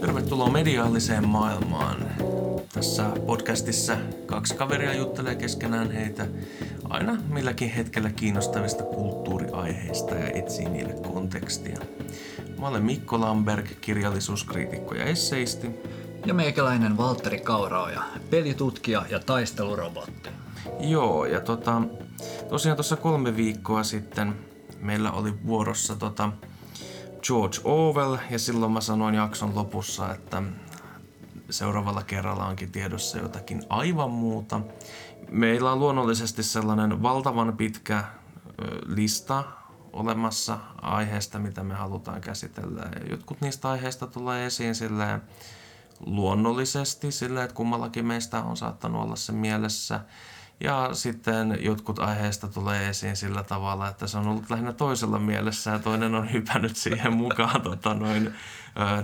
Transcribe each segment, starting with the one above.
Tervetuloa mediaaliseen maailmaan. Tässä podcastissa kaksi kaveria juttelee keskenään heitä aina milläkin hetkellä kiinnostavista kulttuuriaiheista ja etsii niille kontekstia. Mä olen Mikko Lamberg, kirjallisuuskriitikko ja esseisti. Ja meikäläinen Valtteri Kauraoja, pelitutkija ja taistelurobotti. Joo, ja tota, tosiaan tuossa kolme viikkoa sitten meillä oli vuorossa tota George Orwell, ja silloin mä sanoin jakson lopussa, että seuraavalla kerralla onkin tiedossa jotakin aivan muuta. Meillä on luonnollisesti sellainen valtavan pitkä lista olemassa aiheesta, mitä me halutaan käsitellä. Jotkut niistä aiheista tulee esiin silleen luonnollisesti, silleen, että kummallakin meistä on saattanut olla se mielessä. Ja sitten jotkut aiheista tulee esiin sillä tavalla, että se on ollut lähinnä toisella mielessä ja toinen on hypännyt siihen mukaan tota, noin,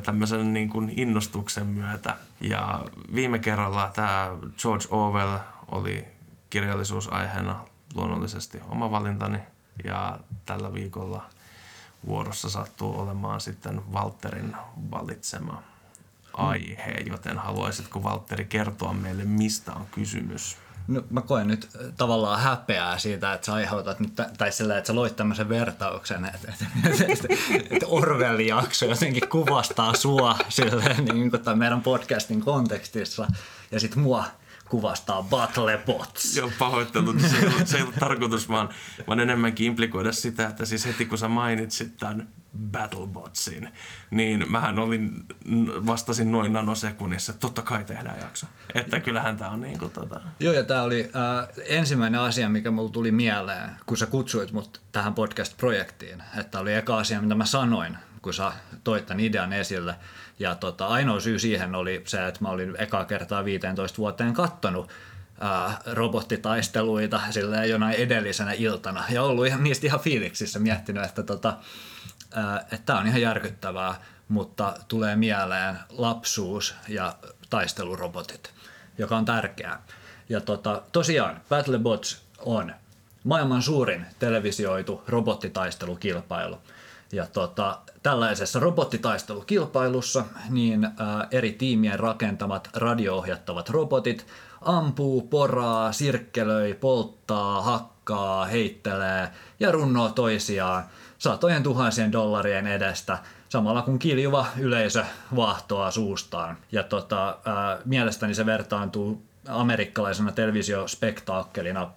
tämmöisen niin kuin innostuksen myötä. Ja viime kerralla tämä George Orwell oli kirjallisuusaiheena luonnollisesti oma valintani ja tällä viikolla vuorossa sattuu olemaan sitten Walterin valitsema aihe, joten haluaisitko Valtteri kertoa meille, mistä on kysymys? No, mä koen nyt äh, tavallaan häpeää siitä, että sä aiheutat nyt, tai sillä, että sä loit tämmöisen vertauksen, että, että, että, että Orwellin jakso jotenkin kuvastaa sua silleen, niin kuin meidän podcastin kontekstissa, ja sitten mua kuvastaa Battlebots. Joo, pahoittelut. Se ei, ollut, se ei ollut tarkoitus, vaan, vaan enemmänkin implikoida sitä, että siis heti kun sä mainitsit tämän Battlebotsin, niin mähän olin, vastasin noin nanosekunnissa, että totta kai tehdään jakso. Että kyllähän tämä on niin kuin tota... Joo, ja tämä oli äh, ensimmäinen asia, mikä mulle tuli mieleen, kun sä kutsuit mut tähän podcast-projektiin. Että oli eka asia, mitä mä sanoin, kun sä toit tämän idean esille. Ja tota, ainoa syy siihen oli se, että mä olin ekaa kertaa 15 vuoteen kattonut äh, robottitaisteluita silleen jonain edellisenä iltana. Ja ollut ihan, niistä ihan fiiliksissä miettinyt, että tota, että tämä on ihan järkyttävää, mutta tulee mieleen lapsuus ja taistelurobotit, joka on tärkeää. Ja tota, tosiaan Battlebots on maailman suurin televisioitu robottitaistelukilpailu. Ja tota, tällaisessa robottitaistelukilpailussa niin ää, eri tiimien rakentamat radio-ohjattavat robotit ampuu, poraa, sirkkelöi, polttaa, hakkaa, heittelee ja runnoo toisiaan – satojen tuhansien dollarien edestä, samalla kun kiljuva yleisö vahtoa suustaan. Ja tota, ää, mielestäni se vertaantuu amerikkalaisena televisiospektaakkelina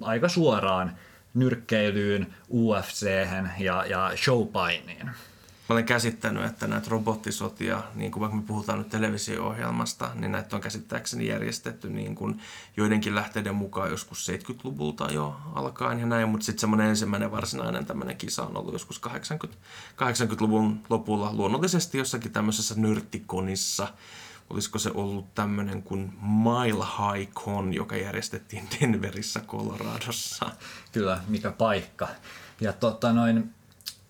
aika suoraan nyrkkeilyyn, ufc ja, ja showpainiin. Mä olen käsittänyt, että näitä robottisotia, niin kuin vaikka me puhutaan nyt televisio-ohjelmasta, niin näitä on käsittääkseni järjestetty niin kuin joidenkin lähteiden mukaan joskus 70-luvulta jo alkaen ja näin, mutta sitten semmoinen ensimmäinen varsinainen tämmöinen kisa on ollut joskus 80, 80-luvun lopulla luonnollisesti jossakin tämmöisessä nyrttikonissa. Olisiko se ollut tämmöinen kuin Mile High Con, joka järjestettiin Denverissä, Coloradossa. Kyllä, mikä paikka. Ja tota noin,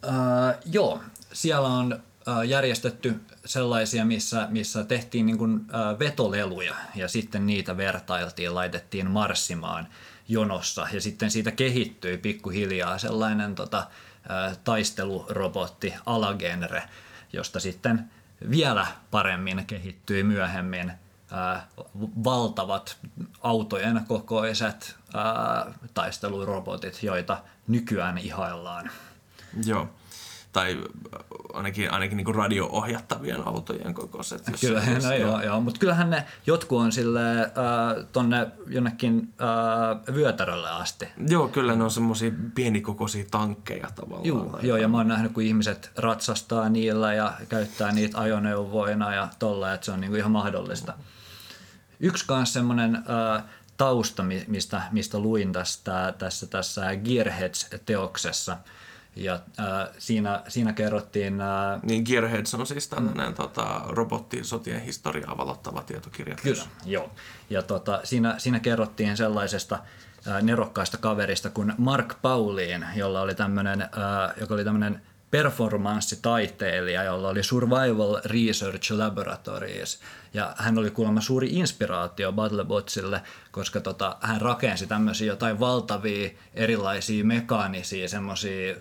äh, joo, siellä on järjestetty sellaisia, missä, missä tehtiin niin kuin vetoleluja ja sitten niitä vertailtiin, laitettiin marssimaan jonossa ja sitten siitä kehittyi pikkuhiljaa sellainen tota, taistelurobotti alagenre, josta sitten vielä paremmin kehittyi myöhemmin ää, valtavat autojen kokoiset ää, taistelurobotit, joita nykyään ihaillaan. Joo tai ainakin, ainakin niin radio-ohjattavien autojen kokoiset. Kyllähän, no, joo, joo, mutta kyllähän ne jotkut on sille äh, tonne jonnekin äh, vyötärölle asti. Joo, kyllä ne on semmoisia pienikokoisia tankkeja tavallaan. Joo, joo, ja mä oon nähnyt, kun ihmiset ratsastaa niillä ja käyttää niitä ajoneuvoina ja tolla, että se on niinku ihan mahdollista. Yksi kanssa semmoinen äh, tausta, mistä, mistä luin tästä, tässä, tässä Gearheads-teoksessa – ja äh, siinä, siinä kerrottiin... Äh, niin Gearheads on siis tällainen mm. tota, robottisotien historiaa valottava tietokirja. Kyllä, joo. Ja tota, siinä, siinä kerrottiin sellaisesta äh, nerokkaasta kaverista kuin Mark Pauliin, jolla oli tämmönen, äh, joka oli tämmöinen performanssitaiteilija, jolla oli Survival Research Laboratories. Ja hän oli kuulemma suuri inspiraatio Battlebotsille, koska tota, hän rakensi tämmöisiä jotain valtavia erilaisia mekaanisia semmoisia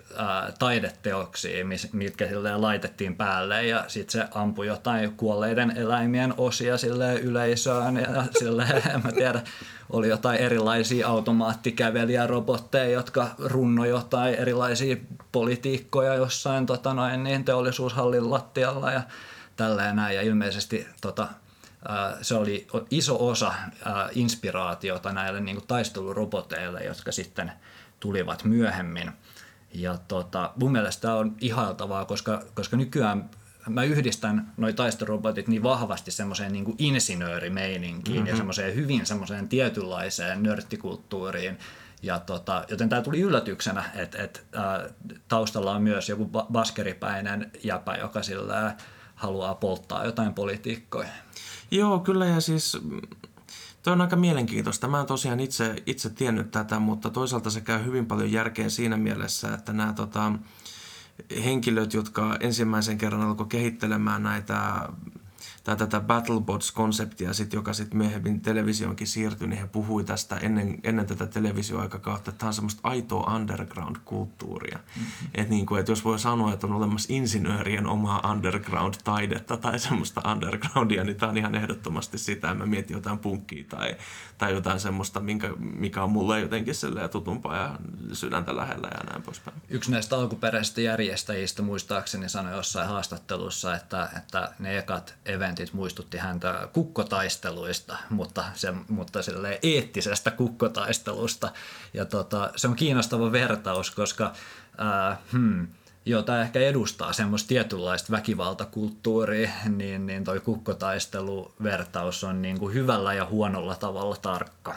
taideteoksia, mitkä silleen laitettiin päälle ja sitten se ampui jotain kuolleiden eläimien osia sille yleisöön ja silleen, en mä tiedä, oli jotain erilaisia automaattikävelijärobotteja, jotka runno jotain erilaisia politiikkoja jossain tota noin, niin teollisuushallin lattialla ja tälleen näin. Ja ilmeisesti tota, se oli iso osa inspiraatiota näille niin kuin taisteluroboteille, jotka sitten tulivat myöhemmin. Ja tota, mun mielestä tämä on ihailtavaa, koska, koska nykyään mä yhdistän noi taistelurobotit niin vahvasti semmoiseen niin insinöörimeininkiin mm-hmm. ja semmoiseen hyvin semmoiseen tietynlaiseen nörttikulttuuriin. Ja tota, joten tämä tuli yllätyksenä, että et, äh, taustalla on myös joku baskeripäinen jäpä, joka sillä haluaa polttaa jotain politiikkoja. Joo, kyllä ja siis Tuo on aika mielenkiintoista. Mä en tosiaan itse, itse tiennyt tätä, mutta toisaalta se käy hyvin paljon järkeen siinä mielessä, että nämä tota, henkilöt, jotka ensimmäisen kerran alkoi kehittelemään näitä tai tätä BattleBots-konseptia, sit, joka sitten myöhemmin televisioonkin siirtyi, niin he puhui tästä ennen, ennen tätä televisioaikakautta, että tämä on semmoista aitoa underground-kulttuuria. Mm-hmm. Että niin kuin, et jos voi sanoa, että on olemassa insinöörien omaa underground-taidetta tai semmoista undergroundia, niin tämä on ihan ehdottomasti sitä. Mä mietin jotain punkkia tai, tai jotain semmoista, minkä, mikä on mulle jotenkin tutumpaa ja sydäntä lähellä ja näin poispäin. Yksi näistä alkuperäisistä järjestäjistä muistaakseni sanoi jossain haastattelussa, että, että ne ekat event kommentit muistutti häntä kukkotaisteluista, mutta, se, mutta eettisestä kukkotaistelusta. Ja tota, se on kiinnostava vertaus, koska äh, hmm, joo, tämä ehkä edustaa semmoista tietynlaista väkivaltakulttuuria, niin, niin toi kukkotaisteluvertaus on niin kuin hyvällä ja huonolla tavalla tarkka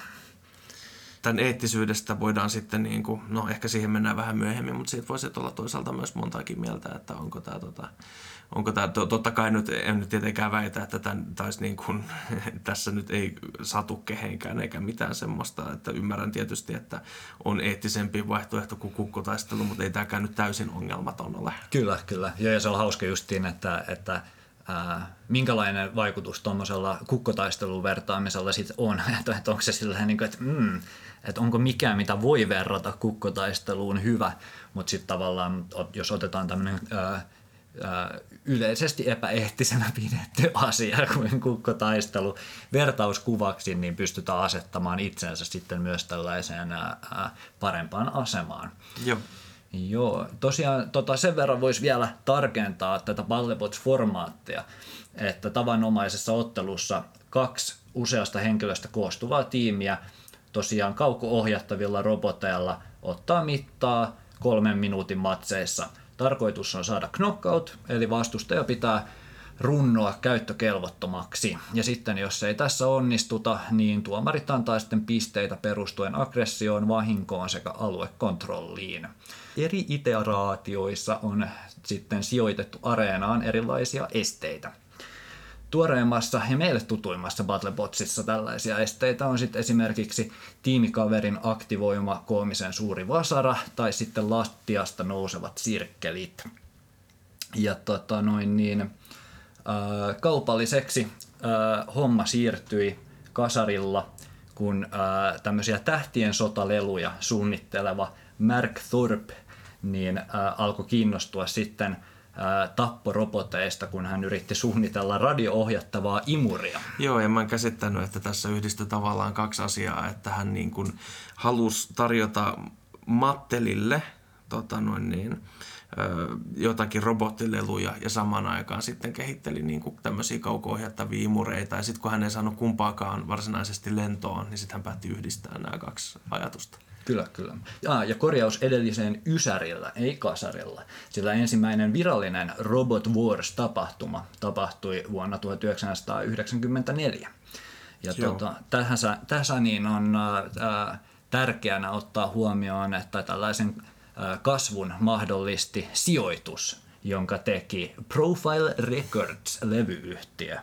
tämän eettisyydestä voidaan sitten, niin kuin, no ehkä siihen mennään vähän myöhemmin, mutta siitä voisi olla toisaalta myös montaakin mieltä, että onko tämä tota, onko tämä, totta kai nyt en nyt tietenkään väitä, että tämän, taisi niin kuin, tässä nyt ei satu kehenkään eikä mitään semmoista, että ymmärrän tietysti, että on eettisempi vaihtoehto kuin kukkotaistelu, mutta ei tämäkään nyt täysin ongelmaton ole. Kyllä, kyllä. Ja se on hauska justiin, että, että ää, minkälainen vaikutus tuommoisella kukkotaistelun vertaamisella sitten on, että, että onko se sillä niin kuin, että mm, että onko mikään, mitä voi verrata kukkotaisteluun hyvä, mutta sitten tavallaan, jos otetaan tämmöinen yleisesti epäeettisenä pidetty asia kuin kukkotaistelu vertauskuvaksi, niin pystytään asettamaan itsensä sitten myös tällaiseen parempaan asemaan. Joo. Joo, tosiaan tota, sen verran voisi vielä tarkentaa tätä Ballebots-formaattia, että tavanomaisessa ottelussa kaksi useasta henkilöstä koostuvaa tiimiä tosiaan kauko-ohjattavilla roboteilla ottaa mittaa kolmen minuutin matseissa – Tarkoitus on saada knockout, eli vastustaja pitää runnoa käyttökelvottomaksi. Ja sitten jos ei tässä onnistuta, niin tuomarit antaa sitten pisteitä perustuen aggressioon, vahinkoon sekä aluekontrolliin. Eri iteraatioissa on sitten sijoitettu areenaan erilaisia esteitä. Tuoreimmassa ja meille tutuimmassa Battlebotsissa tällaisia esteitä on sitten esimerkiksi tiimikaverin aktivoima koomisen suuri vasara tai sitten lattiasta nousevat sirkkelit. Ja tota noin niin, äh, kaupalliseksi äh, homma siirtyi kasarilla, kun äh, tämmöisiä tähtien sotaleluja suunnitteleva Mark Thorpe niin äh, alkoi kiinnostua sitten – tapporoboteista, kun hän yritti suunnitella radio-ohjattavaa imuria. Joo, ja mä käsittänyt, että tässä yhdistyi tavallaan kaksi asiaa, että hän niin kuin halusi tarjota Mattelille tota noin niin, jotakin robottileluja ja samaan aikaan sitten kehitteli niin kuin tämmöisiä kauko-ohjattavia imureita. Ja sitten kun hän ei saanut kumpaakaan varsinaisesti lentoon, niin sitten hän päätti yhdistää nämä kaksi ajatusta. Kyllä, kyllä. Ja, ja korjaus edelliseen Ysärillä, ei Kasarilla, sillä ensimmäinen virallinen Robot Wars-tapahtuma tapahtui vuonna 1994. Ja tuota, tässä, tässä niin on äh, tärkeänä ottaa huomioon, että tällaisen äh, kasvun mahdollisti sijoitus, jonka teki Profile Records-levyyhtiö.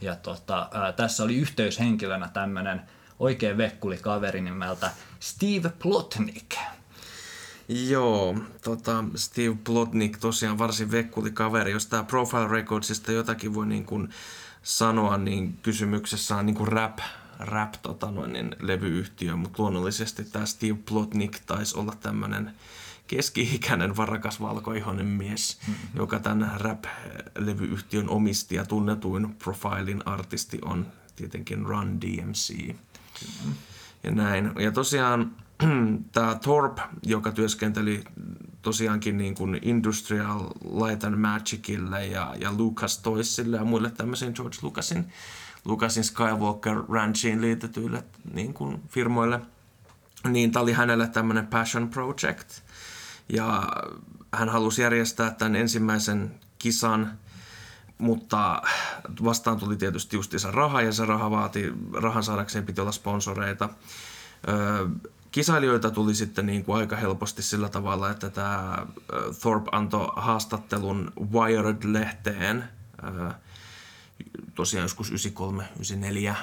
Ja tota, äh, tässä oli yhteyshenkilönä tämmöinen oikein vekkuli kaveri nimeltä Steve Plotnik. Joo, tota, Steve Plotnik tosiaan varsin vekkuli kaveri. Jos tämä Profile Recordsista jotakin voi niin kuin sanoa, niin kysymyksessä on niin kuin rap, rap tota noin, niin levyyhtiö, mutta luonnollisesti tämä Steve Plotnik taisi olla tämmöinen keski-ikäinen varakas valkoihoinen mies, mm-hmm. joka tämän rap-levyyhtiön omisti ja tunnetuin Profilin artisti on tietenkin Run DMC. Mm-hmm. Ja näin. Ja tosiaan tämä Thorpe, joka työskenteli tosiaankin niin kuin Industrial Light and Magicille ja, ja Lucas Toysille ja muille tämmöisiin George Lucasin, Lucasin Skywalker Ranchiin liitetyille niin kuin firmoille, niin tämä oli hänelle tämmöinen passion project. Ja hän halusi järjestää tämän ensimmäisen kisan, mutta vastaan tuli tietysti justiinsa raha ja se raha vaati, rahan saadakseen piti olla sponsoreita. Öö, kisailijoita tuli sitten niin kuin aika helposti sillä tavalla, että tämä Thorpe antoi haastattelun Wired-lehteen tosiaan joskus 93-94.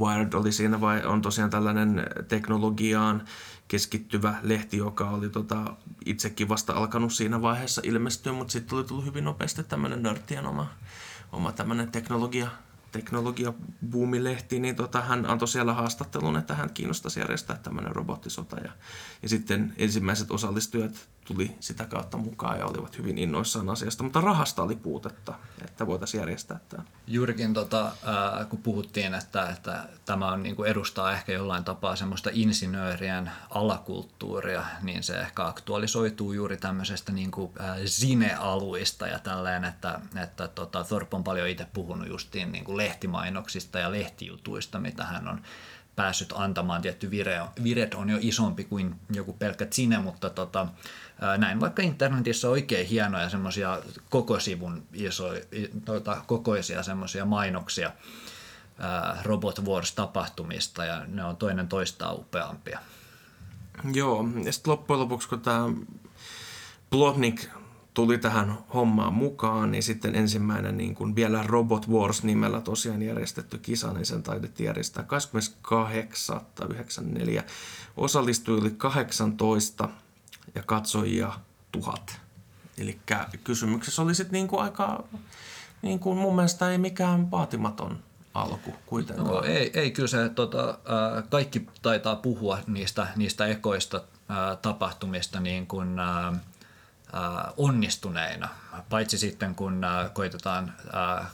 Wired oli siinä vai on tosiaan tällainen teknologiaan keskittyvä lehti, joka oli tota, itsekin vasta alkanut siinä vaiheessa ilmestyä, mutta sitten oli tullut hyvin nopeasti tämmöinen nörttien oma, oma tämmöinen teknologia teknologiabuumilehti, niin tota, hän antoi siellä haastattelun, että hän kiinnostaisi järjestää tämmöinen robottisota. Ja, ja sitten ensimmäiset osallistujat tuli sitä kautta mukaan ja olivat hyvin innoissaan asiasta, mutta rahasta oli puutetta, että voitaisiin järjestää tämä. Juurikin tota, äh, kun puhuttiin, että, että tämä on, niin kuin edustaa ehkä jollain tapaa semmoista insinöörien alakulttuuria, niin se ehkä aktualisoituu juuri tämmöisestä niin kuin, äh, zine-aluista ja tälleen, että, että tota, Thorpe on paljon itse puhunut justiin niin kuin lehtimainoksista ja lehtijutuista, mitä hän on päässyt antamaan. Tietty vire, viret on jo isompi kuin joku pelkkä Zine, mutta tota, näin vaikka internetissä oikein hienoja semmoisia koko sivun iso, tota, kokoisia semmoisia mainoksia Robot Wars-tapahtumista ja ne on toinen toistaan upeampia. Joo, ja sitten loppujen lopuksi kun tämä Plotnik tuli tähän hommaan mukaan, niin sitten ensimmäinen niin kuin vielä Robot Wars-nimellä tosiaan järjestetty kisa, niin sen taidettiin järjestää 28.94. Osallistui yli 18 ja katsojia tuhat. Eli kysymyksessä oli sitten niin kuin aika, niin kuin mun mielestä ei mikään vaatimaton alku kuitenkaan. No, ei, ei kyllä se, tota, kaikki taitaa puhua niistä, niistä ekoista tapahtumista niin kuin, onnistuneina, paitsi sitten kun koitetaan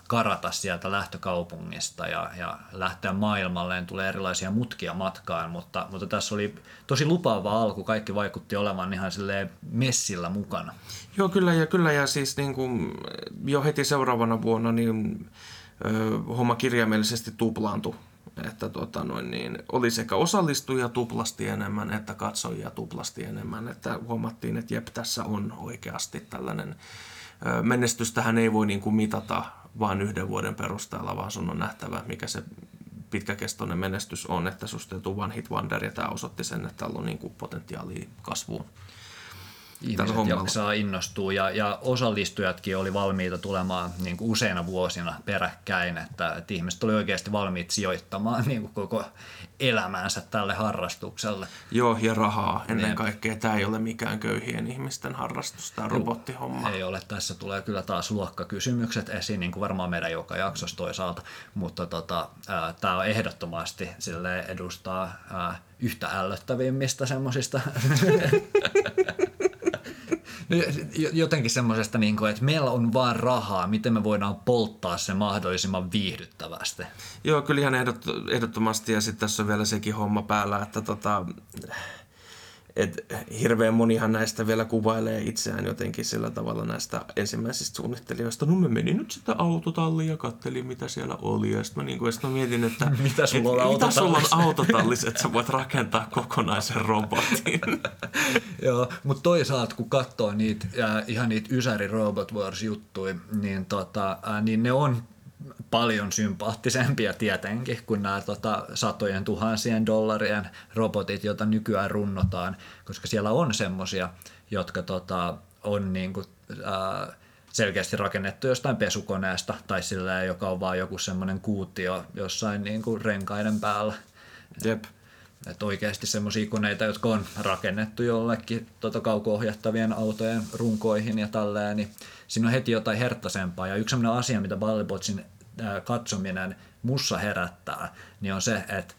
karata sieltä lähtökaupungista ja, ja lähteä maailmalleen, tulee erilaisia mutkia matkaan, mutta, mutta tässä oli tosi lupaava alku, kaikki vaikutti olevan ihan messillä mukana. Joo, kyllä ja kyllä ja siis niin kuin jo heti seuraavana vuonna niin homma kirjaimellisesti tuplaantui että tota noin, niin oli sekä osallistujia tuplasti enemmän että katsojia tuplasti enemmän, että huomattiin, että jep, tässä on oikeasti tällainen menestystähän ei voi niin kuin mitata vain yhden vuoden perusteella, vaan sun on nähtävä, mikä se pitkäkestoinen menestys on, että susta One Hit Wonder, ja tämä osoitti sen, että täällä on niin kuin potentiaalia kasvuun ihmiset jaksaa innostua ja, ja osallistujatkin oli valmiita tulemaan niin kuin useina vuosina peräkkäin, että, että ihmiset oli oikeasti valmiit sijoittamaan niin kuin koko elämänsä tälle harrastukselle. Joo, ja rahaa ennen ne. kaikkea. Tämä ei ole mikään köyhien ihmisten harrastus, tämä robottihomma. Ei ole. Tässä tulee kyllä taas luokkakysymykset esiin, niin kuin varmaan meidän joka jaksossa toisaalta, mutta tota, ää, tämä on ehdottomasti sille edustaa yhtä ällöttävimmistä semmoisista jotenkin semmoisesta, niin että meillä on vaan rahaa, miten me voidaan polttaa se mahdollisimman viihdyttävästi. Joo, kyllä ihan ehdottomasti ja sitten tässä on vielä sekin homma päällä, että tota, et hirveän monihan näistä vielä kuvailee itseään jotenkin sillä tavalla näistä ensimmäisistä suunnittelijoista. No mä menin nyt sitä autotallia ja kattelin, mitä siellä oli. Ja sitten mä, niin sit mä mietin, että mitä sulla on, et, mitä sulla on autotallis, että sä voit rakentaa kokonaisen robotin. Joo, mutta toisaalta kun katsoo niitä, äh, ihan niitä Ysäri Robot Wars juttuja, niin, tota, äh, niin ne on paljon sympaattisempia tietenkin kuin nämä tota, satojen tuhansien dollarien robotit, joita nykyään runnotaan, koska siellä on semmoisia, jotka tota, on niin kuin, ää, selkeästi rakennettu jostain pesukoneesta tai sillä, joka on vaan joku semmoinen kuutio jossain niin kuin renkaiden päällä. Jep. Että oikeasti semmoisia koneita, jotka on rakennettu jollekin tota kauko-ohjattavien autojen runkoihin ja tälleen, niin siinä on heti jotain herttaisempaa. Ja yksi sellainen asia, mitä Ballibotsin katsominen mussa herättää, niin on se, että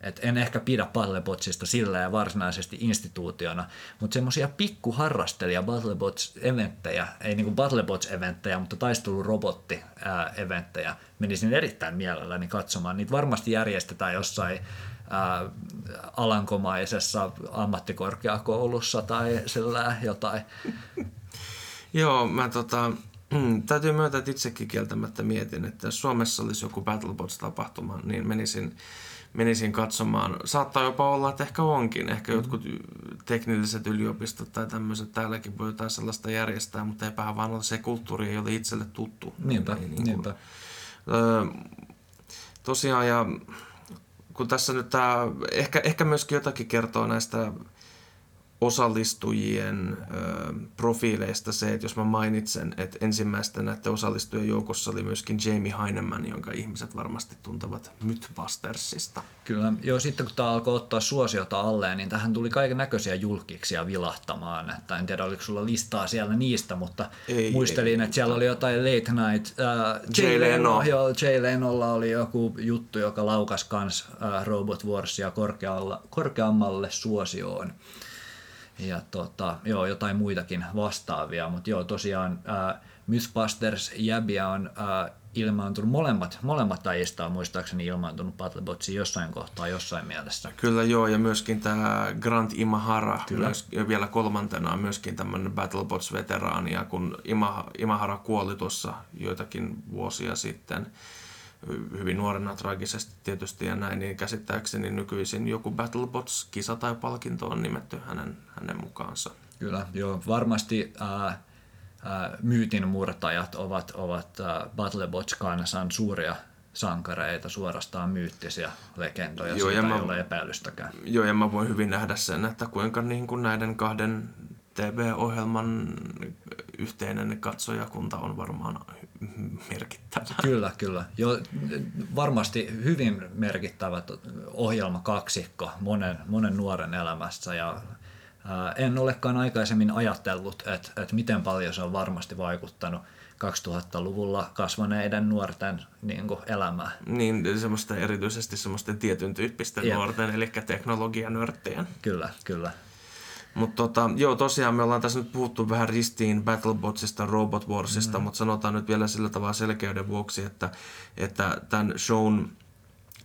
et en ehkä pidä Battlebotsista silleen varsinaisesti instituutiona, mutta semmoisia pikkuharrastelija Battlebots-eventtejä, ei niinku Battlebots-eventtejä, mutta taistelurobotti-eventtejä, menisin erittäin mielelläni katsomaan. Niitä varmasti järjestetään jossain ää, alankomaisessa ammattikorkeakoulussa tai sillä jotain. Joo, mä tota, mm, täytyy myöntää, että itsekin kieltämättä mietin, että jos Suomessa olisi joku Battlebots-tapahtuma, niin menisin menisin katsomaan. Saattaa jopa olla, että ehkä onkin. Ehkä mm. jotkut teknilliset yliopistot tai tämmöiset täälläkin voi jotain sellaista järjestää, mutta eipähän vaan ole se kulttuuri ei ole itselle tuttu. Niinpä, niin, niin niinpä. Öö, tosiaan, ja kun tässä nyt tämä, ehkä, ehkä myöskin jotakin kertoo näistä osallistujien ö, profiileista se, että jos mä mainitsen, että ensimmäistä näiden osallistujien joukossa oli myöskin Jamie Heineman, jonka ihmiset varmasti tuntevat Mythbustersista. Kyllä, joo, sitten kun tämä alkoi ottaa suosiota alleen, niin tähän tuli kaiken näköisiä julkiksia vilahtamaan. Että en tiedä, oliko sulla listaa siellä niistä, mutta ei, muistelin, ei, että siellä oli jotain late night. Äh, Jay, Leno. Joo, Jay Lenolla oli joku juttu, joka laukas kans äh, Robot Warsia korkeammalle suosioon ja tota, joo, jotain muitakin vastaavia, mutta joo, tosiaan ää, Mythbusters jäbiä on ää, ilmaantunut, molemmat, molemmat lajista on muistaakseni ilmaantunut Battlebotsiin jossain kohtaa, jossain mielessä. Kyllä joo, ja myöskin tämä Grant Imahara, Kyllä. Myös, vielä kolmantena on myöskin tämmöinen Battlebots-veteraani, ja kun Imahara kuoli tuossa joitakin vuosia sitten, hyvin nuorena traagisesti tietysti ja näin, niin käsittääkseni nykyisin joku Battlebots-kisa tai palkinto on nimetty hänen, hänen mukaansa. Kyllä, joo, varmasti ää, ää, myytin murtajat ovat, ovat Battlebots-kansan suuria sankareita, suorastaan myyttisiä legendoja, joo, siitä ei mä, ole epäilystäkään. Joo, ja mä voin hyvin nähdä sen, että kuinka niin kuin näiden kahden TV-ohjelman yhteinen katsojakunta on varmaan merkittävä. Kyllä, kyllä. Jo, varmasti hyvin merkittävä ohjelma kaksikko monen, monen nuoren elämässä ja ää, en olekaan aikaisemmin ajatellut, että, että miten paljon se on varmasti vaikuttanut 2000-luvulla kasvaneiden nuorten niin kuin, elämään. Niin, semmoista erityisesti semmoisten tietyn tyyppisten Jep. nuorten, eli teknologianörttien. Kyllä, kyllä. Mutta tota, joo, tosiaan me ollaan tässä nyt puhuttu vähän ristiin Battlebotsista, Robot Warsista, mm. mutta sanotaan nyt vielä sillä tavalla selkeyden vuoksi, että, että tämän shown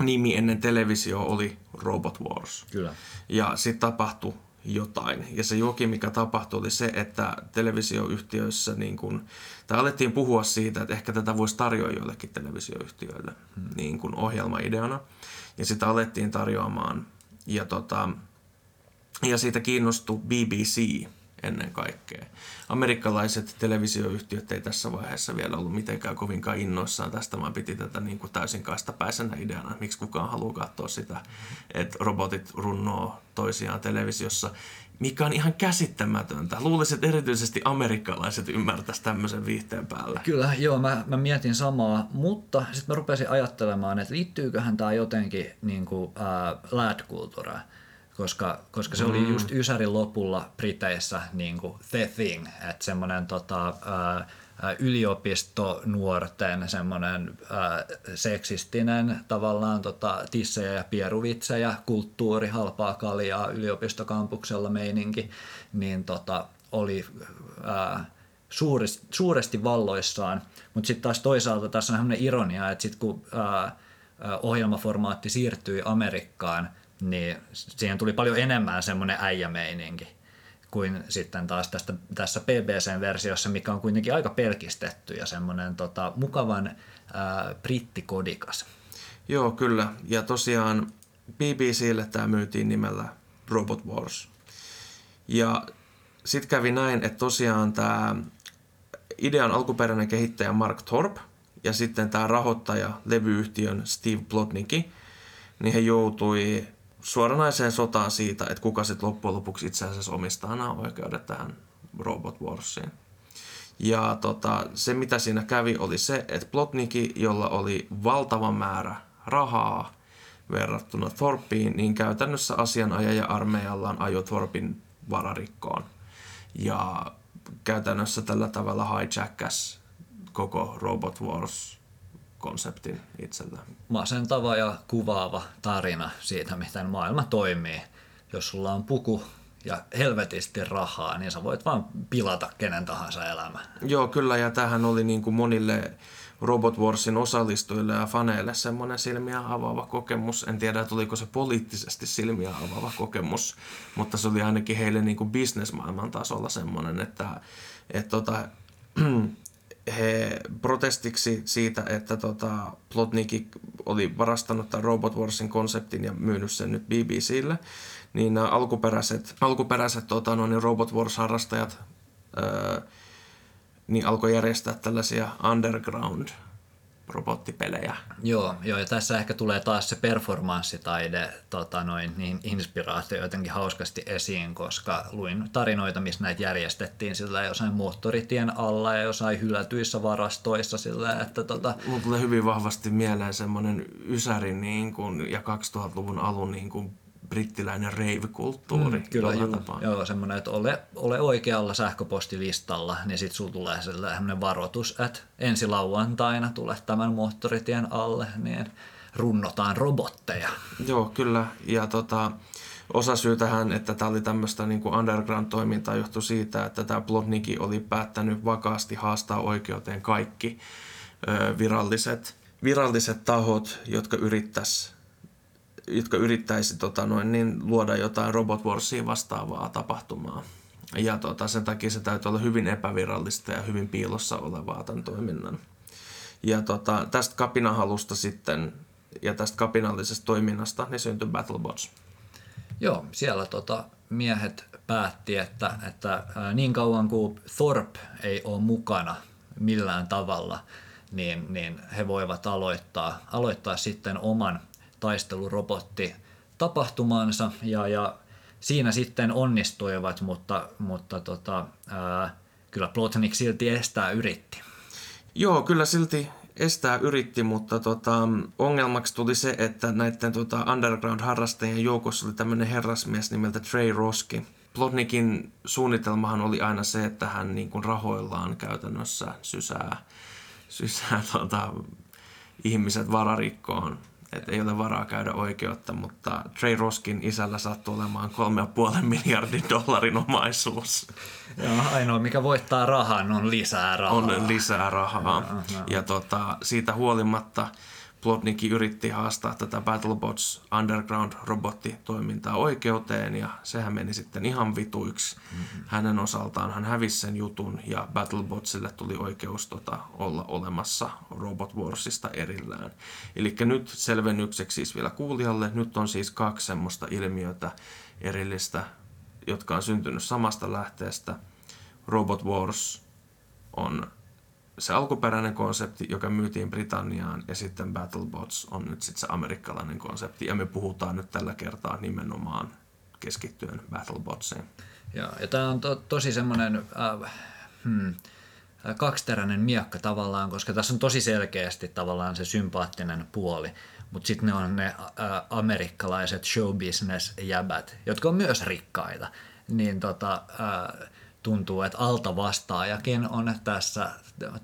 nimi ennen televisio oli Robot Wars. Kyllä. Ja sitten tapahtui jotain. Ja se joki, mikä tapahtui, oli se, että televisioyhtiöissä niin kun, tai alettiin puhua siitä, että ehkä tätä voisi tarjoa joillekin televisioyhtiöille hmm. niin kun ohjelmaideana. Ja sitä alettiin tarjoamaan. Ja tota, ja siitä kiinnostui BBC ennen kaikkea. Amerikkalaiset televisioyhtiöt ei tässä vaiheessa vielä ollut mitenkään kovinkaan innoissaan tästä, vaan piti tätä niin kuin täysin kastapäisenä ideana. Miksi kukaan haluaa katsoa sitä, että robotit runnoo toisiaan televisiossa, mikä on ihan käsittämätöntä. Luulisin, että erityisesti amerikkalaiset ymmärtäisivät tämmöisen viihteen päälle. Kyllä, joo, mä, mä mietin samaa, mutta sitten mä rupesin ajattelemaan, että liittyyköhän tämä jotenkin niin kuin, äh, lad-kulttuuraan koska, koska se mm. oli just Ysärin lopulla Briteissä niin kuin the thing, että semmoinen tota, yliopistonuorten semmoinen seksistinen tavallaan tota, tissejä ja pieruvitsejä, kulttuuri, halpaa kaljaa yliopistokampuksella meininki, niin tota, oli ää, suuresti, suuresti valloissaan. Mutta sitten taas toisaalta tässä on sellainen ironia, että sitten kun ää, ohjelmaformaatti siirtyi Amerikkaan, niin siihen tuli paljon enemmän semmoinen äijämeininki kuin sitten taas tästä, tässä BBC-versiossa, mikä on kuitenkin aika pelkistetty ja semmoinen tota, mukavan ää, brittikodikas. Joo, kyllä. Ja tosiaan BBClle tämä myytiin nimellä Robot Wars. Ja sitten kävi näin, että tosiaan tämä idean alkuperäinen kehittäjä Mark Thorp ja sitten tämä rahoittaja, levyyhtiön Steve Plotnicki, niin he joutui suoranaiseen sotaan siitä, että kuka sitten loppujen lopuksi itse asiassa omistaa nämä oikeudet tähän Robot Warsiin. Ja tota, se, mitä siinä kävi, oli se, että Plotniki, jolla oli valtava määrä rahaa, verrattuna Thorpiin, niin käytännössä asianajaja armeijallaan ajoi Thorpin vararikkoon. Ja käytännössä tällä tavalla hijackas koko Robot Wars-konseptin itsellään. Masentava ja kuvaava tarina siitä, miten maailma toimii. Jos sulla on puku ja helvetisti rahaa, niin sä voit vaan pilata kenen tahansa elämä. Joo, kyllä, ja tähän oli niin kuin monille Robot Warsin osallistujille ja faneille semmoinen silmiä avaava kokemus. En tiedä, tuliko se poliittisesti silmiä avaava kokemus, mutta se oli ainakin heille niin kuin bisnesmaailman tasolla semmoinen, että, että tota, he protestiksi siitä, että tota, Plotnik oli varastanut tämän Robot Warsin konseptin ja myynyt sen nyt BBClle, niin nämä alkuperäiset, alkuperäiset tota, no, niin Robot Wars-harrastajat öö, niin alkoi järjestää tällaisia underground robottipelejä. Joo, joo, ja tässä ehkä tulee taas se performanssitaide tota noin, niin inspiraatio jotenkin hauskasti esiin, koska luin tarinoita, missä näitä järjestettiin sillä jossain moottoritien alla ja jossain hylätyissä varastoissa sillä, että tota... Mulla tulee hyvin vahvasti mieleen semmoinen Ysärin niin kuin, ja 2000-luvun alun niin kuin brittiläinen rave-kulttuuri. Mm, kyllä, juu, joo, semmoinen, että ole, ole oikealla sähköpostilistalla, niin sitten sulla tulee sellainen varoitus, että ensi lauantaina tulee tämän moottoritien alle, niin runnotaan robotteja. Joo, kyllä. Ja tota, osa syy tähän, että tämä oli tämmöistä niin kuin underground-toimintaa, johtui siitä, että tämä Plotniki oli päättänyt vakaasti haastaa oikeuteen kaikki ö, viralliset, viralliset tahot, jotka yrittäisi jotka yrittäisi tota, noin, niin, luoda jotain Robot Warsia vastaavaa tapahtumaa. Ja tota, sen takia se täytyy olla hyvin epävirallista ja hyvin piilossa olevaa tämän toiminnan. Ja tota, tästä kapinahalusta sitten ja tästä kapinallisesta toiminnasta niin syntyi Battlebots. Joo, siellä tota, miehet päätti, että, että niin kauan kuin Thorp ei ole mukana millään tavalla, niin, niin he voivat aloittaa, aloittaa sitten oman taistelurobotti tapahtumaansa ja, ja siinä sitten onnistuivat, mutta, mutta tota, ää, kyllä Plotnik silti estää yritti. Joo, kyllä silti estää yritti, mutta tota, ongelmaksi tuli se, että näiden tota, underground-harrastajien joukossa oli tämmöinen herrasmies nimeltä Trey Roski. Plotnikin suunnitelmahan oli aina se, että hän niin kuin rahoillaan käytännössä sysää, sysää tota, ihmiset vararikkoon että ei ole varaa käydä oikeutta, mutta Trey Roskin isällä sattuu olemaan 3,5 miljardin dollarin omaisuus. Joo, ainoa mikä voittaa rahan on lisää rahaa. On lisää rahaa. Ja, ja. ja tota, siitä huolimatta Plotnikki yritti haastaa tätä BattleBots Underground-robottitoimintaa oikeuteen ja sehän meni sitten ihan vituiksi. Mm-hmm. Hänen osaltaan hän hävisi sen jutun ja BattleBotsille tuli oikeus tota, olla olemassa Robot Warsista erillään. Eli nyt selvennykseksi siis vielä kuulijalle, nyt on siis kaksi semmoista ilmiötä erillistä, jotka on syntynyt samasta lähteestä. Robot Wars on se alkuperäinen konsepti, joka myytiin Britanniaan, ja sitten BattleBots on nyt sitten se amerikkalainen konsepti, ja me puhutaan nyt tällä kertaa nimenomaan keskittyen BattleBotsiin. Ja, ja tämä on to, tosi semmoinen äh, hmm, kaksiteräinen miekka tavallaan, koska tässä on tosi selkeästi tavallaan se sympaattinen puoli, mutta sitten ne on ne äh, amerikkalaiset showbusiness-jäbät, jotka on myös rikkaita. Niin tota, äh, tuntuu, että alta vastaajakin on tässä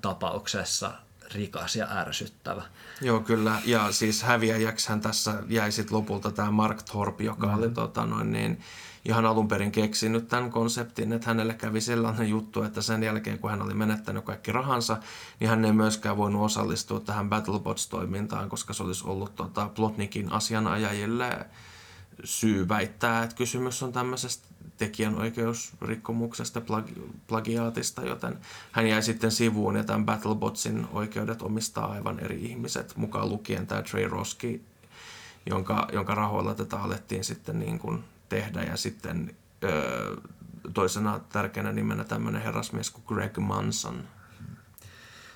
tapauksessa rikas ja ärsyttävä. Joo, kyllä. Ja siis häviäjäksihän tässä jäi sitten lopulta tämä Mark Thorpe, joka mm. oli tota, noin niin, ihan alun perin keksinyt tämän konseptin, että hänelle kävi sellainen juttu, että sen jälkeen kun hän oli menettänyt kaikki rahansa, niin hän ei myöskään voinut osallistua tähän BattleBots-toimintaan, koska se olisi ollut tota, Plotnikin asianajajille syy väittää, että kysymys on tämmöisestä tekijänoikeusrikkomuksesta, plagi- plagiaatista, joten hän jäi sitten sivuun ja tämän Battlebotsin oikeudet omistaa aivan eri ihmiset, mukaan lukien tämä Trey Roski, jonka, jonka rahoilla tätä alettiin sitten niin kuin tehdä ja sitten öö, toisena tärkeänä nimenä tämmöinen herrasmies kuin Greg Manson.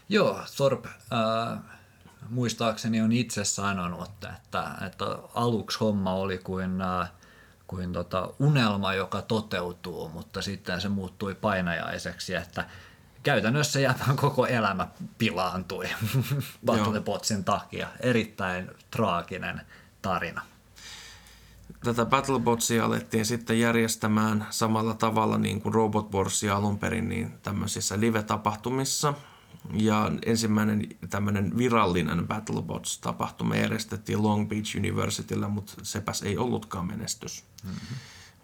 Joo, Thorpe äh, muistaakseni on itse sanonut, että, että aluksi homma oli kuin äh, kuin tota unelma, joka toteutuu, mutta sitten se muuttui painajaiseksi, että käytännössä jäpän koko elämä pilaantui Battlebotsin takia. Erittäin traaginen tarina. Tätä Battlebotsia alettiin sitten järjestämään samalla tavalla niin kuin Robot Warsia alun perin niin tämmöisissä live-tapahtumissa. Ja ensimmäinen tämmöinen virallinen Battlebots-tapahtuma järjestettiin Long Beach Universityllä, mutta sepäs ei ollutkaan menestys. Mm-hmm.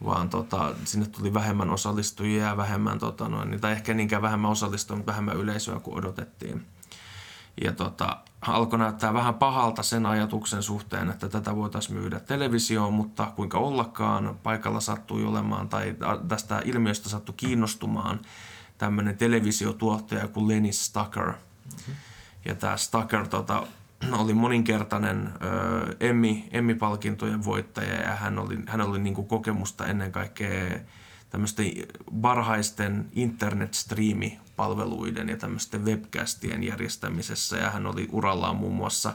Vaan tota, sinne tuli vähemmän osallistujia ja vähemmän, tota, noin, tai ehkä niinkään vähemmän osallistujia, mutta vähemmän yleisöä kuin odotettiin. Ja tota, alkoi näyttää vähän pahalta sen ajatuksen suhteen, että tätä voitaisiin myydä televisioon, mutta kuinka ollakaan paikalla sattui olemaan tai tästä ilmiöstä sattui kiinnostumaan tämmöinen televisiotuottaja kuin Lenny Stucker. Ja tämä Stucker tota, oli moninkertainen Emmy, Emmy-palkintojen voittaja ja hän oli, hän oli niin kuin kokemusta ennen kaikkea tämmöisten varhaisten internet-striimipalveluiden ja tämmöisten webcastien järjestämisessä ja hän oli urallaan muun muassa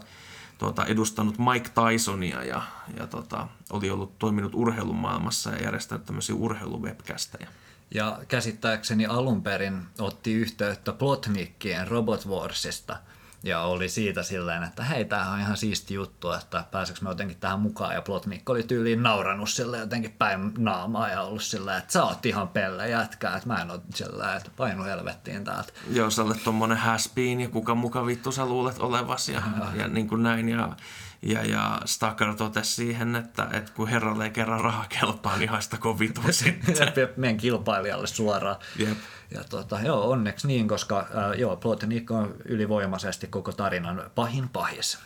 tuota, edustanut Mike Tysonia ja, ja tota, oli ollut toiminut urheilumaailmassa ja järjestänyt tämmöisiä urheiluvebcasteja. Ja käsittääkseni alun perin otti yhteyttä Plotnikkien Robot Warsista – ja oli siitä silleen, että hei, tämähän on ihan siisti juttu, että pääseekö me jotenkin tähän mukaan. Ja Plotnik oli tyyliin nauranut sille jotenkin päin naamaa ja ollut silleen, että sä oot ihan pelle jätkää, että mä en ole silleen, että painu helvettiin täältä. Joo, sä olet tommonen haspiin ja kuka muka vittu sä luulet olevas ja, ja niin kuin näin. Ja, ja, ja Stacker totesi siihen, että, että kun herralle ei kerran raha kelpaa, niin haistako vitu sitten. Meidän kilpailijalle suoraan. Jep. Ja tota, joo, onneksi niin, koska äh, joo, Plotnik on ylivoimaisesti koko tarinan pahin pahis.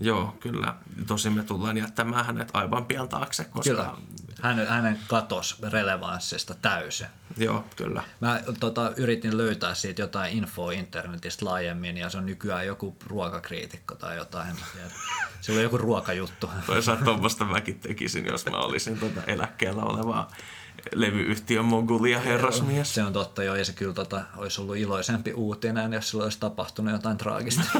Joo, kyllä. Tosin me tullaan jättämään hänet aivan pian taakse, koska... Kyllä. Hänen, hänen katos relevanssista täysin. Joo, kyllä. Mä tota, yritin löytää siitä jotain infoa internetistä laajemmin ja se on nykyään joku ruokakriitikko tai jotain. Se oli joku ruokajuttu. Toisaalta tuommoista mäkin tekisin, jos mä olisin tuota eläkkeellä olevaa levyyhtiön mogulia herrasmies. Se on totta jo, ja se kyllä tota, olisi ollut iloisempi uutinen, jos sillä olisi tapahtunut jotain traagista.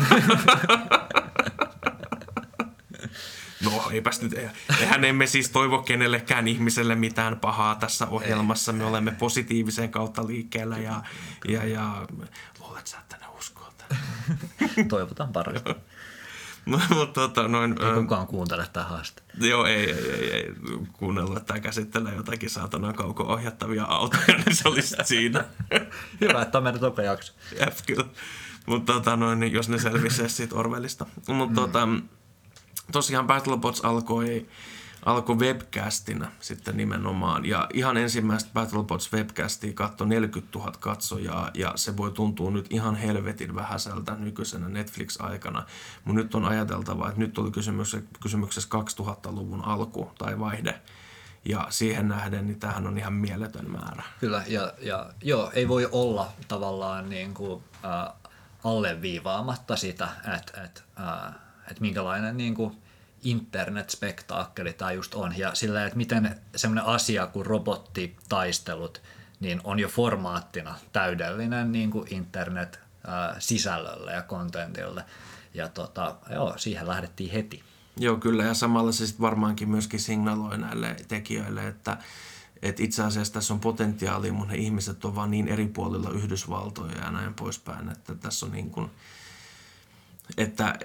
No eipäs nyt, eihän emme siis toivo kenellekään ihmiselle mitään pahaa tässä ohjelmassa. Me olemme positiivisen kautta liikkeellä ja, ja, ja luulet sä, että ne uskoo Toivotaan parasta. No, mutta tota, noin... Ei kukaan kuuntele tähän haaste. Joo, ei, ei, ei, ei kuunnellut, että tämä käsittelee jotakin saatana kauko-ohjattavia autoja, niin se olisi siinä. Hyvä, että on meidän toka jakso. Jep, kyllä. Mutta tota, noin, jos ne selvisee siitä Orwellista. Mutta mm. tota, tosiaan Battlebots alkoi alkoi webcastina sitten nimenomaan. Ja ihan ensimmäistä Battlebots webcastia katsoi 40 000 katsojaa ja se voi tuntua nyt ihan helvetin vähäiseltä nykyisenä Netflix-aikana. Mutta nyt on ajateltava, että nyt oli kysymys, kysymyksessä 2000-luvun alku tai vaihde. Ja siihen nähden, niin tämähän on ihan mieletön määrä. Kyllä, ja, ja joo, ei voi olla tavallaan niin kuin, äh, alleviivaamatta sitä, että, että, äh, että minkälainen niin kuin, internet-spektaakkeli tämä just on. Ja sillä, että miten semmoinen asia kuin robottitaistelut niin on jo formaattina täydellinen niin kuin internet-sisällölle ja kontentille. Ja tota, joo, siihen lähdettiin heti. Joo, kyllä. Ja samalla se sitten varmaankin myöskin signaloi näille tekijöille, että, että itse asiassa tässä on potentiaalia, mutta ne ihmiset on vaan niin eri puolilla Yhdysvaltoja ja näin poispäin, että tässä on niin kuin, että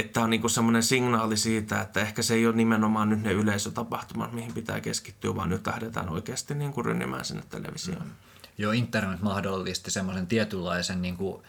että on niinku semmoinen signaali siitä, että ehkä se ei ole nimenomaan nyt ne yleisötapahtumat, mihin pitää keskittyä, vaan nyt lähdetään oikeasti niinku rynnimään sinne televisioon. Mm. Joo, internet mahdollisti semmoisen tietynlaisen niin kuin,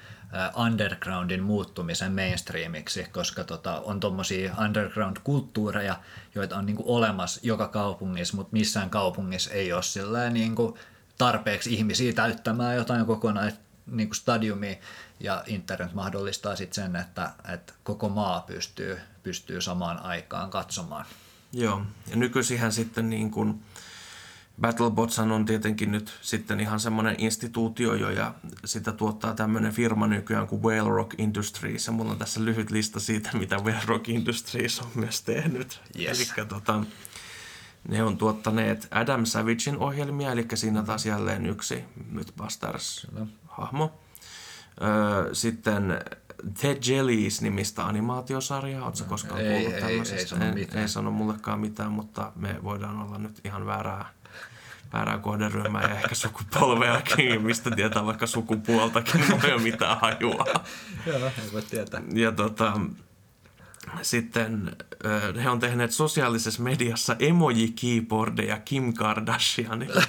undergroundin muuttumisen mainstreamiksi, koska tota, on tuommoisia underground-kulttuureja, joita on niin kuin, olemassa joka kaupungissa, mutta missään kaupungissa ei ole silleen, niin kuin, tarpeeksi ihmisiä täyttämään jotain kokonaan niin kuin stadiumia ja internet mahdollistaa sitten sen, että, että koko maa pystyy, pystyy samaan aikaan katsomaan. Joo, ja nykyisinhän sitten niin kuin Battlebots on tietenkin nyt sitten ihan semmoinen instituutio jo ja sitä tuottaa tämmöinen firma nykyään kuin Whale Rock Industries ja mulla on tässä lyhyt lista siitä, mitä Whale Rock Industries on myös tehnyt. Yes. Eli tota, ne on tuottaneet Adam Savagein ohjelmia, eli siinä taas jälleen yksi Sitten Ted Jellies nimistä animaatiosarjaa. Oletko koskaan ei, kuullut ei, tämmöisestä? ei, sano mitään. ei sano mullekaan mitään, mutta me voidaan olla nyt ihan väärää, väärää kohderyhmää ja ehkä sukupolveakin, mistä tietää vaikka sukupuoltakin, ei ole mitään hajua. Joo, ei voi tietää. Ja tota, sitten he on tehneet sosiaalisessa mediassa emoji-keyboardeja Kim Kardashianille.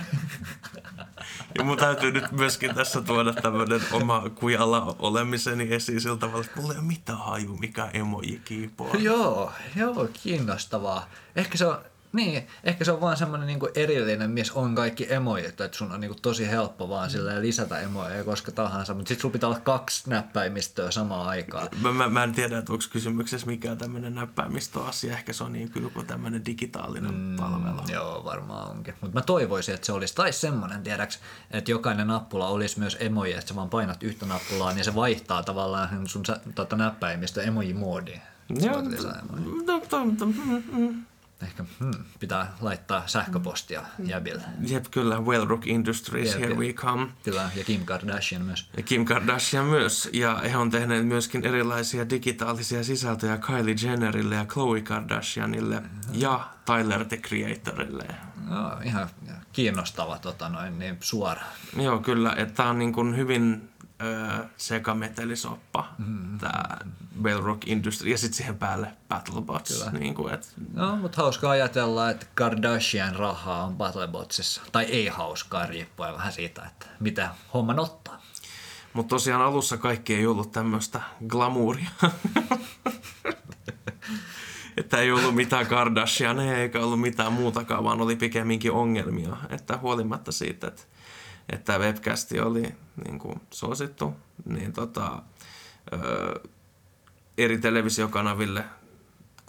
Ja mun täytyy nyt myöskin tässä tuoda tämmöinen oma kujalla olemiseni esiin sillä tavalla, että mulla ei ole mitään haju, mikä emoji-keyboard. Joo, joo, kiinnostavaa. Ehkä se on, niin, ehkä se on vaan semmoinen niinku erillinen, missä on kaikki emojit, että sun on niinku tosi helppo vaan silleen lisätä emoja koska tahansa, mutta sit sulla pitää olla kaksi näppäimistöä samaan aikaan. Mä, mä, mä en tiedä, että onko kysymyksessä mikään tämmöinen näppäimistöasia. Ehkä se on niin kyllä kuin tämmöinen digitaalinen mm, palvelu. Joo, varmaan onkin. Mutta mä toivoisin, että se olisi. Tai semmoinen, tiedäks, että jokainen nappula olisi myös emoji, että sä vaan painat yhtä nappulaa, niin se vaihtaa tavallaan sun tota, näppäimistö emoji-moodiin. Joo, mm, mm. Ehkä hmm, pitää laittaa sähköpostia jäbille. Jep, kyllä. Wellrock Industries, Jep, here we come. Kyllä, ja Kim Kardashian myös. Ja Kim Kardashian myös. Ja he on tehneet myöskin erilaisia digitaalisia sisältöjä Kylie Jennerille ja Khloe Kardashianille ja Tyler the Creatorille. No, ihan kiinnostava tota noin, niin suora. Joo, kyllä. Että tämä on niin kuin hyvin sekametelisoppa, mm-hmm. tämä Wellrock Industry. Ja sitten siihen päälle BattleBots. Kyllä. Niin kuin, et, No, mutta hauska ajatella, että Kardashian rahaa on Battlebotsissa. Tai ei hauskaa, riippuen vähän siitä, että mitä homman ottaa. mutta tosiaan alussa kaikki ei ollut tämmöistä glamouria. että ei ollut mitään Kardashianeja eikä ollut mitään muutakaan, vaan oli pikemminkin ongelmia. Että huolimatta siitä, että, että webcasti oli niin kuin suosittu, niin tota, ö, eri televisiokanaville,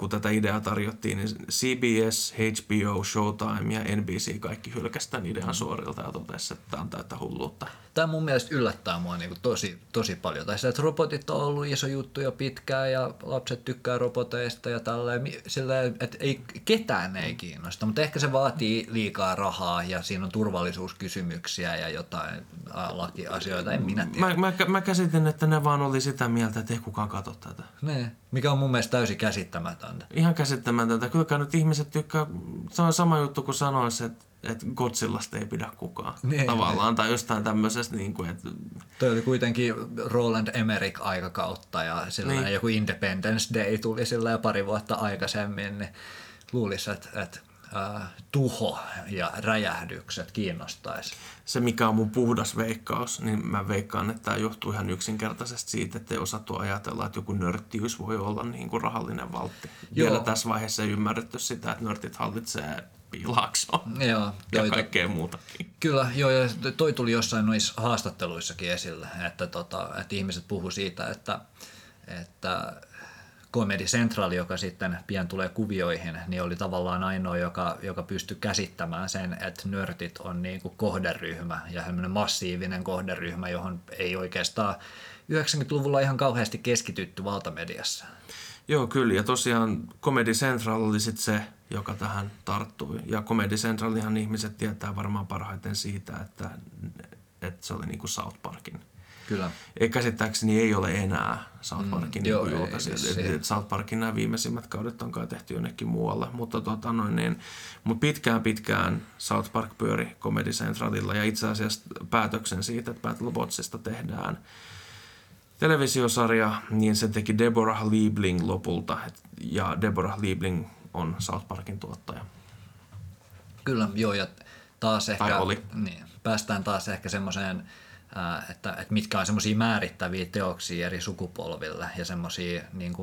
kun tätä ideaa tarjottiin, niin CBS, HBO, Showtime ja NBC kaikki hylkäsi tämän idean suorilta ja totesi, että tämä on täyttä hulluutta. Tämä mun mielestä yllättää mua niin tosi, tosi paljon. Tai se, että robotit on ollut iso juttu jo pitkään ja lapset tykkää roboteista ja tälleen. Mi- Silleen, että ei, ketään ei kiinnosta, mutta ehkä se vaatii liikaa rahaa ja siinä on turvallisuuskysymyksiä ja jotain lakiasioita, en minä tiedä. Mä, mä, mä käsitin, että ne vaan oli sitä mieltä, että ei kukaan katso tätä. Ne, mikä on mun mielestä täysin käsittämätöntä. Ihan käsittämätöntä. Kyllä nyt ihmiset tykkää, se on sama juttu kuin sanoisi, että että Godzillasta ei pidä kukaan. Niin, Tavallaan, tai jostain tämmöisestä, niin kuin, että Toi oli kuitenkin Roland Emmerich aikakautta ja sillä Niin. joku Independence Day tuli sillä pari vuotta aikaisemmin, niin luulisi, että, että tuho ja räjähdykset kiinnostaisi. se mikä on mun puhdas veikkaus, niin mä veikkaan, että tämä johtuu ihan yksinkertaisesti siitä, että ei osattu ajatella, että joku nörttiys voi olla niin kuin rahallinen valtti. Joo. Vielä tässä vaiheessa ei ymmärretty sitä, että nörtit hallitsee piilaaksoa Joo, ja toi, kaikkea muutakin. Kyllä, joo, ja toi tuli jossain noissa haastatteluissakin esille, että, tota, että ihmiset puhu siitä, että, että Comedy Central, joka sitten pian tulee kuvioihin, niin oli tavallaan ainoa, joka, joka pystyi käsittämään sen, että nörtit on niin kuin kohderyhmä ja massiivinen kohderyhmä, johon ei oikeastaan 90-luvulla ihan kauheasti keskitytty valtamediassa. Joo, kyllä. Ja tosiaan Comedy Central oli sit se, joka tähän tarttui. Ja Comedy Centralihan ihmiset tietää varmaan parhaiten siitä, että, että se oli niin kuin South Parkin. Kyllä. Ei käsittääkseni ei ole enää South Parkin Mm, mm, joo, niin ei julkaisi. vissiin. Et South Parkin nämä viimeisimmät kaudet on kai tehty jonnekin muualle. Mutta, tota noin, niin, mutta pitkään pitkään South Park pyöri Comedy Centralilla ja itse asiassa päätöksen siitä, että Battlebotsista tehdään televisiosarja, niin se teki Deborah Liebling lopulta. Ja Deborah Liebling on South Parkin tuottaja. Kyllä, joo, ja taas ehkä oli. Niin, päästään taas ehkä semmoiseen, että, että mitkä on semmoisia määrittäviä teoksia eri sukupolville ja semmoisia niin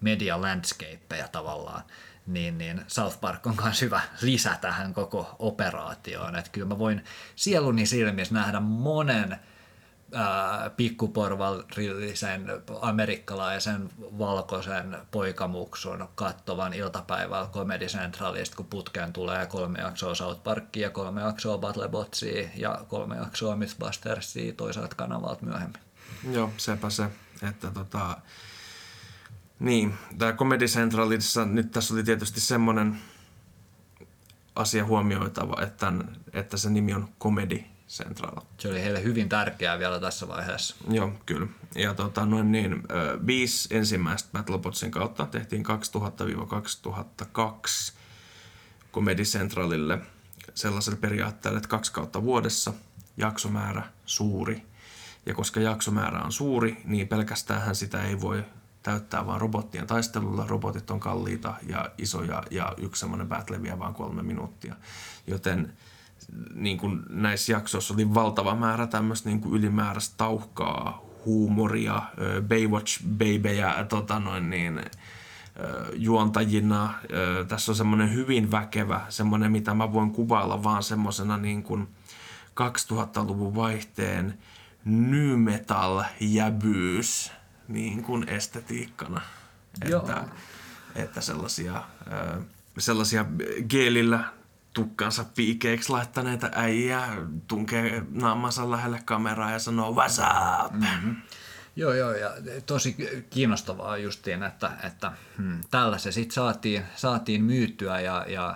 media landscapeja tavallaan, niin, niin South Park on myös hyvä lisä tähän koko operaatioon. Että kyllä mä voin sieluni silmissä nähdä monen pikkuporvallisen amerikkalaisen valkoisen poikamuksun kattovan iltapäivällä Comedy Centralista, kun putkeen tulee kolme jaksoa South Parkia, kolme jaksoa Battlebotsia ja kolme jaksoa Mythbustersia toisaalta kanavalta myöhemmin. Joo, sepä se. Että tota, niin, tämä Comedy Centralissa, nyt tässä oli tietysti semmoinen asia huomioitava, että, että se nimi on Comedy Central. Se oli heille hyvin tärkeää vielä tässä vaiheessa. Joo, kyllä. Ja tota, noin niin, viisi ensimmäistä Battlebotsin kautta tehtiin 2000-2002 Comedy Centralille sellaiselle periaatteelle, että kaksi kautta vuodessa, jaksomäärä suuri. Ja koska jaksomäärä on suuri, niin pelkästään sitä ei voi täyttää vaan robottien taistelulla. Robotit on kalliita ja isoja ja yksi semmoinen battle vie vaan kolme minuuttia. Joten niin kuin näissä jaksoissa oli valtava määrä tämmöistä niin kuin ylimääräistä tauhkaa, huumoria, Baywatch babyjä, tota noin niin, juontajina. Tässä on semmoinen hyvin väkevä, semmoinen mitä mä voin kuvailla vaan semmoisena niin kuin 2000-luvun vaihteen new metal jäbyys niin kuin estetiikkana. Että, että sellaisia, sellaisia geelillä tukkansa piikeiksi laittaneita äijä tunkee naamansa lähelle kameraa ja sanoo what's up? Mm-hmm. Joo, joo, ja tosi kiinnostavaa justiin, että, että hmm, tällä se sitten saatiin, saatiin myyttyä ja, ja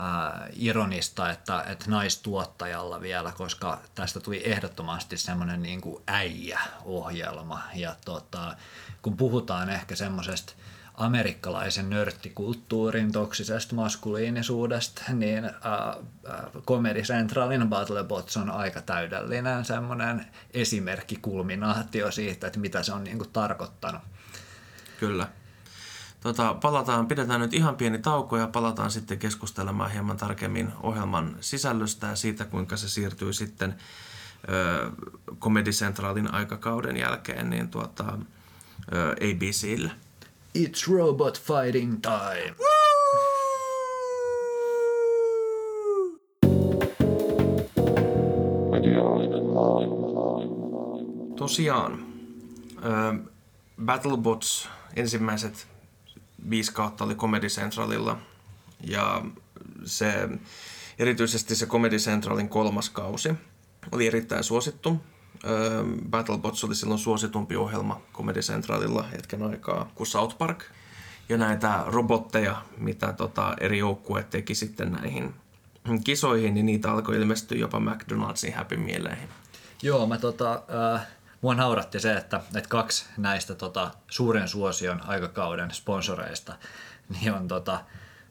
äh, ironista, että, että naistuottajalla vielä, koska tästä tuli ehdottomasti semmoinen niin äijä-ohjelma. Ja tota, kun puhutaan ehkä semmoisesta amerikkalaisen nörttikulttuurin toksisesta maskuliinisuudesta, niin äh, äh, Comedy Centralin Battlebots on aika täydellinen semmoinen esimerkki, kulminaatio siitä, että mitä se on niin kuin tarkoittanut. Kyllä. Tota, palataan, pidetään nyt ihan pieni tauko ja palataan sitten keskustelemaan hieman tarkemmin ohjelman sisällöstä ja siitä, kuinka se siirtyy sitten ö, Comedy Centralin aikakauden jälkeen niin tuota, ö, ABClle. It's robot fighting time. Tosiaan, äh, Battlebots ensimmäiset viisi kautta oli Comedy Centralilla ja se, erityisesti se Comedy Centralin kolmas kausi oli erittäin suosittu. Battlebots oli silloin suositumpi ohjelma Comedy Centralilla hetken aikaa kuin South Park. Ja näitä robotteja, mitä tota eri joukkueet teki sitten näihin kisoihin, niin niitä alkoi ilmestyä jopa McDonald'sin Happy Mealeihin. Joo, mä tota, äh, mua nauratti se, että, että kaksi näistä tota, suuren suosion aikakauden sponsoreista niin on tota,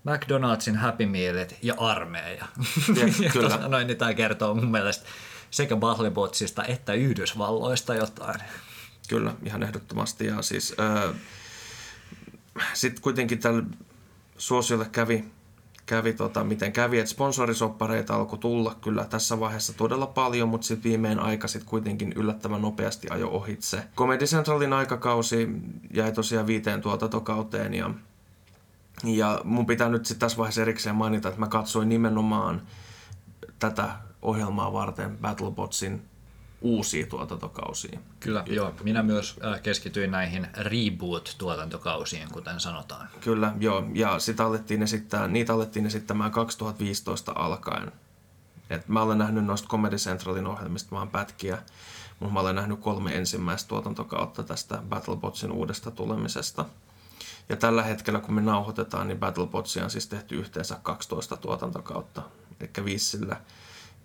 McDonald'sin Happy Mealit ja armeija. Ja, ja kyllä. Noin, niin tämä kertoo mun mielestä sekä Battlebotsista että Yhdysvalloista jotain. Kyllä, ihan ehdottomasti. Ja siis, äh, sitten kuitenkin tällä suosiolle kävi, kävi tota, miten kävi, että sponsorisoppareita alkoi tulla kyllä tässä vaiheessa todella paljon, mutta sitten viimein aika sitten kuitenkin yllättävän nopeasti ajo ohitse. Comedy Centralin aikakausi jäi tosiaan viiteen tuotantokauteen ja, ja mun pitää nyt sitten tässä vaiheessa erikseen mainita, että mä katsoin nimenomaan tätä ohjelmaa varten Battlebotsin uusia tuotantokausia. Kyllä, joo. Minä myös äh, keskityin näihin reboot-tuotantokausiin, kuten sanotaan. Kyllä, joo. Ja sitä alettiin esittää, niitä alettiin esittämään 2015 alkaen. Et mä olen nähnyt noista Comedy Centralin ohjelmista vaan pätkiä, mutta mä olen nähnyt kolme ensimmäistä tuotantokautta tästä Battlebotsin uudesta tulemisesta. Ja tällä hetkellä, kun me nauhoitetaan, niin Battlebotsia on siis tehty yhteensä 12 tuotantokautta. Eli viisillä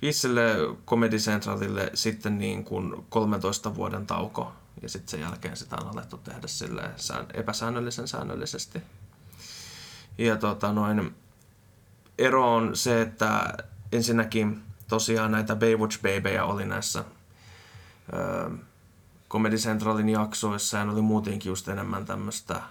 Viiselle Comedy Centralille sitten niin kuin 13 vuoden tauko ja sitten sen jälkeen sitä on alettu tehdä sille epäsäännöllisen säännöllisesti. Ja tota noin, ero on se, että ensinnäkin tosiaan näitä Baywatch Babyjä oli näissä ö, Comedy Centralin jaksoissa ja ne oli muutenkin just enemmän tämmöistä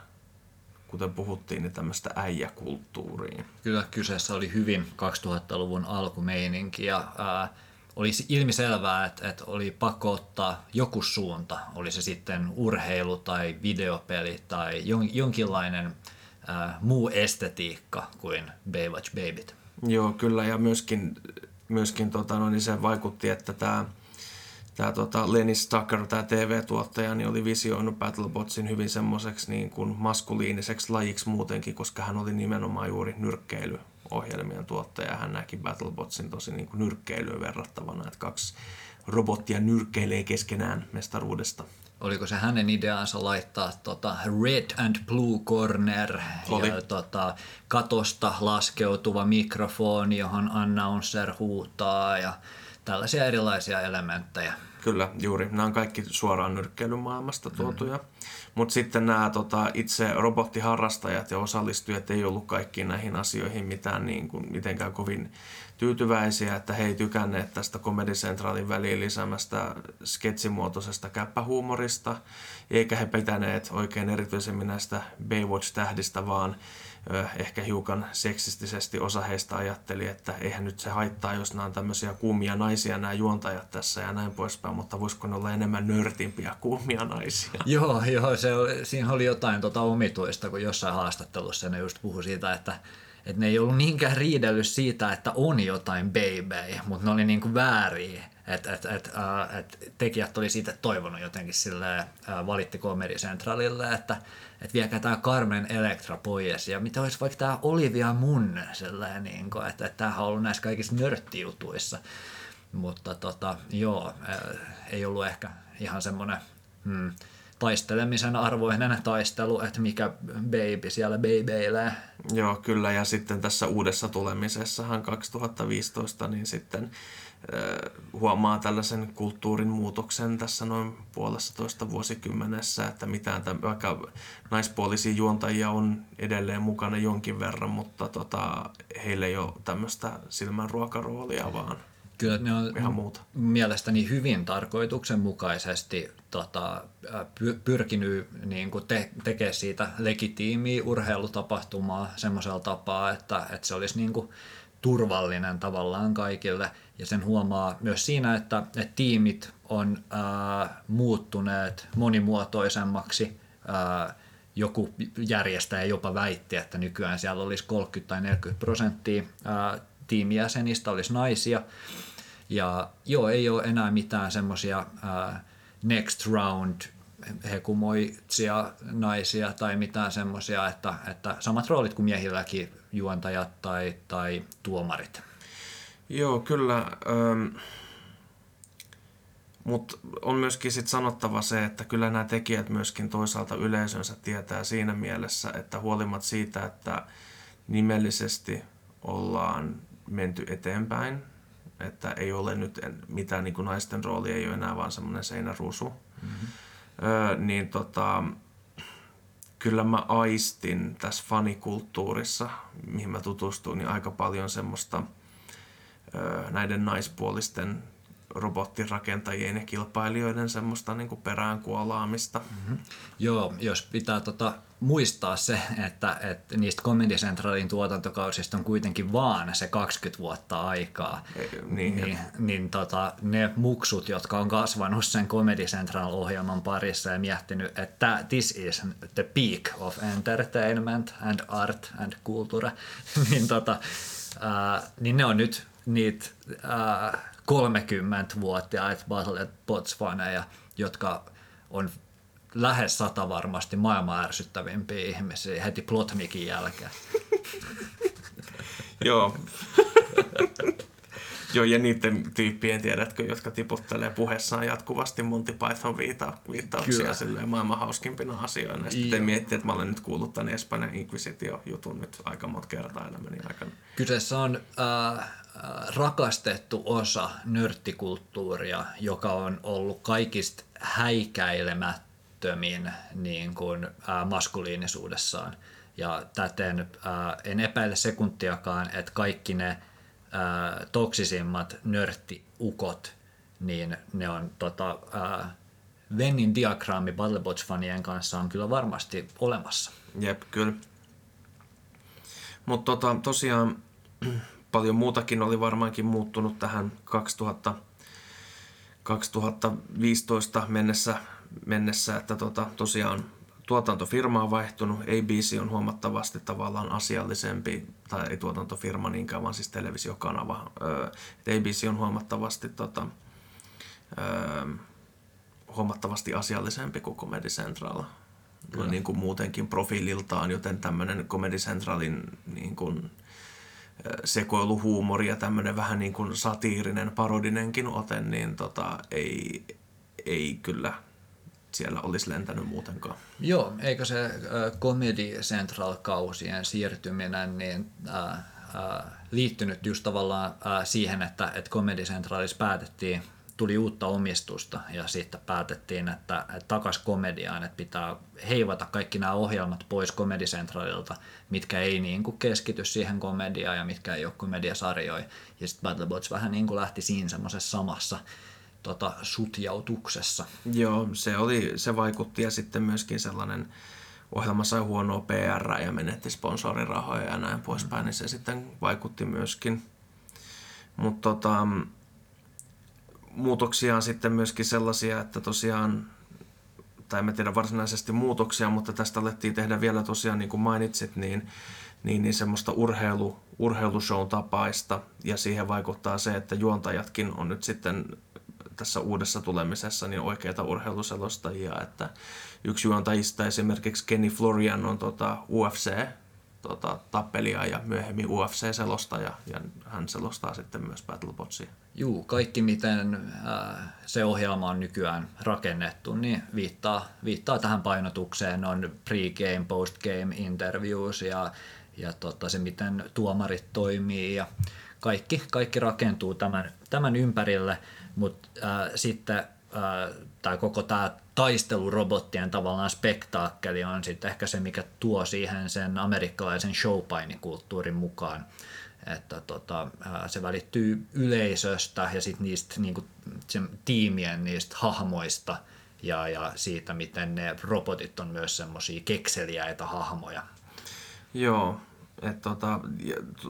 kuten puhuttiin, niin tämmöistä äijäkulttuuria. Kyllä kyseessä oli hyvin 2000-luvun alkumeininki ja ää, olisi ilmiselvää, että, että oli pakko ottaa joku suunta, oli se sitten urheilu tai videopeli tai jon, jonkinlainen ää, muu estetiikka kuin Baywatch Babyt. Joo, kyllä ja myöskin, myöskin tota, no, niin se vaikutti, että tämä tämä tota, Lenny Stucker, tämä TV-tuottaja, niin oli visioinut Battlebotsin hyvin semmoiseksi niin kuin maskuliiniseksi lajiksi muutenkin, koska hän oli nimenomaan juuri nyrkkeilyohjelmien tuottaja. Hän näki Battlebotsin tosi niin kuin nyrkkeilyyn verrattavana, että kaksi robottia nyrkkeilee keskenään mestaruudesta. Oliko se hänen ideansa laittaa tota Red and Blue Corner Oli. ja tota, katosta laskeutuva mikrofoni, johon announcer huutaa ja tällaisia erilaisia elementtejä. Kyllä, juuri. Nämä on kaikki suoraan nyrkkeilymaailmasta tuotuja. Mm. Mutta sitten nämä tota, itse robottiharrastajat ja osallistujat ei ollut kaikkiin näihin asioihin mitään niin kuin, mitenkään kovin tyytyväisiä, että he ei tykänneet tästä Comedy Centralin väliin lisäämästä sketsimuotoisesta käppähuumorista, eikä he pitäneet oikein erityisemmin näistä Baywatch-tähdistä, vaan ehkä hiukan seksistisesti osa heistä ajatteli, että eihän nyt se haittaa, jos nämä on tämmöisiä kuumia naisia nämä juontajat tässä ja näin poispäin, mutta voisiko ne olla enemmän nörtimpiä kuumia naisia? Joo, joo se oli, siinä oli jotain tota omituista, kun jossain haastattelussa ne just puhui siitä, että että ne ei ollut niinkään riidellyt siitä, että on jotain baby, mutta ne oli niinku vääriä. Että et, et, uh, et tekijät oli siitä toivonut jotenkin sille uh, valitti Comedy Centralille, että et viekää tämä Carmen Electra pois ja mitä olisi vaikka tämä Olivia Munn, niin että, että tämähän on ollut näissä kaikissa nörttijutuissa. Mutta tota, joo, ei ollut ehkä ihan semmoinen hmm, taistelemisen arvoinen taistelu, että mikä baby siellä babyilee. Joo, kyllä. Ja sitten tässä uudessa tulemisessahan 2015, niin sitten huomaa tällaisen kulttuurin muutoksen tässä noin puolessa toista vuosikymmenessä, että mitään tämän, vaikka naispuolisia juontajia on edelleen mukana jonkin verran, mutta tota, heillä ei ole tämmöistä silmänruokaroolia, vaan Kyllä ne on ihan muuta. mielestäni hyvin tarkoituksenmukaisesti tota, pyrkinyt niin kuin te, tekemään siitä legitiimiä urheilutapahtumaa semmoisella tapaa, että, että se olisi niin kuin turvallinen tavallaan kaikille. Ja sen huomaa myös siinä, että, että tiimit on ää, muuttuneet monimuotoisemmaksi. Ää, joku järjestäjä jopa väitti, että nykyään siellä olisi 30 tai 40 prosenttia ää, tiimijäsenistä olisi naisia. Ja joo, ei ole enää mitään semmoisia next round hekumoitsia naisia tai mitään semmoisia, että, että samat roolit kuin miehilläkin, juontajat tai, tai tuomarit. Joo, kyllä. Ähm, Mutta on myöskin sit sanottava se, että kyllä nämä tekijät myöskin toisaalta yleisönsä tietää siinä mielessä, että huolimatta siitä, että nimellisesti ollaan menty eteenpäin, että ei ole nyt mitään niin kuin naisten rooli, ei ole enää vaan semmoinen seinäruusu, mm-hmm. öö, niin tota, kyllä mä aistin tässä fanikulttuurissa, mihin mä tutustuin, niin aika paljon semmoista näiden naispuolisten robottirakentajien ja kilpailijoiden semmoista niin kuin peräänkuolaamista. Mm-hmm. Joo, jos pitää tota muistaa se, että, että niistä Comedy Centralin tuotantokausista on kuitenkin vaan se 20 vuotta aikaa, Ei, niin, niin, niin tota, ne muksut, jotka on kasvanut sen Comedy Central-ohjelman parissa ja miettinyt, että this is the peak of entertainment and art and culture, niin, tota, ää, niin ne on nyt niitä ää, 30-vuotiaita Battle Botsfaneja, jotka on lähes sata varmasti maailman ärsyttävimpiä ihmisiä heti Plotmikin jälkeen. Joo. Joo, ja niiden tyyppien tiedätkö, jotka tiputtelee puheessaan jatkuvasti Monty Python viittauksia silleen maailman hauskimpina asioina. Ja sitten miettii, että mä olen nyt kuullut tämän Espanjan Inquisitio-jutun nyt aika monta kertaa elämäni aikana. Kyseessä on äh, rakastettu osa nörttikulttuuria, joka on ollut kaikista häikäilemättä älyttömin niin kuin, ää, maskuliinisuudessaan. Ja täten ää, en epäile sekuntiakaan, että kaikki ne ää, toksisimmat nörttiukot, niin ne on tota, ää, Vennin diagrammi Battlebots-fanien kanssa on kyllä varmasti olemassa. Jep, kyllä. Mutta tota, tosiaan paljon muutakin oli varmaankin muuttunut tähän 2000, 2015 mennessä mennessä, että tota, tosiaan tuotantofirma on vaihtunut, ABC on huomattavasti tavallaan asiallisempi, tai ei tuotantofirma niinkään, vaan siis televisiokanava. ABC on huomattavasti, tota, huomattavasti asiallisempi kuin Comedy Central. Kyllä. Niin kuin muutenkin profiililtaan, joten tämmöinen Comedy Centralin niin kuin, sekoiluhuumori ja tämmöinen vähän niin kuin satiirinen, parodinenkin ote, niin tota, ei, ei kyllä siellä olisi lentänyt muutenkaan. Joo, eikö se äh, Comedy Central-kausien siirtyminen niin, äh, äh, liittynyt just tavallaan äh, siihen, että, että Comedy Centralissa päätettiin tuli uutta omistusta ja sitten päätettiin, että, että takas komediaan, että pitää heivata kaikki nämä ohjelmat pois Comedy Centralilta, mitkä ei niin kuin keskity siihen komediaan ja mitkä ei ole komediasarjoja. Ja sitten Battlebots vähän niin kuin lähti siinä semmoisessa samassa tota, sutjautuksessa. Joo, se, oli, se vaikutti ja sitten myöskin sellainen ohjelma sai huonoa PR ja menetti sponsorirahoja ja näin poispäin, niin se sitten vaikutti myöskin. Mutta tota, muutoksia on sitten myöskin sellaisia, että tosiaan, tai en tiedä varsinaisesti muutoksia, mutta tästä alettiin tehdä vielä tosiaan, niin kuin mainitsit, niin, niin, niin semmoista urheilu, urheilushow tapaista, ja siihen vaikuttaa se, että juontajatkin on nyt sitten tässä uudessa tulemisessa niin oikeita urheiluselostajia, että yksi juontajista esimerkiksi Kenny Florian on tota UFC tota, tappelija ja myöhemmin UFC-selostaja ja hän selostaa sitten myös Battlebotsia. Juu, kaikki miten äh, se ohjelma on nykyään rakennettu, niin viittaa, viittaa tähän painotukseen. On pre-game, post-game interviews ja, ja tota, se miten tuomarit toimii ja kaikki, kaikki rakentuu tämän, tämän ympärille, mutta äh, sitten äh, tai koko tämä taistelurobottien tavallaan spektaakkeli on sitten ehkä se, mikä tuo siihen sen amerikkalaisen showpainikulttuurin mukaan. Että tota, se välittyy yleisöstä ja sitten niistä niinku, sen tiimien niistä hahmoista ja, ja siitä, miten ne robotit on myös semmoisia kekseliäitä hahmoja. Joo, että tota,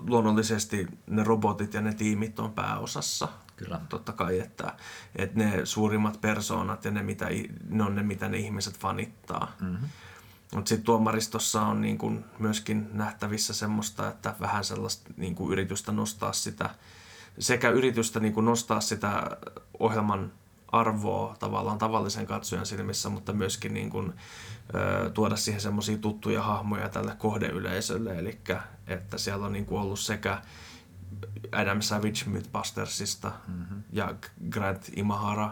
luonnollisesti ne robotit ja ne tiimit on pääosassa Kyllä. Totta kai, että, että ne suurimmat persoonat ja ne, mitä, ne on ne, mitä ne ihmiset fanittaa. Mm-hmm. Mutta sitten tuomaristossa on niin kun myöskin nähtävissä semmoista, että vähän sellaista niin kun yritystä nostaa sitä, sekä yritystä niin kun nostaa sitä ohjelman arvoa tavallaan tavallisen katsojan silmissä, mutta myöskin niin kun, ö, tuoda siihen semmoisia tuttuja hahmoja tälle kohdeyleisölle. Eli että siellä on niin ollut sekä Adam Savage Mythbustersista mm-hmm. ja Grant Imahara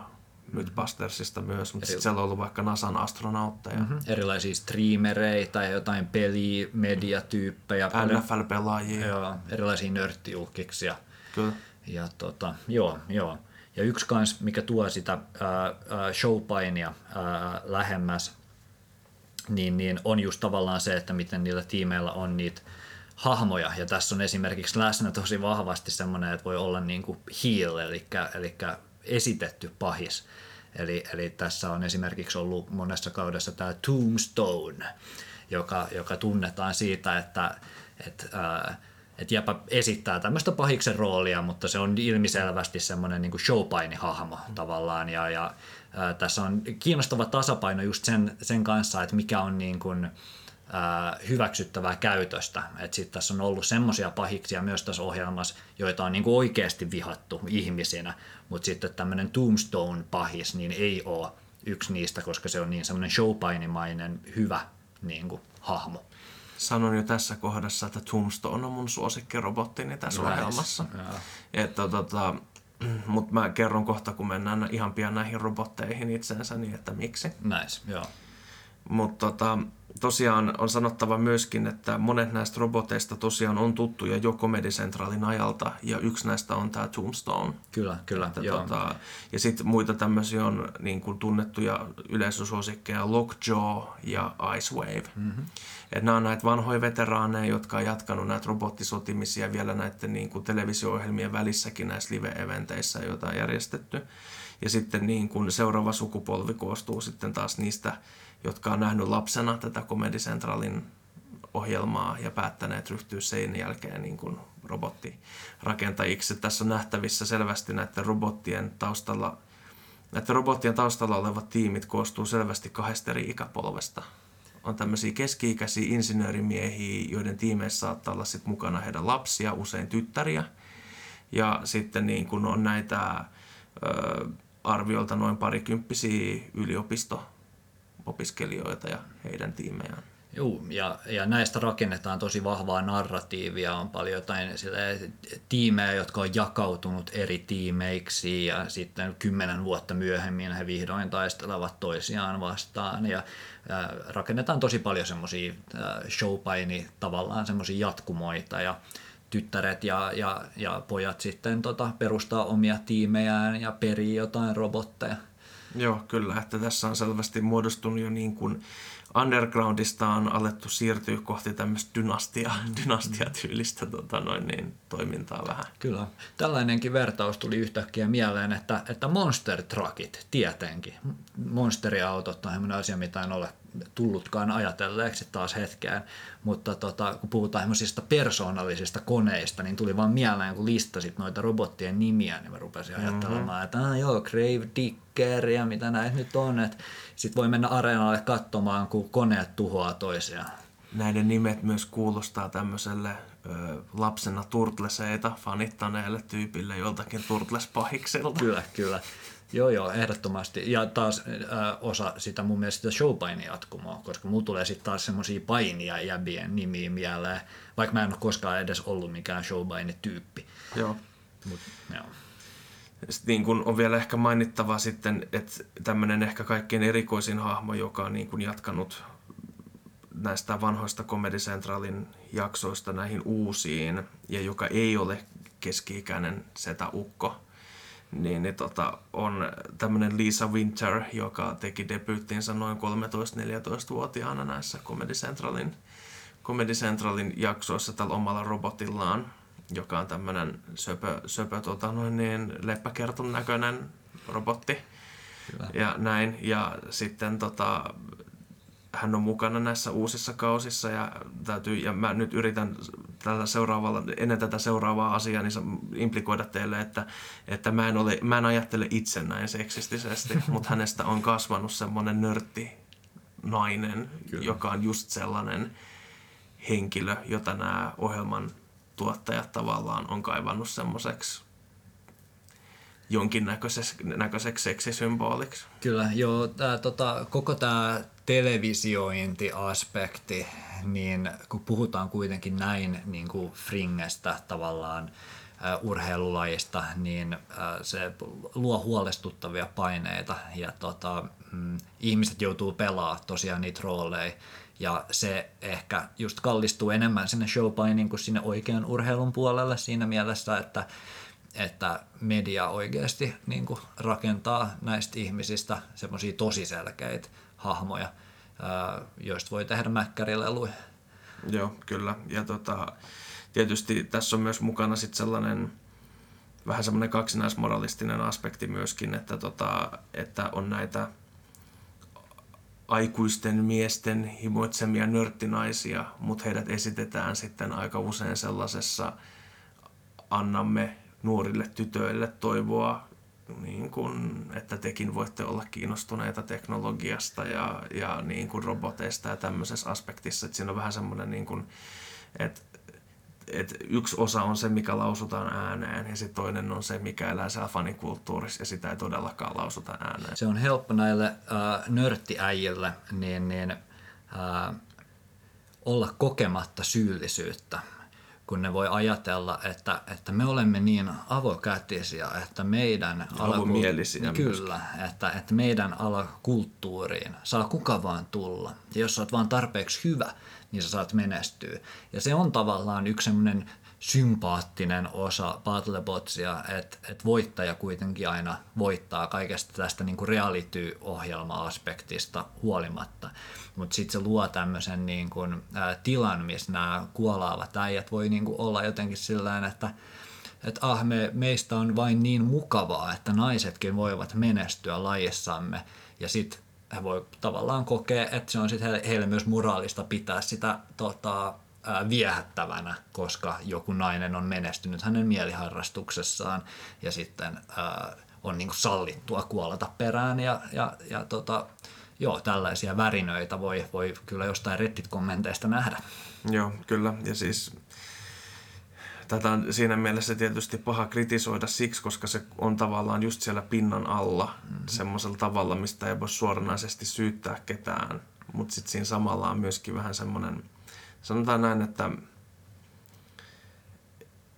Mythbustersista myös, mutta sitten siellä on ollut vaikka NASAn astronautteja. Mm-hmm. Erilaisia streamereita ja jotain peli, mediatyyppejä. NFL-pelaajia. Joo, erilaisia nörttijulkiksia. Kyllä. Ja tota, joo, joo. Ja yksi kans, mikä tuo sitä äh, showpainia äh, lähemmäs, niin, niin on just tavallaan se, että miten niillä tiimeillä on niitä hahmoja, ja tässä on esimerkiksi läsnä tosi vahvasti semmoinen, että voi olla niin kuin heal, eli, eli esitetty pahis. Eli, eli tässä on esimerkiksi ollut monessa kaudessa tämä Tombstone, joka, joka tunnetaan siitä, että, että ää, että jäpä esittää tämmöistä pahiksen roolia, mutta se on ilmiselvästi semmoinen niin showpaini-hahmo tavallaan. Ja, ja ää, tässä on kiinnostava tasapaino just sen, sen kanssa, että mikä on niin kuin, hyväksyttävää käytöstä. Et sit tässä on ollut semmoisia pahiksia myös tässä ohjelmassa, joita on niinku oikeasti vihattu ihmisinä, mutta sitten tämmöinen Tombstone-pahis niin ei ole yksi niistä, koska se on niin semmoinen showpainimainen hyvä niinku, hahmo. Sanon jo tässä kohdassa, että Tombstone on mun suosikkirobottini tässä nice. ohjelmassa. Että tota, mutta mä kerron kohta, kun mennään ihan pian näihin robotteihin itsensä, niin että miksi. Nice, joo. Mutta tota, tosiaan on sanottava myöskin, että monet näistä roboteista tosiaan on tuttuja jo Comedy Centralin ajalta, ja yksi näistä on tämä Tombstone. Kyllä, kyllä, että, joo. Tota, ja sitten muita tämmöisiä on niin kuin tunnettuja yleisösuosikkeja Lockjaw ja Ice Wave. Mm-hmm. Et nämä on näitä vanhoja veteraaneja, jotka on jatkanut näitä robottisotimisia vielä näiden niin kuin televisio-ohjelmien välissäkin näissä live-eventeissä, joita on järjestetty. Ja sitten niin kuin seuraava sukupolvi koostuu sitten taas niistä jotka on nähnyt lapsena tätä Comedy Centralin ohjelmaa ja päättäneet ryhtyä sen jälkeen niin kuin robottirakentajiksi. Tässä on nähtävissä selvästi näiden robottien taustalla, näiden robottien taustalla olevat tiimit koostuu selvästi kahdesta eri ikäpolvesta. On tämmöisiä keski-ikäisiä insinöörimiehiä, joiden tiimeissä saattaa olla sit mukana heidän lapsia, usein tyttäriä. Ja sitten niin kun on näitä ö, arviolta noin parikymppisiä yliopisto opiskelijoita ja heidän tiimejään. Joo, ja, ja näistä rakennetaan tosi vahvaa narratiivia. On paljon jotain sille, tiimejä, jotka on jakautunut eri tiimeiksi ja sitten kymmenen vuotta myöhemmin he vihdoin taistelevat toisiaan vastaan. Ja ää, rakennetaan tosi paljon semmoisia showpaini tavallaan semmoisia jatkumoita ja tyttäret ja, ja, ja pojat sitten tota, perustaa omia tiimejään ja perii jotain robotteja. Joo, kyllä, että tässä on selvästi muodostunut jo niin kuin undergroundista on alettu siirtyä kohti tämmöistä dynastia, dynastiatyylistä tota noin, niin, toimintaa vähän. Kyllä. Tällainenkin vertaus tuli yhtäkkiä mieleen, että, että Monster Truckit tietenkin. Monsteriautot on sellainen asia, mitä en ole tullutkaan ajatelleeksi taas hetkeen, mutta tota, kun puhutaan semmoisista persoonallisista koneista, niin tuli vaan mieleen, kun listasit noita robottien nimiä, niin mä rupesin mm-hmm. ajattelemaan, että ah, joo, Grave Digger ja mitä näitä nyt on, että sit voi mennä areenalle katsomaan, kun koneet tuhoaa toisiaan. Näiden nimet myös kuulostaa tämmöiselle ö, lapsena turtleseita fanittaneelle tyypille joltakin turtlespahikselta. Kyllä, kyllä. Joo, joo, ehdottomasti. Ja taas äh, osa sitä mun mielestä sitä showpainin jatkumoa, koska mulla tulee sitten taas semmoisia painia jäbien nimiä mieleen, vaikka mä en ole koskaan edes ollut mikään showpaini-tyyppi. Joo. Mut, joo. Sitten niin kuin on vielä ehkä mainittava sitten, että tämmöinen ehkä kaikkein erikoisin hahmo, joka on niin kuin jatkanut näistä vanhoista Comedy Centralin jaksoista näihin uusiin, ja joka ei ole keski-ikäinen setä-ukko, niin, niin tota, on tämmöinen Lisa Winter, joka teki debyyttinsä noin 13-14-vuotiaana näissä Comedy Centralin, Comedy Centralin jaksoissa tällä omalla robotillaan, joka on tämmöinen söpö, söpö tota noin niin, leppäkertun näköinen robotti. Hyvä. Ja näin. Ja sitten tota, hän on mukana näissä uusissa kausissa ja, täytyy, ja mä nyt yritän tällä seuraavalla, ennen tätä seuraavaa asiaa niin implikoida teille, että, että mä, en ole, mä en ajattele itse näin seksistisesti, mutta hänestä on kasvanut semmoinen nörtti nainen, Kyllä. joka on just sellainen henkilö, jota nämä ohjelman tuottajat tavallaan on kaivannut semmoiseksi jonkinnäköiseksi seksisymboliksi. Kyllä, joo. Tää, tota, koko tämä televisiointiaspekti, niin kun puhutaan kuitenkin näin niin kuin fringestä tavallaan uh, urheilulajista, niin uh, se luo huolestuttavia paineita ja tota, mm, ihmiset joutuu pelaamaan tosiaan niitä rooleja ja se ehkä just kallistuu enemmän sinne showpainiin kuin sinne oikean urheilun puolelle siinä mielessä, että että media oikeasti niin kuin rakentaa näistä ihmisistä semmoisia tosi selkeitä hahmoja, joista voi tehdä mäkkärileluja. Joo, kyllä. Ja tota, tietysti tässä on myös mukana sit sellainen vähän semmoinen kaksinaismoralistinen aspekti myöskin, että, tota, että on näitä aikuisten miesten himoitsemia nörttinaisia, mutta heidät esitetään sitten aika usein sellaisessa annamme nuorille tytöille toivoa, niin kuin, että tekin voitte olla kiinnostuneita teknologiasta ja, ja niin kuin roboteista ja tämmöisessä aspektissa. Että siinä on vähän semmoinen, niin kuin, että et yksi osa on se, mikä lausutaan ääneen, ja sitten toinen on se, mikä elää siellä fanikulttuurissa, ja sitä ei todellakaan lausuta ääneen. Se on helppo näille äh, nörttiäijille niin, niin, äh, olla kokematta syyllisyyttä kun ne voi ajatella, että, että me olemme niin avokätisiä, että meidän alakulttuuriin, kyllä, että, että meidän alakulttuuriin saa kuka vaan tulla. Ja jos sä oot vaan tarpeeksi hyvä, niin sä saat menestyä. Ja se on tavallaan yksi semmoinen sympaattinen osa Battlebotsia, että, että voittaja kuitenkin aina voittaa kaikesta tästä niin kuin reality-ohjelma-aspektista huolimatta. Mutta sitten se luo tämmöisen niin kuin, ää, tilan, missä nämä kuolaavat äijät voi niin kuin olla jotenkin sillä että että ah, me, meistä on vain niin mukavaa, että naisetkin voivat menestyä lajissamme. Ja sitten he voi tavallaan kokea, että se on sitten heille myös moraalista pitää sitä tota, viehättävänä, koska joku nainen on menestynyt hänen mieliharrastuksessaan ja sitten on niin kuin sallittua kuolata perään ja, ja, ja tota, joo, tällaisia värinöitä voi, voi kyllä jostain Reddit-kommenteista nähdä. Joo, kyllä. Ja siis tätä on siinä mielessä tietysti paha kritisoida siksi, koska se on tavallaan just siellä pinnan alla mm-hmm. semmoisella tavalla, mistä ei voi suoranaisesti syyttää ketään. Mutta sitten siinä samalla on myöskin vähän semmoinen, sanotaan näin, että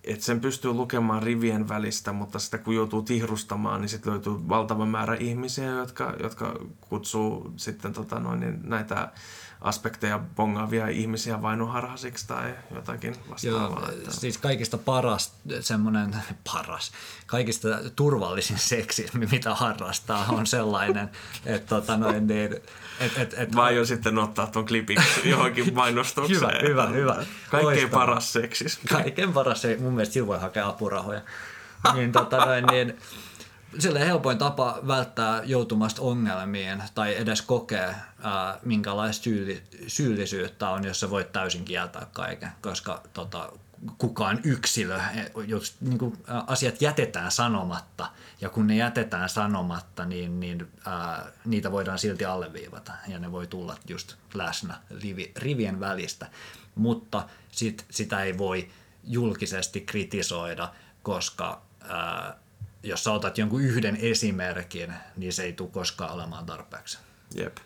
että sen pystyy lukemaan rivien välistä, mutta sitä kun joutuu tihrustamaan, niin sitten löytyy valtava määrä ihmisiä, jotka, jotka kutsuu sitten tota noin, niin näitä aspekteja bongaavia ihmisiä vainoharhasiksi tai jotakin vastaavaa. Joo, että- siis kaikista paras, semmoinen paras, kaikista turvallisin seksi, mitä harrastaa, on sellainen, että tota noin, niin, et, et, et, Vai jo sitten ottaa tuon klipin johonkin mainostukseen. Hyvä, hyvä, hyvä. Kaikkein Loistavaa. paras seksis. kaiken paras, se, mun mielestä sillä voi hakea apurahoja. niin, tota noin, niin, Silleen helpoin tapa välttää joutumasta ongelmiin tai edes kokea, ää, minkälaista syyli, syyllisyyttä on, jos sä voit täysin kieltää kaiken, koska tota, kukaan yksilö, jos niin kuin, asiat jätetään sanomatta, ja kun ne jätetään sanomatta, niin, niin ää, niitä voidaan silti alleviivata, ja ne voi tulla just läsnä rivi, rivien välistä, mutta sit, sitä ei voi julkisesti kritisoida, koska ää, jos sä otat jonkun yhden esimerkin, niin se ei tule koskaan olemaan tarpeeksi. Jep.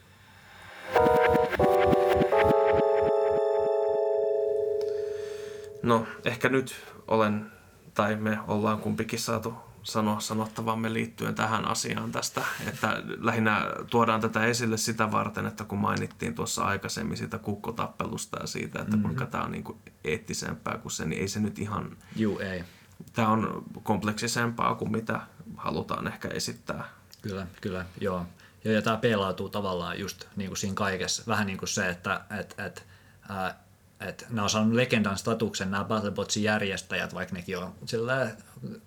No, ehkä nyt olen, tai me ollaan kumpikin saatu sanoa sanottavamme liittyen tähän asiaan tästä, että lähinnä tuodaan tätä esille sitä varten, että kun mainittiin tuossa aikaisemmin sitä kukkotappelusta ja siitä, että mm-hmm. kuinka tämä on niin kuin eettisempää kuin se, niin ei se nyt ihan, Juu, ei. tämä on kompleksisempaa kuin mitä halutaan ehkä esittää. Kyllä, kyllä, joo. Ja, ja tämä peilautuu tavallaan just niin kuin siinä kaikessa. Vähän niin kuin se, että et, et, ää, et nämä on saanut legendan statuksen, nämä Battlebotsin järjestäjät, vaikka nekin on silleen,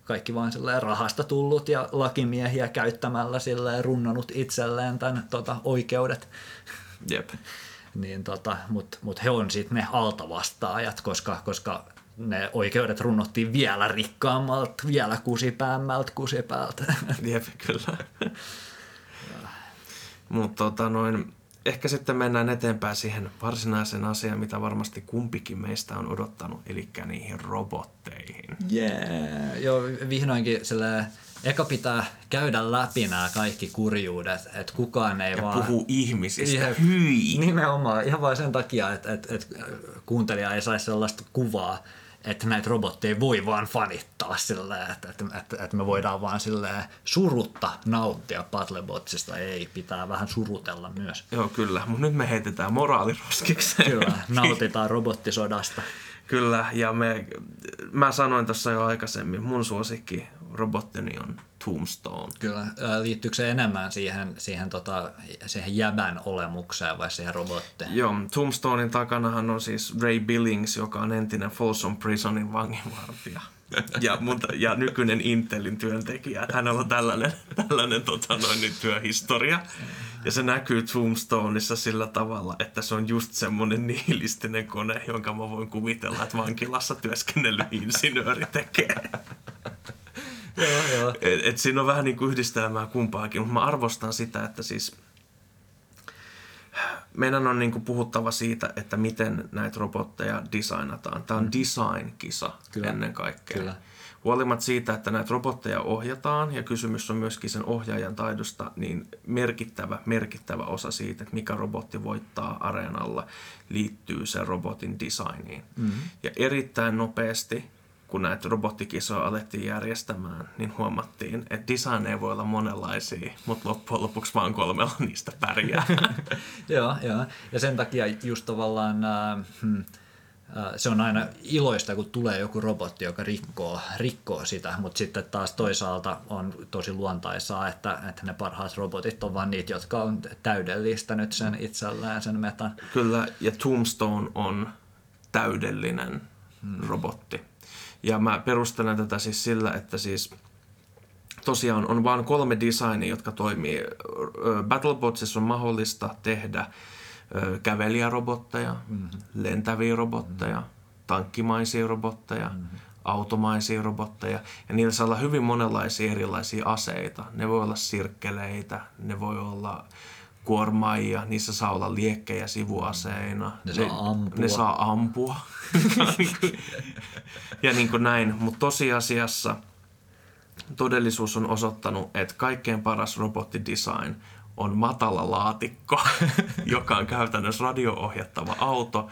kaikki vain silleen rahasta tullut ja lakimiehiä käyttämällä silleen runnonut itselleen tämän tota, oikeudet. Jep. Niin tota, Mutta mut he on sitten ne altavastaajat, koska, koska ne oikeudet runnottiin vielä rikkaammalta, vielä kusipäämmältä kusipäältä. Jep, kyllä. Mutta tota, noin, ehkä sitten mennään eteenpäin siihen varsinaiseen asiaan, mitä varmasti kumpikin meistä on odottanut, eli niihin robotteihin. Yeah. Joo, vihdoinkin sille eka pitää käydä läpi nämä kaikki kurjuudet, että kukaan ei Ja vaan... puhuu ihmisistä. Jep. Hyi! Nimenomaan, ihan vain sen takia, että, että, että kuuntelija ei saisi sellaista kuvaa, että näitä robotteja voi vaan fanittaa silleen, että, että, että, että me voidaan vaan silleen surutta nauttia Battlebotsista. Ei, pitää vähän surutella myös. Joo, kyllä. Mutta nyt me heitetään moraaliroskikseen. Kyllä, nautitaan robottisodasta. Kyllä, ja me, mä sanoin tuossa jo aikaisemmin, mun suosikki robottini on Tombstone. Kyllä, liittyykö se enemmän siihen, siihen, tota, siihen jäbän olemukseen vai siihen robottiin? Joo, Tombstonein takanahan on siis Ray Billings, joka on entinen Folsom Prisonin vanginvartija. Ja, mutta, ja nykyinen Intelin työntekijä. Että Hänellä on tällainen, tällainen tota noin, nyt työhistoria. Ja se näkyy Tombstoneissa sillä tavalla, että se on just semmoinen nihilistinen kone, jonka mä voin kuvitella, että vankilassa työskennellyt insinööri tekee. Joo, joo. Et, et siinä on vähän niin kuin yhdistelmää kumpaakin, mutta mä arvostan sitä, että siis meidän on niin kuin puhuttava siitä, että miten näitä robotteja designataan. Tämä on design-kisa Kyllä. ennen kaikkea. Kyllä. Huolimatta siitä, että näitä robotteja ohjataan ja kysymys on myöskin sen ohjaajan taidosta, niin merkittävä, merkittävä osa siitä, että mikä robotti voittaa areenalla, liittyy sen robotin designiin. Mm-hmm. Ja erittäin nopeasti, kun näitä robottikisoja alettiin järjestämään, niin huomattiin, että design ei voi olla monenlaisia, mutta loppujen lopuksi vaan kolmella niistä pärjää. joo, joo. Ja sen takia just tavallaan äh, hmm, äh, se on aina iloista, kun tulee joku robotti, joka rikkoo, rikkoo sitä, mutta sitten taas toisaalta on tosi luontaisaa, että, että ne parhaat robotit on vaan niitä, jotka on täydellistänyt sen itselleen, sen metan. Kyllä, ja Tombstone on täydellinen robotti. Ja mä perustelen tätä siis sillä, että siis tosiaan on vain kolme designia, jotka toimii. Battlebotsissa on mahdollista tehdä kävelijärobotteja, mm-hmm. lentäviä robotteja, mm-hmm. tankkimaisia robotteja, mm-hmm. automaisia robotteja. Ja niillä saa olla hyvin monenlaisia erilaisia aseita. Ne voi olla sirkkeleitä, ne voi olla kuormaajia, niissä saa olla liekkejä sivuaseina. Ne saa ampua. Ne saa ampua. ja niin kuin näin, mutta tosiasiassa todellisuus on osoittanut, että kaikkein paras robottidesign on matala laatikko, joka on käytännössä radio-ohjattava auto.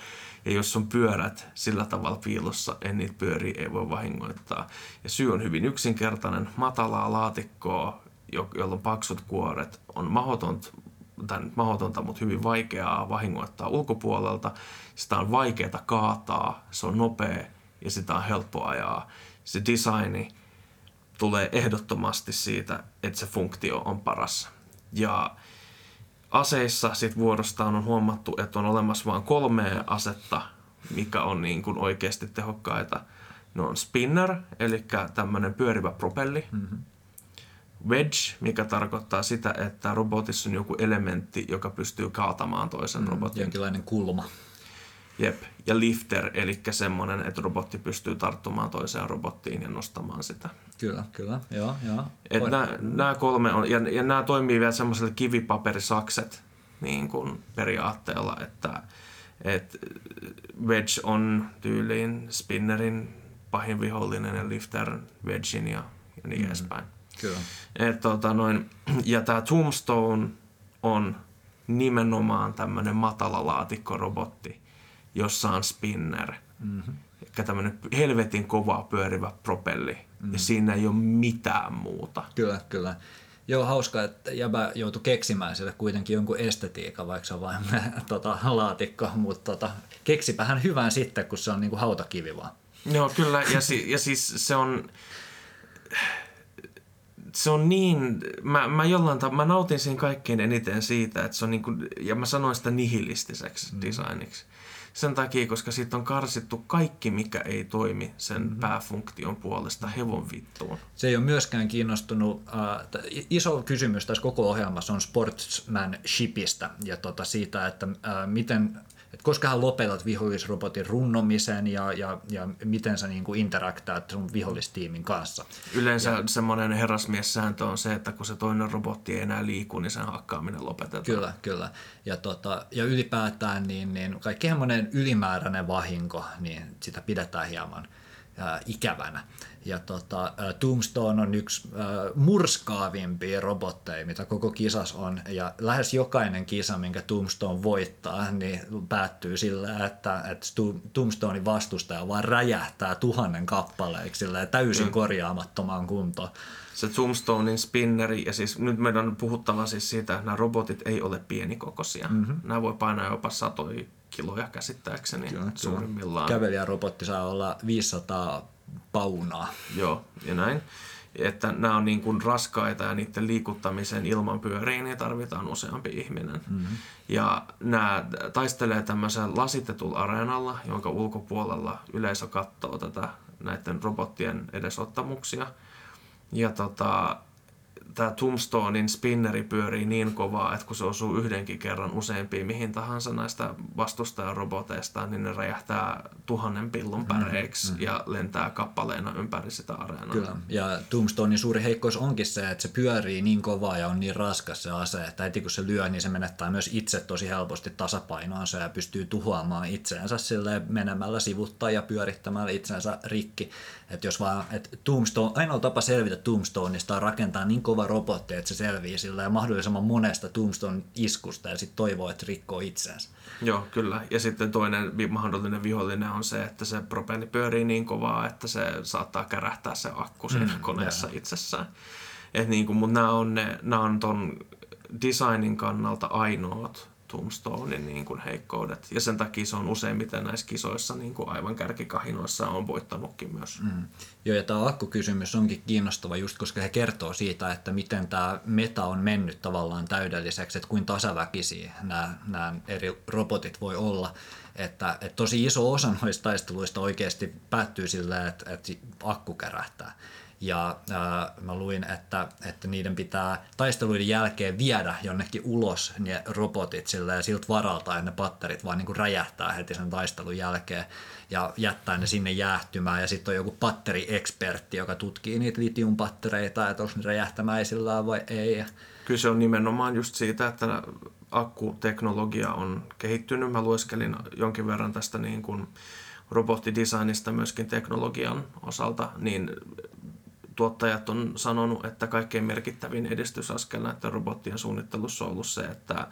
Ja jos on pyörät sillä tavalla piilossa, en niitä pyöriä ei voi vahingoittaa. Ja syy on hyvin yksinkertainen. Matalaa laatikkoa, jo- jolla on paksut kuoret, on mahdotonta tai mahdotonta, mutta hyvin vaikeaa vahingoittaa ulkopuolelta. Sitä on vaikeaa kaataa, se on nopea ja sitä on helppo ajaa. Se designi tulee ehdottomasti siitä, että se funktio on paras. Ja aseissa sit vuorostaan on huomattu, että on olemassa vain kolme asetta, mikä on niin kuin oikeasti tehokkaita. Ne on spinner, eli tämmöinen pyörivä propelli. Mm-hmm. Wedge, mikä tarkoittaa sitä, että robotissa on joku elementti, joka pystyy kaatamaan toisen mm, robotin. Jonkinlainen kulma. Jep. Ja lifter, eli semmoinen, että robotti pystyy tarttumaan toiseen robottiin ja nostamaan sitä. Kyllä, kyllä. Joo, joo. Et nämä, nämä kolme on, ja, ja nämä toimii vielä semmoiselle kivipaperisakset niin kuin periaatteella, että et Wedge on tyyliin spinnerin pahin vihollinen ja lifter Wedgein ja, ja niin mm. edespäin. Kyllä. Et, tota, noin, ja tämä Tombstone on nimenomaan tämmöinen matalalaatikko-robotti, jossa on spinner. Mm-hmm. Eli tämmöinen helvetin kova pyörivä propelli. Mm-hmm. Ja siinä ei ole mitään muuta. Kyllä, kyllä. Joo, hauska, että jäbä joutui keksimään sille kuitenkin jonkun estetiikan, vaikka se on vain tota, laatikko, mutta tota, keksipähän hyvän sitten, kun se on niinku hautakivi vaan. Joo, kyllä, ja, si- ja siis se on, se on niin, mä, mä jollain tavalla, mä nautin siinä kaikkein eniten siitä, että se on niin kuin, ja mä sanoin sitä nihilistiseksi mm. designiksi. Sen takia, koska siitä on karsittu kaikki, mikä ei toimi sen mm-hmm. pääfunktion puolesta hevon vittuun. Se ei ole myöskään kiinnostunut. Äh, iso kysymys tässä koko ohjelmassa on sportsmanshipistä ja tota siitä, että äh, miten koska hän lopetat vihollisrobotin runnomisen ja, ja, ja miten sä niin kuin interaktaat sun vihollistiimin kanssa. Yleensä ja, semmoinen herrasmiessääntö on se, että kun se toinen robotti ei enää liiku, niin sen hakkaaminen lopetetaan. Kyllä, kyllä. Ja, tota, ja ylipäätään niin, niin kaikki semmoinen ylimääräinen vahinko, niin sitä pidetään hieman ää, ikävänä. Ja tota, Tombstone on yksi äh, murskaavimpia robotteja, mitä koko kisas on. Ja lähes jokainen kisa, minkä Tombstone voittaa, niin päättyy sillä, että, että Tombstonein vastustaja vaan räjähtää tuhannen kappaleeksi sillä täysin mm. korjaamattomaan kuntoon. Se Tombstonein spinneri, ja siis nyt meidän on puhuttava siis siitä, että nämä robotit ei ole pienikokoisia. Mm-hmm. Nämä voi painaa jopa satoja kiloja käsittääkseni Kyllä, suurimmillaan. Kävelijärobotti saa olla 500 paunaa. Joo, ja näin. Että nämä on niin kuin raskaita ja niiden liikuttamisen ilman pyöriin niin tarvitaan useampi ihminen. Mm-hmm. Ja nämä taistelee tämmöisen lasitetulla areenalla, jonka ulkopuolella yleisö katsoo tätä näiden robottien edesottamuksia. Ja tota, tämä Tombstonein spinneri pyörii niin kovaa, että kun se osuu yhdenkin kerran useampiin mihin tahansa näistä vastustajaroboteista, niin ne räjähtää tuhannen pillun mm-hmm. päreiksi mm-hmm. ja lentää kappaleena ympäri sitä areenaa. Kyllä, ja Tombstonein suuri heikkous onkin se, että se pyörii niin kovaa ja on niin raskas se ase, että heti kun se lyö, niin se menettää myös itse tosi helposti tasapainoansa ja pystyy tuhoamaan itseensä sille menemällä sivuttaa ja pyörittämällä itsensä rikki. Että jos vaan, että Tombstone, ainoa tapa selvitä Tombstoneista on rakentaa niin kova robotti, että se selvii sillä ja mahdollisimman monesta Tombstone iskusta ja sitten toivoo, että rikkoo itseänsä. Joo, kyllä. Ja sitten toinen mahdollinen vihollinen on se, että se propelli pyörii niin kovaa, että se saattaa kärähtää se akku siinä mm, koneessa yeah. itsessään. Et niin kuin, mutta nämä on, ne, nämä on ton designin kannalta ainoat Tombstonein niin kuin heikkoudet. Ja sen takia se on useimmiten näissä kisoissa niin kuin aivan kärkikahinoissa on voittanutkin myös. Mm. Joo, ja tämä akkukysymys onkin kiinnostava just, koska he kertoo siitä, että miten tämä meta on mennyt tavallaan täydelliseksi, että kuinka tasaväkisiä nämä, nämä eri robotit voi olla. Että, että tosi iso osa noista taisteluista oikeasti päättyy sillä, että, että akku kärähtää ja ää, mä luin, että, että niiden pitää taisteluiden jälkeen viedä jonnekin ulos ne robotit sillä ja siltä varalta, että ne patterit vaan niin kuin räjähtää heti sen taistelun jälkeen ja jättää ne sinne jäähtymään ja sitten on joku patteriekspertti, joka tutkii niitä litiumpattereita, että onko ne räjähtämäisillään vai ei. Kyllä se on nimenomaan just siitä, että akkuteknologia on kehittynyt. Mä lueskelin jonkin verran tästä niin kuin robottidesignista myöskin teknologian osalta, niin tuottajat on sanonut, että kaikkein merkittävin edistysaskel näiden robottien suunnittelussa on ollut se, että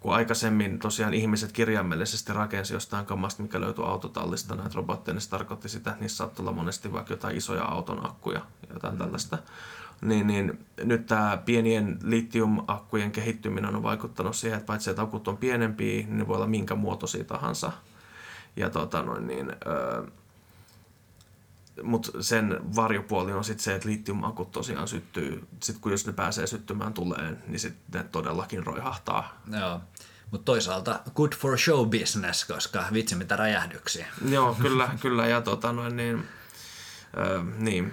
kun aikaisemmin tosiaan ihmiset kirjaimellisesti rakensi jostain kammasta, mikä löytyi autotallista näitä robotteja, niin se tarkoitti sitä, että niissä saattoi olla monesti vaikka jotain isoja auton akkuja ja jotain mm. tällaista. Niin, niin nyt tämä pienien litiumakkujen kehittyminen on vaikuttanut siihen, että paitsi että akut on pienempiä, niin ne voi olla minkä muotoisia tahansa. Ja tota noin, niin, öö, mutta sen varjopuoli on sitten se, että litiumakut tosiaan syttyy, sit kun jos ne pääsee syttymään tuleen, niin sitten ne todellakin roihahtaa. Joo. Mutta toisaalta good for show business, koska vitsi mitä räjähdyksiä. Joo, kyllä, kyllä. Ja tota noin, niin, ö, niin,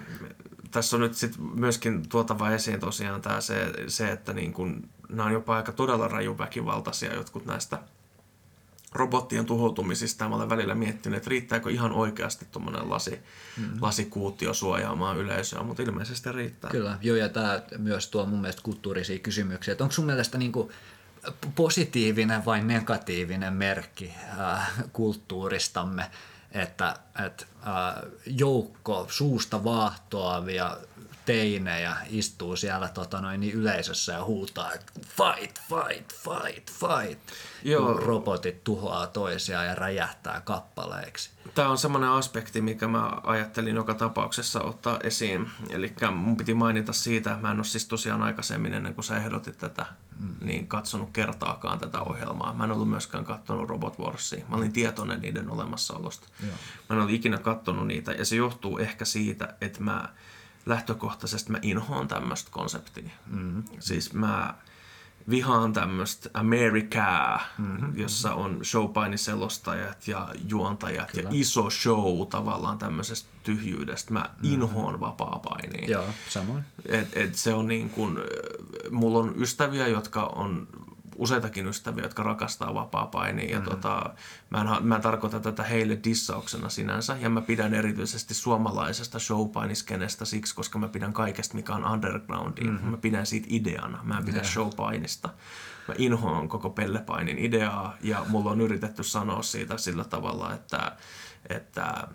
tässä on nyt sit myöskin tuotava esiin tosiaan tää se, se, että niin kun, nämä on jopa aika todella rajuväkivaltaisia jotkut näistä robottien tuhoutumisista. Mä olen välillä miettinyt, että riittääkö ihan oikeasti tuommoinen lasi, mm-hmm. lasikuutio suojaamaan yleisöä, mutta ilmeisesti riittää. Kyllä, joo, ja tämä myös tuo mun mielestä kulttuurisia kysymyksiä. Että onko sun mielestä niin kuin positiivinen vai negatiivinen merkki äh, kulttuuristamme, että, että äh, joukko suusta vaahtoavia teinejä istuu siellä tota noin, niin yleisössä ja huutaa, että fight, fight, fight, fight. Joo. Kun robotit tuhoaa toisiaan ja räjähtää kappaleiksi. Tämä on semmoinen aspekti, mikä mä ajattelin joka tapauksessa ottaa esiin. Eli mun piti mainita siitä, mä en ole siis tosiaan aikaisemmin ennen kuin sä ehdotit tätä, mm. niin katsonut kertaakaan tätä ohjelmaa. Mä en ollut myöskään katsonut Robot Warsia. Mä olin tietoinen niiden olemassaolosta. Joo. Mä en ollut ikinä katsonut niitä ja se johtuu ehkä siitä, että mä lähtökohtaisesti mä inhoan tämmöistä konseptia. Mm-hmm. Siis mä vihaan tämmöistä Americaa, mm-hmm. jossa on showpainiselostajat ja juontajat Kyllä. ja iso show tavallaan tämmöisestä tyhjyydestä. Mä mm-hmm. inhoan vapaa-painia. Joo, samoin. Et, et se on niin kuin, mulla on ystäviä, jotka on useitakin ystäviä, jotka rakastaa vapaa-painia. Ja mm. tota, mä, en, mä en tarkoita tätä heille dissauksena sinänsä. Ja mä pidän erityisesti suomalaisesta showpainiskenestä siksi, koska mä pidän kaikesta, mikä on undergroundia. Mm-hmm. Mä pidän siitä ideana. Mä en pidä yeah. showpainista. Mä inhoan koko pellepainin ideaa ja mulla on yritetty sanoa siitä sillä tavalla, että, että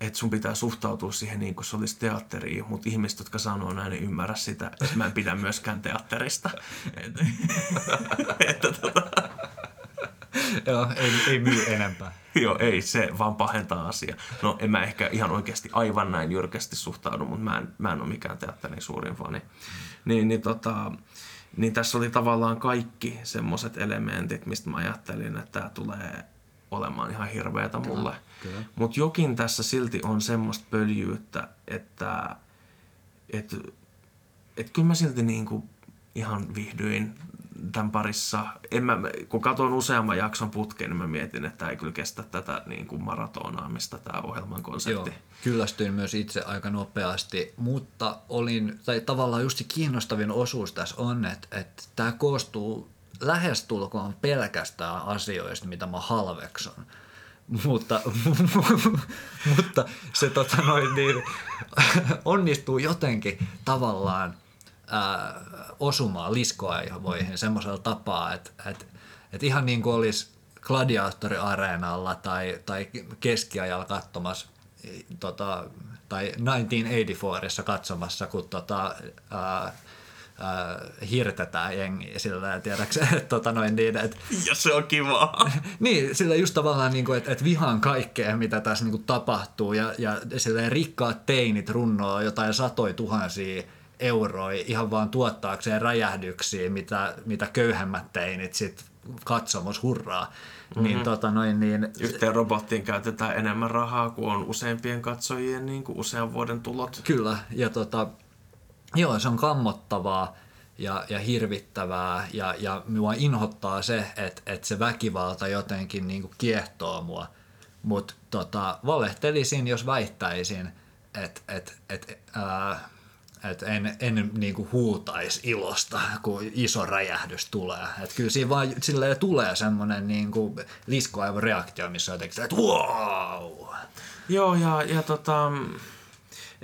että sun pitää suhtautua siihen niin kuin se olisi teatteriin, mutta ihmiset, jotka sanoo näin, ei ymmärrä sitä, että mä en pidä myöskään teatterista. että, tota... Joo, ei, ei myy enempää. Joo, ei, se vaan pahentaa asiaa. No en mä ehkä ihan oikeasti aivan näin jyrkästi suhtaudu, mutta mä en, mä en ole mikään teatterin suurin fani. Niin, niin, tota, niin tässä oli tavallaan kaikki semmoiset elementit, mistä mä ajattelin, että tämä tulee olemaan ihan hirveätä mulle. Mutta jokin tässä silti on semmoista pöljyyttä, että et, et kyllä mä silti niinku ihan vihdyin tämän parissa. En mä, kun katson useamman jakson putkeen, niin mä mietin, että ei kyllä kestä tätä niin kuin maratonaamista tämä ohjelman konsepti. Joo, kyllästyin myös itse aika nopeasti, mutta olin, tai tavallaan just se kiinnostavin osuus tässä on, että, että tämä koostuu lähestulkoon pelkästään asioista, mitä mä halvekson. Mutta, mutta se tota noin, niin, onnistuu jotenkin tavallaan ää, osumaan liskoaivoihin semmoisella tapaa, että, että, että ihan niin kuin olisi gladiaattoriareenalla tai, tai keskiajalla katsomassa tota, tai 1984 katsomassa, kun tota, ää, äh, hirtetään jengiä sillä tiedäksä, että tota noin niin, että... Ja se on kiva. niin, sillä just tavallaan niin kuin, että, että vihaan kaikkea, mitä tässä niin kuin tapahtuu ja, ja sillä rikkaat teinit runnoo jotain satoi tuhansia euroja ihan vaan tuottaakseen räjähdyksiä, mitä, mitä köyhemmät teinit sitten katsomus hurraa. Niin mm-hmm. Niin, tota noin, niin... Yhteen robottiin käytetään enemmän rahaa kuin on useimpien katsojien niin kuin usean vuoden tulot. Kyllä, ja tota, Joo, se on kammottavaa ja, ja hirvittävää ja, ja minua inhottaa se, että, että se väkivalta jotenkin niin kuin kiehtoo mua. Mutta tota, valehtelisin, jos väittäisin, että et, et, et en, en niin kuin huutaisi ilosta, kun iso räjähdys tulee. Et kyllä siinä vaan silleen tulee semmoinen niin liskoaivoreaktio, missä jotenkin, että wow! Joo, ja, ja tota,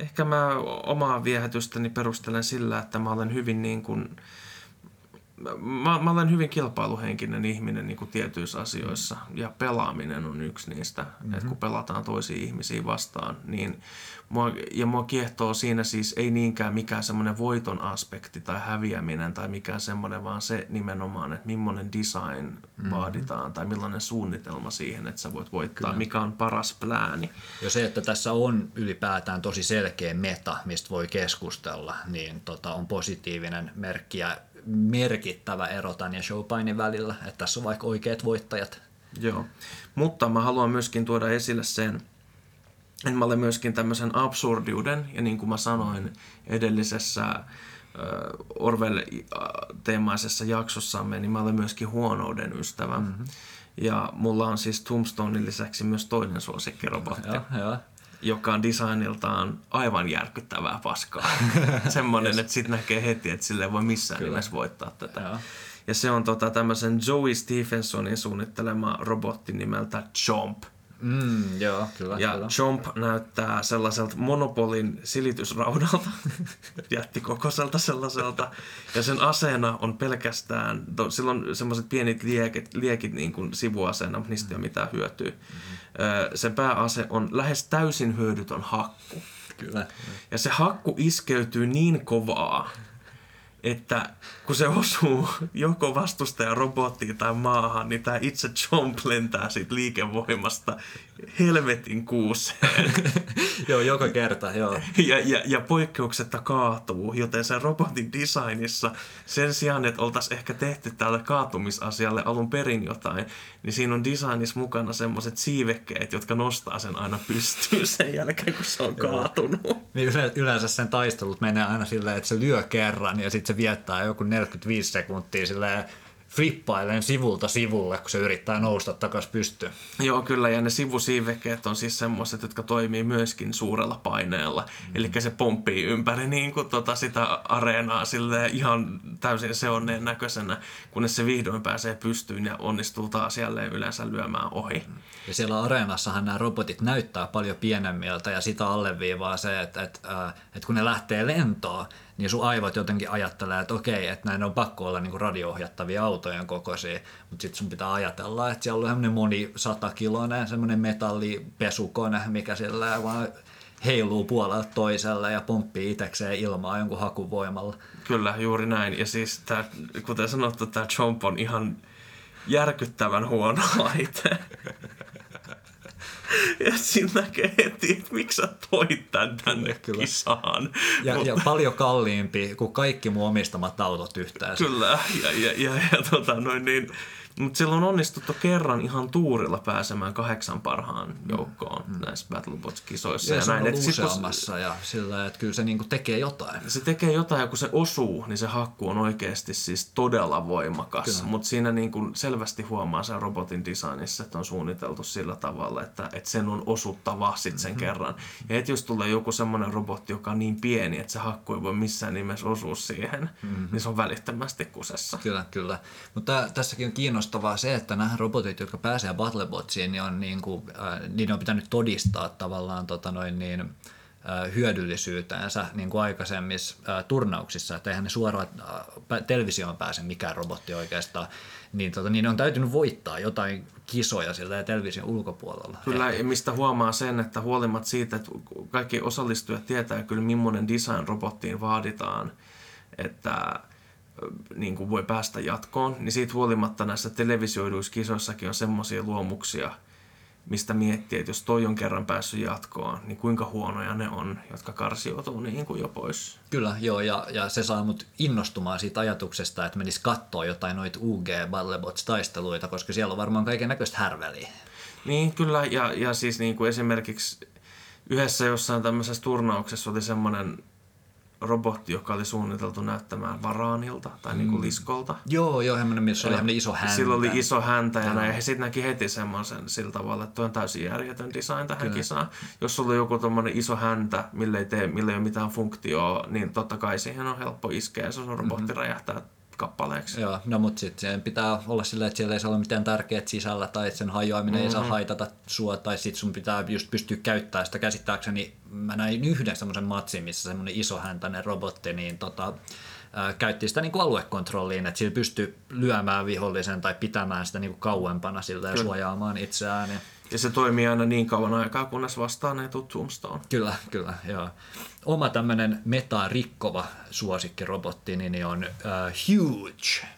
ehkä mä omaa viehätystäni perustelen sillä, että mä olen hyvin niin kuin, mä, mä olen hyvin kilpailuhenkinen ihminen niin kuin tietyissä asioissa ja pelaaminen on yksi niistä, mm-hmm. että kun pelataan toisia ihmisiä vastaan, niin mua, ja mua kiehtoo siinä siis ei niinkään mikään semmoinen voiton aspekti tai häviäminen tai mikään semmoinen, vaan se nimenomaan, että millainen design mm-hmm. vaaditaan tai millainen suunnitelma siihen, että sä voit voittaa, Kyllä. mikä on paras plääni. Ja se, että tässä on ylipäätään tosi selkeä meta, mistä voi keskustella, niin tota, on positiivinen merkki ja merkittävä ero tämän ja Showpainin välillä, että tässä on vaikka oikeat voittajat. Joo, mutta mä haluan myöskin tuoda esille sen, että mä olen myöskin tämmöisen absurdiuden, ja niin kuin mä sanoin edellisessä Orwell-teemaisessa jaksossamme, niin mä olen myöskin huonouden ystävä. Mm-hmm. Ja mulla on siis Tombstonein lisäksi myös toinen suosikkirobotti. Joo, joo joka on designiltaan aivan järkyttävää paskaa. Semmoinen, yes. että sit näkee heti, että sille ei voi missään Kyllä. nimessä voittaa tätä. Ja, Ja se on tota, tämmöisen Joey Stephensonin suunnittelema robotti nimeltä Chomp. Mm, joo, kyllä, ja kyllä. Chomp näyttää sellaiselta Monopolin silitysraudalta, jättikokoiselta sellaiselta. Ja sen aseena on pelkästään, to, sillä on semmoiset pienet liekit, liekit niin kuin sivuaseena, mutta niistä ei ole mitään hyötyä. Mm-hmm. Sen pääase on lähes täysin hyödytön hakku. Kyllä. Ja se hakku iskeytyy niin kovaa, että kun se osuu joko vastustajan robottiin tai maahan, niin tämä itse Chomp lentää siitä liikevoimasta helvetin kuuseen. joo, joka kerta, joo. Ja, ja, ja poikkeuksetta kaatuu, joten sen robotin designissa sen sijaan, että oltaisiin ehkä tehty tälle kaatumisasialle alun perin jotain, niin siinä on designissa mukana semmoiset siivekkeet, jotka nostaa sen aina pystyyn sen jälkeen, kun se on kaatunut. Niin yleensä sen taistelut menee aina silleen, että se lyö kerran ja sitten se viettää joku 45 sekuntia silleen flippailen sivulta sivulle, kun se yrittää nousta takaisin pystyyn. Joo, kyllä, ja ne sivusiivekkeet on siis semmoiset, jotka toimii myöskin suurella paineella. Mm. Eli se pomppii ympäri niin kuin tota sitä areenaa sille ihan täysin seonneen näköisenä, kunnes se vihdoin pääsee pystyyn ja onnistuu taas jälleen yleensä lyömään ohi. Ja siellä areenassahan nämä robotit näyttää paljon pienemmiltä, ja sitä alleviivaa se, että, että, äh, että kun ne lähtee lentoon, niin sun aivot jotenkin ajattelee, että okei, että näin on pakko olla niin radio-ohjattavia autojen kokoisia, mutta sitten sun pitää ajatella, että siellä on semmoinen moni satakiloinen semmoinen metallipesukone, mikä sillä vaan heiluu puolelta toiselle ja pomppii itsekseen ilmaa jonkun hakuvoimalla. Kyllä, juuri näin. Ja siis tää, kuten sanottu, tämä Chomp on ihan järkyttävän huono laite. ja siinä näkee heti, että miksi sä toit tän tänne Kyllä. kisaan. Ja, Mutta... ja paljon kalliimpi kuin kaikki mun omistamat autot yhteensä. Kyllä, ja, ja, ja, ja tota, noin niin, mutta silloin on onnistuttu kerran ihan tuurilla pääsemään kahdeksan parhaan joukkoon mm. näissä Battlebots-kisoissa. Ja, ja se näin. on ollut useammassa ja sillä, että kyllä se niinku tekee jotain. Se tekee jotain ja kun se osuu, niin se hakku on oikeasti siis todella voimakas. Mutta siinä niinku selvästi huomaa sen robotin designissa, että on suunniteltu sillä tavalla, että, että sen on osuttava sit sen mm-hmm. kerran. Ja et jos tulee joku semmoinen robotti, joka on niin pieni, että se hakku ei voi missään nimessä osua siihen, mm-hmm. niin se on välittömästi kusessa. Kyllä, kyllä. Mutta tässäkin on kiinnostavaa kiinnostavaa se, että nämä robotit, jotka pääsee Battlebotsiin, niin on niin kuin, äh, niiden on pitänyt todistaa tavallaan tota noin niin, äh, hyödyllisyytensä niin kuin aikaisemmissa äh, turnauksissa, että eihän ne suoraan äh, televisioon pääse mikään robotti oikeastaan, niin, tota, niin on täytynyt voittaa jotain kisoja sillä television ulkopuolella. Kyllä, ja mistä huomaa sen, että huolimatta siitä, että kaikki osallistujat tietää kyllä millainen design robottiin vaaditaan, että niin kuin voi päästä jatkoon, niin siitä huolimatta näissä televisioiduissa kisoissakin on semmoisia luomuksia, mistä miettii, että jos toi on kerran päässyt jatkoon, niin kuinka huonoja ne on, jotka karsiutuu niin kuin jo pois. Kyllä, joo, ja, ja se saa mut innostumaan siitä ajatuksesta, että menis katsoa jotain noita UG Battlebots-taisteluita, koska siellä on varmaan kaiken näköistä härveliä. Niin, kyllä, ja, ja siis niin kuin esimerkiksi yhdessä jossain tämmöisessä turnauksessa oli semmoinen robotti, joka oli suunniteltu näyttämään varaanilta tai niinku mm. niin kuin liskolta. Joo, joo, hemmonen, missä oli hemmonen iso häntä. Sillä oli iso häntä ja, näin. He sitten näki heti semmoisen sillä tavalla, että tuo on täysin järjetön design tähän Kyllä. kisaan. Jos sulla on joku tommonen iso häntä, millä ei, tee, millä ei ole mitään funktioa, niin totta kai siihen on helppo iskeä ja se on robotti mm-hmm. räjähtää kappaleeksi. Joo, no mutta sitten pitää olla silleen, että siellä ei saa olla mitään tärkeää sisällä tai että sen hajoaminen mm-hmm. ei saa mm-hmm. haitata sua tai sitten sun pitää just pystyä käyttämään sitä käsittääkseni. Mä näin yhden semmoisen matsin, missä semmoinen isohäntäinen robotti, niin tota, ää, käytti sitä niin kuin aluekontrolliin, että sillä pystyi lyömään vihollisen tai pitämään sitä niin kuin kauempana sillä ja suojaamaan itseään. Ja Ja se toimii aina niin kauan aikaa, kunnes vastaan ei tule Tombstone. Kyllä, kyllä, joo. Oma tämmöinen metaa rikkova suosikkirobotti niin on uh, Huge.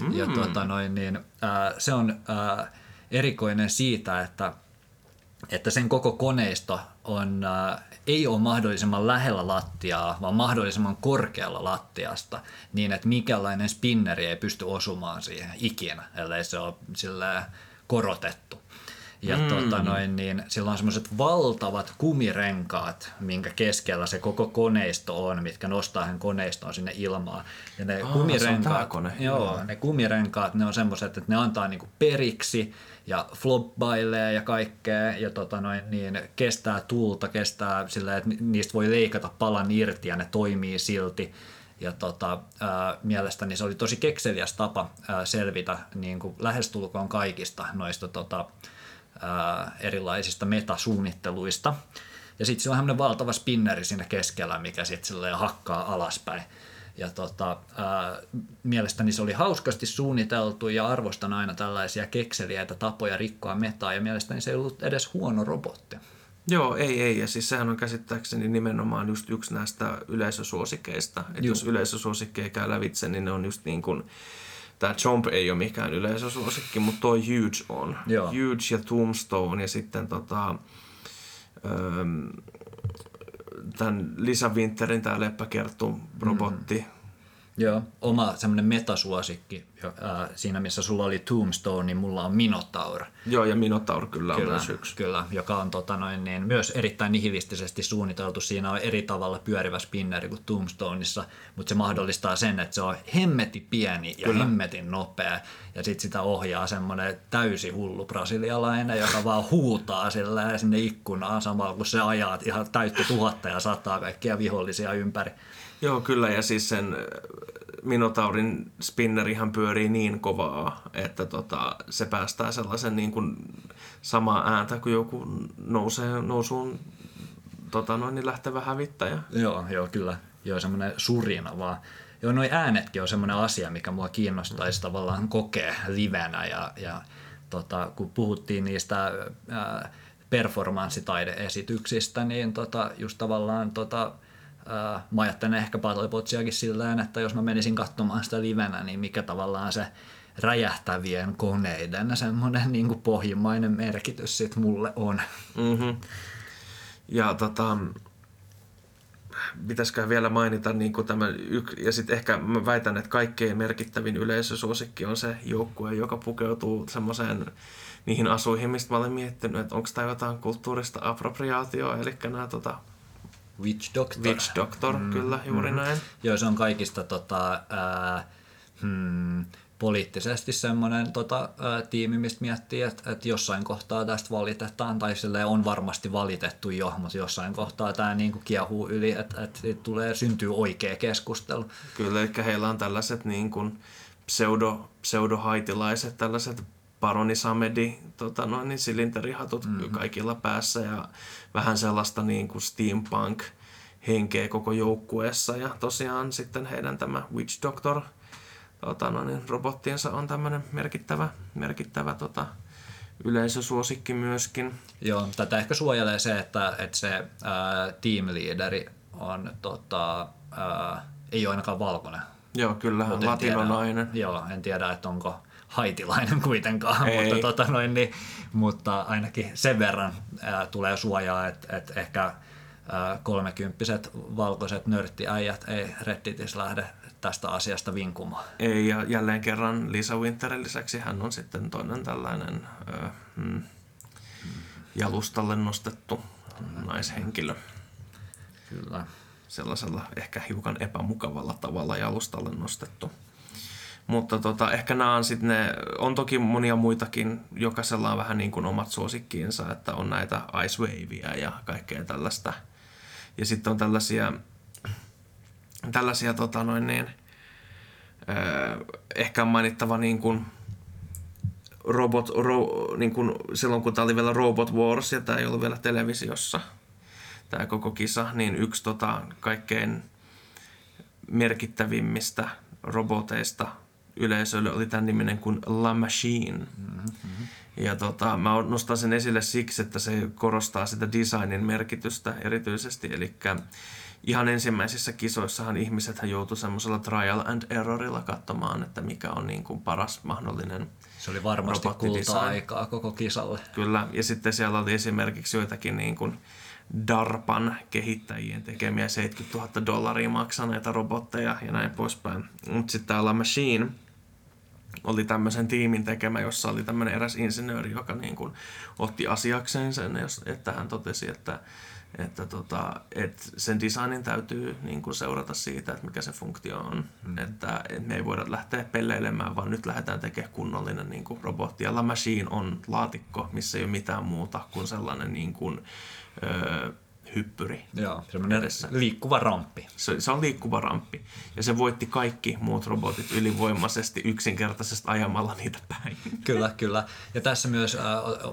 Mm. Ja tuota noin, niin, uh, se on uh, erikoinen siitä, että, että sen koko koneisto on, uh, ei ole mahdollisimman lähellä lattiaa, vaan mahdollisimman korkealla lattiasta, niin että mikälainen spinneri ei pysty osumaan siihen ikinä, ellei se ole silleen korotettu. Ja mm. tota noin, niin sillä on semmoiset valtavat kumirenkaat, minkä keskellä se koko koneisto on, mitkä nostaa hän koneiston sinne ilmaan. Ja ne Aa, se on kumirenkaat, kone. joo, ne kumirenkaat, ne on semmoiset, että ne antaa niinku periksi ja floppailee ja kaikkea ja tota noin, niin kestää tuulta, kestää sillä, että ni- niistä voi leikata palan irti ja ne toimii silti. Ja tota, ää, mielestäni se oli tosi kekseliäs tapa ää, selvitä niin kuin lähestulkoon kaikista noista tota, ää, erilaisista metasuunnitteluista. Ja sitten se on tämmöinen valtava spinneri siinä keskellä, mikä sitten hakkaa alaspäin. Ja tota, ää, mielestäni se oli hauskasti suunniteltu ja arvostan aina tällaisia kekseliäitä tapoja rikkoa metaa ja mielestäni se ei ollut edes huono robotti. Joo, ei, ei. Ja siis sehän on käsittääkseni nimenomaan just yksi näistä yleisösuosikeista. Että jos yleisösuosikkeja käy lävitse, niin ne on just niin kuin... Tämä Chomp ei ole mikään yleisösuosikki, mutta toi Huge on. Joo. Huge ja Tombstone ja sitten tota... Öö, tämän Lisa Winterin tämä leppäkerttu robotti. Joo, oma semmoinen metasuosikki, jo, siinä missä sulla oli Tombstone, niin mulla on Minotaur. Joo, ja Minotaur kyllä, on Kyllä, myös yksi. kyllä, joka on tota noin, niin, myös erittäin nihilistisesti suunniteltu. Siinä on eri tavalla pyörivä spinneri kuin Tombstoneissa, mutta se mahdollistaa sen, että se on hemmeti pieni ja Kyllä. hemmetin nopea. Ja sitten sitä ohjaa semmoinen täysi hullu brasilialainen, joka vaan huutaa sillä sinne ikkunaan samalla, kun se ajaa ihan täyttä tuhatta ja saattaa kaikkia vihollisia ympäri. Joo, kyllä, ja siis sen äh, Minotaurin spinnerihan pyörii niin kovaa, että tota, se päästää sellaisen niin kuin samaa ääntä kuin joku nousee, nousuun tota noin, niin lähtevä hävittäjä. Joo, joo, kyllä. Joo, semmoinen surina vaan. Joo, noi äänetkin on semmoinen asia, mikä mua kiinnostaisi tavallaan kokea livenä ja, ja tota, kun puhuttiin niistä ää, performanssitaideesityksistä, niin tota, just tavallaan tota, ää, mä ajattelen ehkä Battlebotsiakin sillä että jos mä menisin katsomaan sitä livenä, niin mikä tavallaan se räjähtävien koneiden semmoinen niin kuin pohjimmainen merkitys sit mulle on. Mm-hmm. Ja tota, pitäisikö vielä mainita niin kuin tämä, yk- ja sitten ehkä mä väitän, että kaikkein merkittävin yleisösuosikki on se joukkue, joka pukeutuu semmoiseen niihin asuihin, mistä mä olen miettinyt, että onko tämä jotain kulttuurista appropriaatioa, eli nämä tota, Witch Doctor. Witch Doctor, mm, kyllä, juuri mm. näin. Joo, se on kaikista tota, ää, hmm, poliittisesti semmoinen tota, ää, tiimi, mistä miettii, että, että jossain kohtaa tästä valitetaan, tai sille on varmasti valitettu jo, mutta jossain kohtaa tämä niinku kiehuu yli, että, että siitä tulee, syntyy oikea keskustelu. Kyllä, eli heillä on tällaiset niin kuin pseudo, pseudohaitilaiset, tällaiset baronisamedi, tota noin, niin silinterihatut mm-hmm. kaikilla päässä ja vähän sellaista niin kuin steampunk henkeä koko joukkueessa ja tosiaan sitten heidän tämä Witch Doctor tota noin, niin robottiensa on tämmöinen merkittävä, merkittävä tota, yleisösuosikki myöskin. Joo, tätä ehkä suojelee se, että, että se ää, team-leaderi on, tota, ää, ei ole ainakaan valkoinen. Joo, kyllä, Mut en tiedä- latinonainen. Joo, en tiedä, että onko haitilainen kuitenkaan, Ei. mutta, tota noin, niin, mutta ainakin sen verran ää, tulee suojaa, että, että ehkä kolmekymppiset valkoiset nörttiäijät ei Redditissä lähde tästä asiasta vinkumaan. Ei, ja jälleen kerran Lisa Winterin lisäksi hän on sitten toinen tällainen ö, mm, jalustalle nostettu naishenkilö. Kyllä. Sellaisella ehkä hiukan epämukavalla tavalla jalustalle nostettu. Mutta tota, ehkä nämä on sitten ne, on toki monia muitakin, jokaisella on vähän niin kuin omat suosikkiinsa, että on näitä Ice Wavea ja kaikkea tällaista. Ja sitten on tällaisia, tällaisia tota noin niin, Öö, ehkä on mainittava niin kuin robot, ro, niin kuin silloin kun tämä oli vielä Robot Wars ja tämä ei ollut vielä televisiossa, tämä koko kisa, niin yksi tota, kaikkein merkittävimmistä roboteista yleisölle oli tämän niminen kuin La Machine. Mm-hmm. Ja tota, mä nostan sen esille siksi, että se korostaa sitä designin merkitystä erityisesti. Eli ihan ensimmäisissä kisoissahan ihmiset joutu semmoisella trial and errorilla katsomaan, että mikä on niin kuin paras mahdollinen Se oli varmasti kulta-aikaa koko kisalle. Kyllä, ja sitten siellä oli esimerkiksi joitakin niin kuin DARPan kehittäjien tekemiä 70 000 dollaria maksaneita robotteja ja näin poispäin. Mutta sitten täällä Machine oli tämmöisen tiimin tekemä, jossa oli tämmöinen eräs insinööri, joka niin kuin otti asiakseen sen, että hän totesi, että että, tota, että sen designin täytyy niin kuin seurata siitä, että mikä se funktio on. Mm. Että, että me ei voida lähteä pelleilemään, vaan nyt lähdetään tekemään kunnollinen niin kuin robotti. Ja La Machine on laatikko, missä ei ole mitään muuta kuin sellainen niin kuin, öö, hyppyri. Joo, semmoinen edessä. liikkuva ramppi. Se, se on liikkuva ramppi. Ja se voitti kaikki muut robotit ylivoimaisesti yksinkertaisesti ajamalla niitä päin. Kyllä, kyllä. Ja tässä myös äh,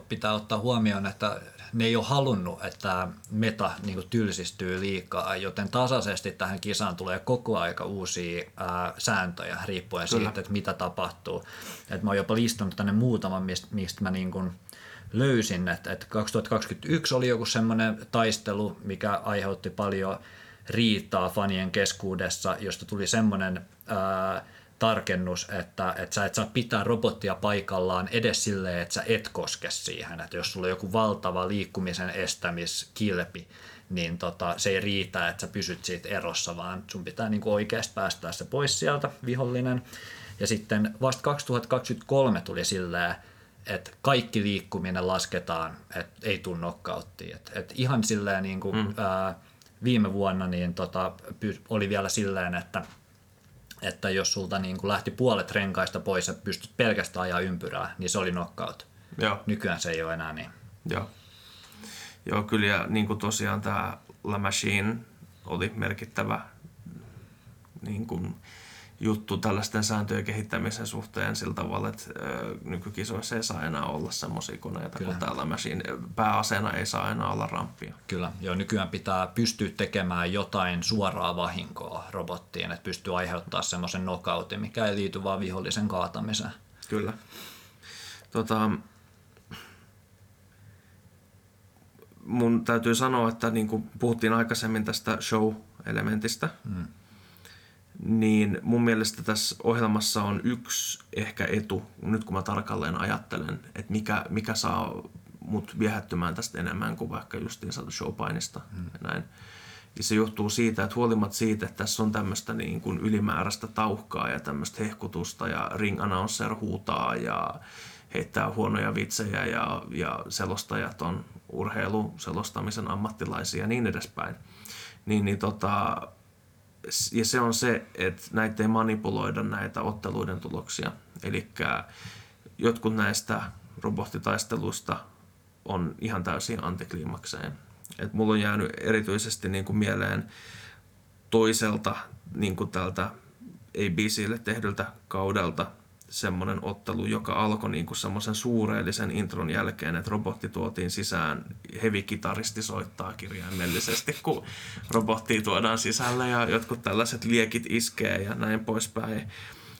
pitää ottaa huomioon, että ne ei ole halunnut, että meta niin kuin, tylsistyy liikaa, joten tasaisesti tähän kisaan tulee koko aika uusia ää, sääntöjä riippuen Kyllä. siitä, että mitä tapahtuu. Et mä oon jopa listannut tänne muutaman, mistä, mistä mä niin kuin, löysin, että, että 2021 oli joku semmoinen taistelu, mikä aiheutti paljon riitaa fanien keskuudessa, josta tuli semmoinen ää, tarkennus, että, että sä et saa pitää robottia paikallaan edes silleen, että sä et koske siihen. Että jos sulla on joku valtava liikkumisen estämiskilpi, niin tota, se ei riitä, että sä pysyt siitä erossa, vaan sun pitää niin oikeasti päästää se pois sieltä, vihollinen. Ja sitten vasta 2023 tuli silleen, että kaikki liikkuminen lasketaan, että ei tule knockouttiin. Et, et ihan silleen niin kuin, mm. ää, viime vuonna niin tota, oli vielä silleen, että että jos sulta niin kuin lähti puolet renkaista pois ja pystyt pelkästään ajaa ympyrää, niin se oli knockout. Joo. Nykyään se ei ole enää niin. Joo. Joo, kyllä ja niin kuin tosiaan tämä La Machine oli merkittävä niin kuin, juttu tällaisten sääntöjen kehittämisen suhteen sillä tavalla, että nykykisoissa ei saa enää olla semmoisia koneita Kyllä. kuin täällä Machine. Pääaseena ei saa enää olla ramppia. Kyllä, joo nykyään pitää pystyä tekemään jotain suoraa vahinkoa robottiin, että pystyy aiheuttaa semmoisen knockoutin, mikä ei liity vaan vihollisen kaatamiseen. Kyllä. Tota, mun täytyy sanoa, että niin kuin puhuttiin aikaisemmin tästä show-elementistä, mm niin mun mielestä tässä ohjelmassa on yksi ehkä etu, nyt kun mä tarkalleen ajattelen, että mikä, mikä saa mut viehättymään tästä enemmän kuin vaikka justiinsa showpainista hmm. ja näin. Ja se johtuu siitä, että huolimatta siitä, että tässä on tämmöistä niin kuin ylimääräistä tauhkaa ja tämmöistä hehkutusta ja ring announcer huutaa ja heittää huonoja vitsejä ja, ja selostajat on urheiluselostamisen ammattilaisia ja niin edespäin. Niin, niin tota, ja se on se, että näitä ei manipuloida näitä otteluiden tuloksia. Eli jotkut näistä robottitaisteluista on ihan täysin antikliimakseen. Et mulla on jäänyt erityisesti niin kuin mieleen toiselta niin kuin tältä ABClle tehdyltä kaudelta semmoinen ottelu, joka alkoi niin kuin semmoisen suureellisen intron jälkeen, että robotti tuotiin sisään, hevikitaristi soittaa kirjaimellisesti, kun robotti tuodaan sisälle ja jotkut tällaiset liekit iskee ja näin poispäin.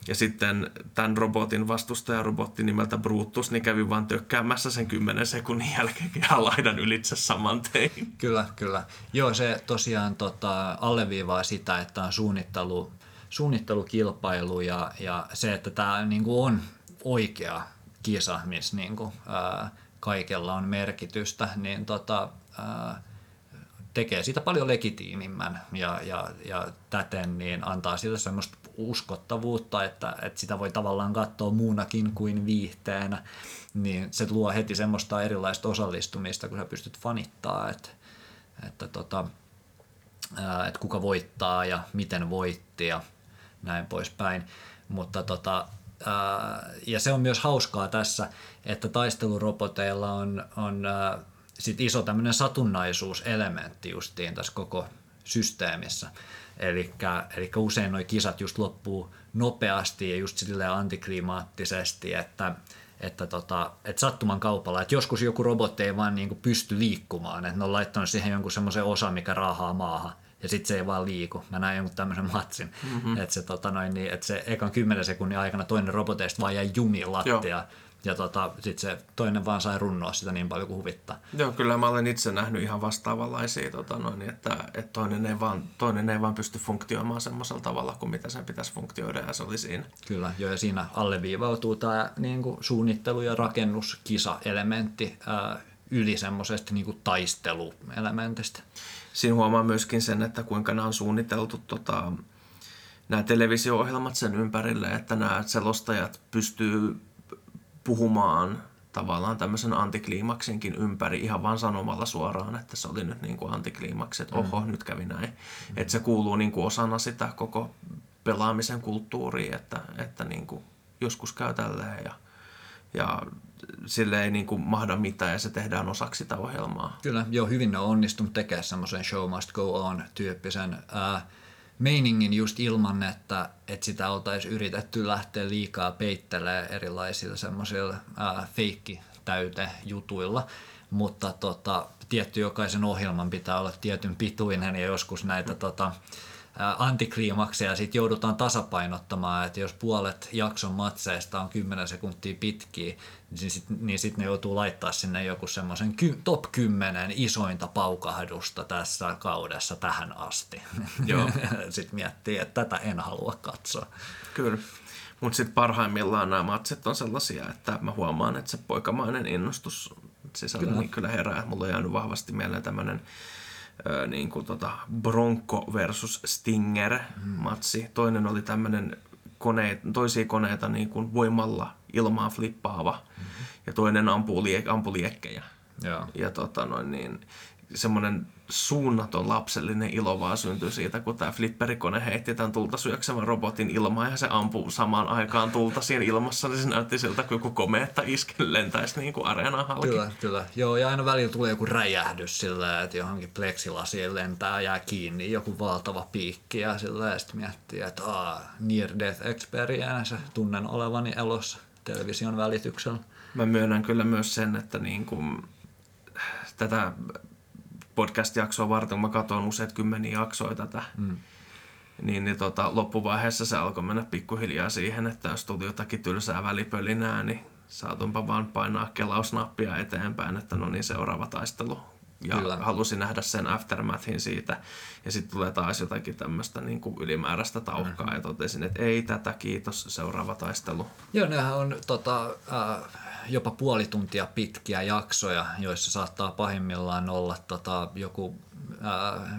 Ja sitten tämän robotin vastustajarobotti nimeltä Brutus niin kävi vaan tökkäämässä sen 10 sekunnin jälkeen ihan laidan ylitse saman tein. Kyllä, kyllä. Joo, se tosiaan tota, alleviivaa sitä, että on suunnittelu suunnittelukilpailu ja, ja se, että tämä niin on oikea kisa, missä niin kuin, ää, kaikella on merkitystä, niin tota, ää, tekee siitä paljon legitiimimmän ja, ja, ja täten niin antaa sille semmoista uskottavuutta, että, että sitä voi tavallaan katsoa muunakin kuin viihteenä, niin se luo heti semmoista erilaista osallistumista, kun sä pystyt fanittaa, että, että, tota, että kuka voittaa ja miten voitti ja näin poispäin. Mutta tota, ja se on myös hauskaa tässä, että taisteluroboteilla on, on ää, sit iso tämmöinen satunnaisuuselementti justiin tässä koko systeemissä. Eli usein nuo kisat just loppuu nopeasti ja just silleen antiklimaattisesti, että, että, tota, että sattuman kaupalla, että joskus joku robotti ei vaan niin kuin pysty liikkumaan, että ne on laittanut siihen jonkun semmoisen osan, mikä raahaa maahan, ja sitten se ei vaan liiku. Mä näin jonkun tämmöisen matsin, mm-hmm. että se, tota noin, niin, että se ekan 10 sekunnin aikana toinen roboteista vaan jäi jumiin lattia. Ja tota, sitten se toinen vaan sai runnoa sitä niin paljon kuin huvittaa. Joo, kyllä mä olen itse nähnyt ihan vastaavanlaisia, tota noin, että, että toinen, ei vaan, toinen ei vaan pysty funktioimaan semmoisella tavalla kuin mitä sen pitäisi funktioida ja se oli siinä. Kyllä, joo, ja siinä alleviivautuu tämä niin kuin suunnittelu- ja rakennuskisa-elementti ää, yli semmoisesta niin taisteluelementistä. Siinä huomaa myöskin sen, että kuinka nämä on suunniteltu tota, nämä televisio-ohjelmat sen ympärille, että nämä selostajat pystyy puhumaan tavallaan tämmöisen antikliimaksinkin ympäri ihan vaan sanomalla suoraan, että se oli nyt niin kuin antikliimaksi, että oho, mm. nyt kävi näin. Mm. Että se kuuluu niin kuin osana sitä koko pelaamisen kulttuuria, että, että niin kuin joskus käy tälleen ja, ja sille ei niin kuin mahda mitään ja se tehdään osaksi sitä ohjelmaa. Kyllä, joo, hyvin on onnistunut tekemään semmoisen show must go on tyyppisen ää, meiningin just ilman, että, että sitä oltaisiin yritetty lähteä liikaa peittelemään erilaisilla semmoisilla feikki jutuilla, mutta tota, tietty jokaisen ohjelman pitää olla tietyn pituinen ja joskus näitä mm. tota, antikliimakseja sitten joudutaan tasapainottamaan, että jos puolet jakson matseista on 10 sekuntia pitkiä, niin sitten niin sit ne joutuu laittaa sinne joku semmoisen top 10 isointa paukahdusta tässä kaudessa tähän asti. Joo. sitten miettii, että tätä en halua katsoa. Kyllä. Mutta sitten parhaimmillaan nämä matsit on sellaisia, että mä huomaan, että se poikamainen innostus sisällä kyllä. Niin kyllä herää. Mulla on jäänyt vahvasti mieleen tämmöinen niin kuin tota Bronco versus Stinger matsi. Toinen oli tämmöinen kone, toisia koneita niin kuin voimalla ilmaa flippaava mm-hmm. ja toinen ampuu, lie, ampuu liekkejä. Ja, ja tota noin, niin, semmoinen suunnaton lapsellinen ilo vaan syntyi siitä, kun tämä flipperikone heitti tämän tulta syöksevän robotin ilmaan ja se ampuu samaan aikaan tulta siinä ilmassa, niin se näytti siltä, kun joku komeetta isken lentäisi niin kuin areenaan halki. Kyllä, kyllä. Joo, ja aina välillä tulee joku räjähdys sillä, että johonkin pleksilasiin lentää jää kiinni joku valtava piikki ja sillä ja sitten miettii, että aah, near death experience, tunnen olevani elossa television välityksellä. Mä myönnän kyllä myös sen, että niin kuin, tätä podcast-jaksoa varten, kun mä katson useat kymmeniä jaksoja tätä, mm. niin, niin tota, loppuvaiheessa se alkoi mennä pikkuhiljaa siihen, että jos tuli jotakin tylsää välipölinää, niin saatunpa vaan painaa kelausnappia eteenpäin, että no niin seuraava taistelu. Ja Kyllä. halusin nähdä sen aftermathin siitä. Ja sitten tulee taas jotakin tämmöistä niin kuin ylimääräistä tauhkaa. Mm-hmm. Ja totesin, että ei tätä, kiitos, seuraava taistelu. Joo, nehän on tota, äh, jopa puoli pitkiä jaksoja, joissa saattaa pahimmillaan olla tota, joku äh,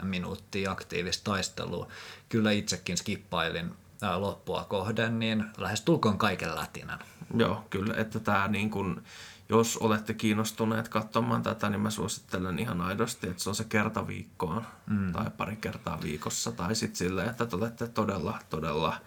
5-10 minuuttia aktiivista taistelua. Kyllä itsekin skippailin äh, loppua kohden, niin lähes tulkoon kaiken lätinän. Joo, kyllä, että tämä niin kuin, jos olette kiinnostuneet katsomaan tätä, niin mä suosittelen ihan aidosti, että se on se kerta viikkoon mm. tai pari kertaa viikossa tai sitten silleen, että te olette todella, todella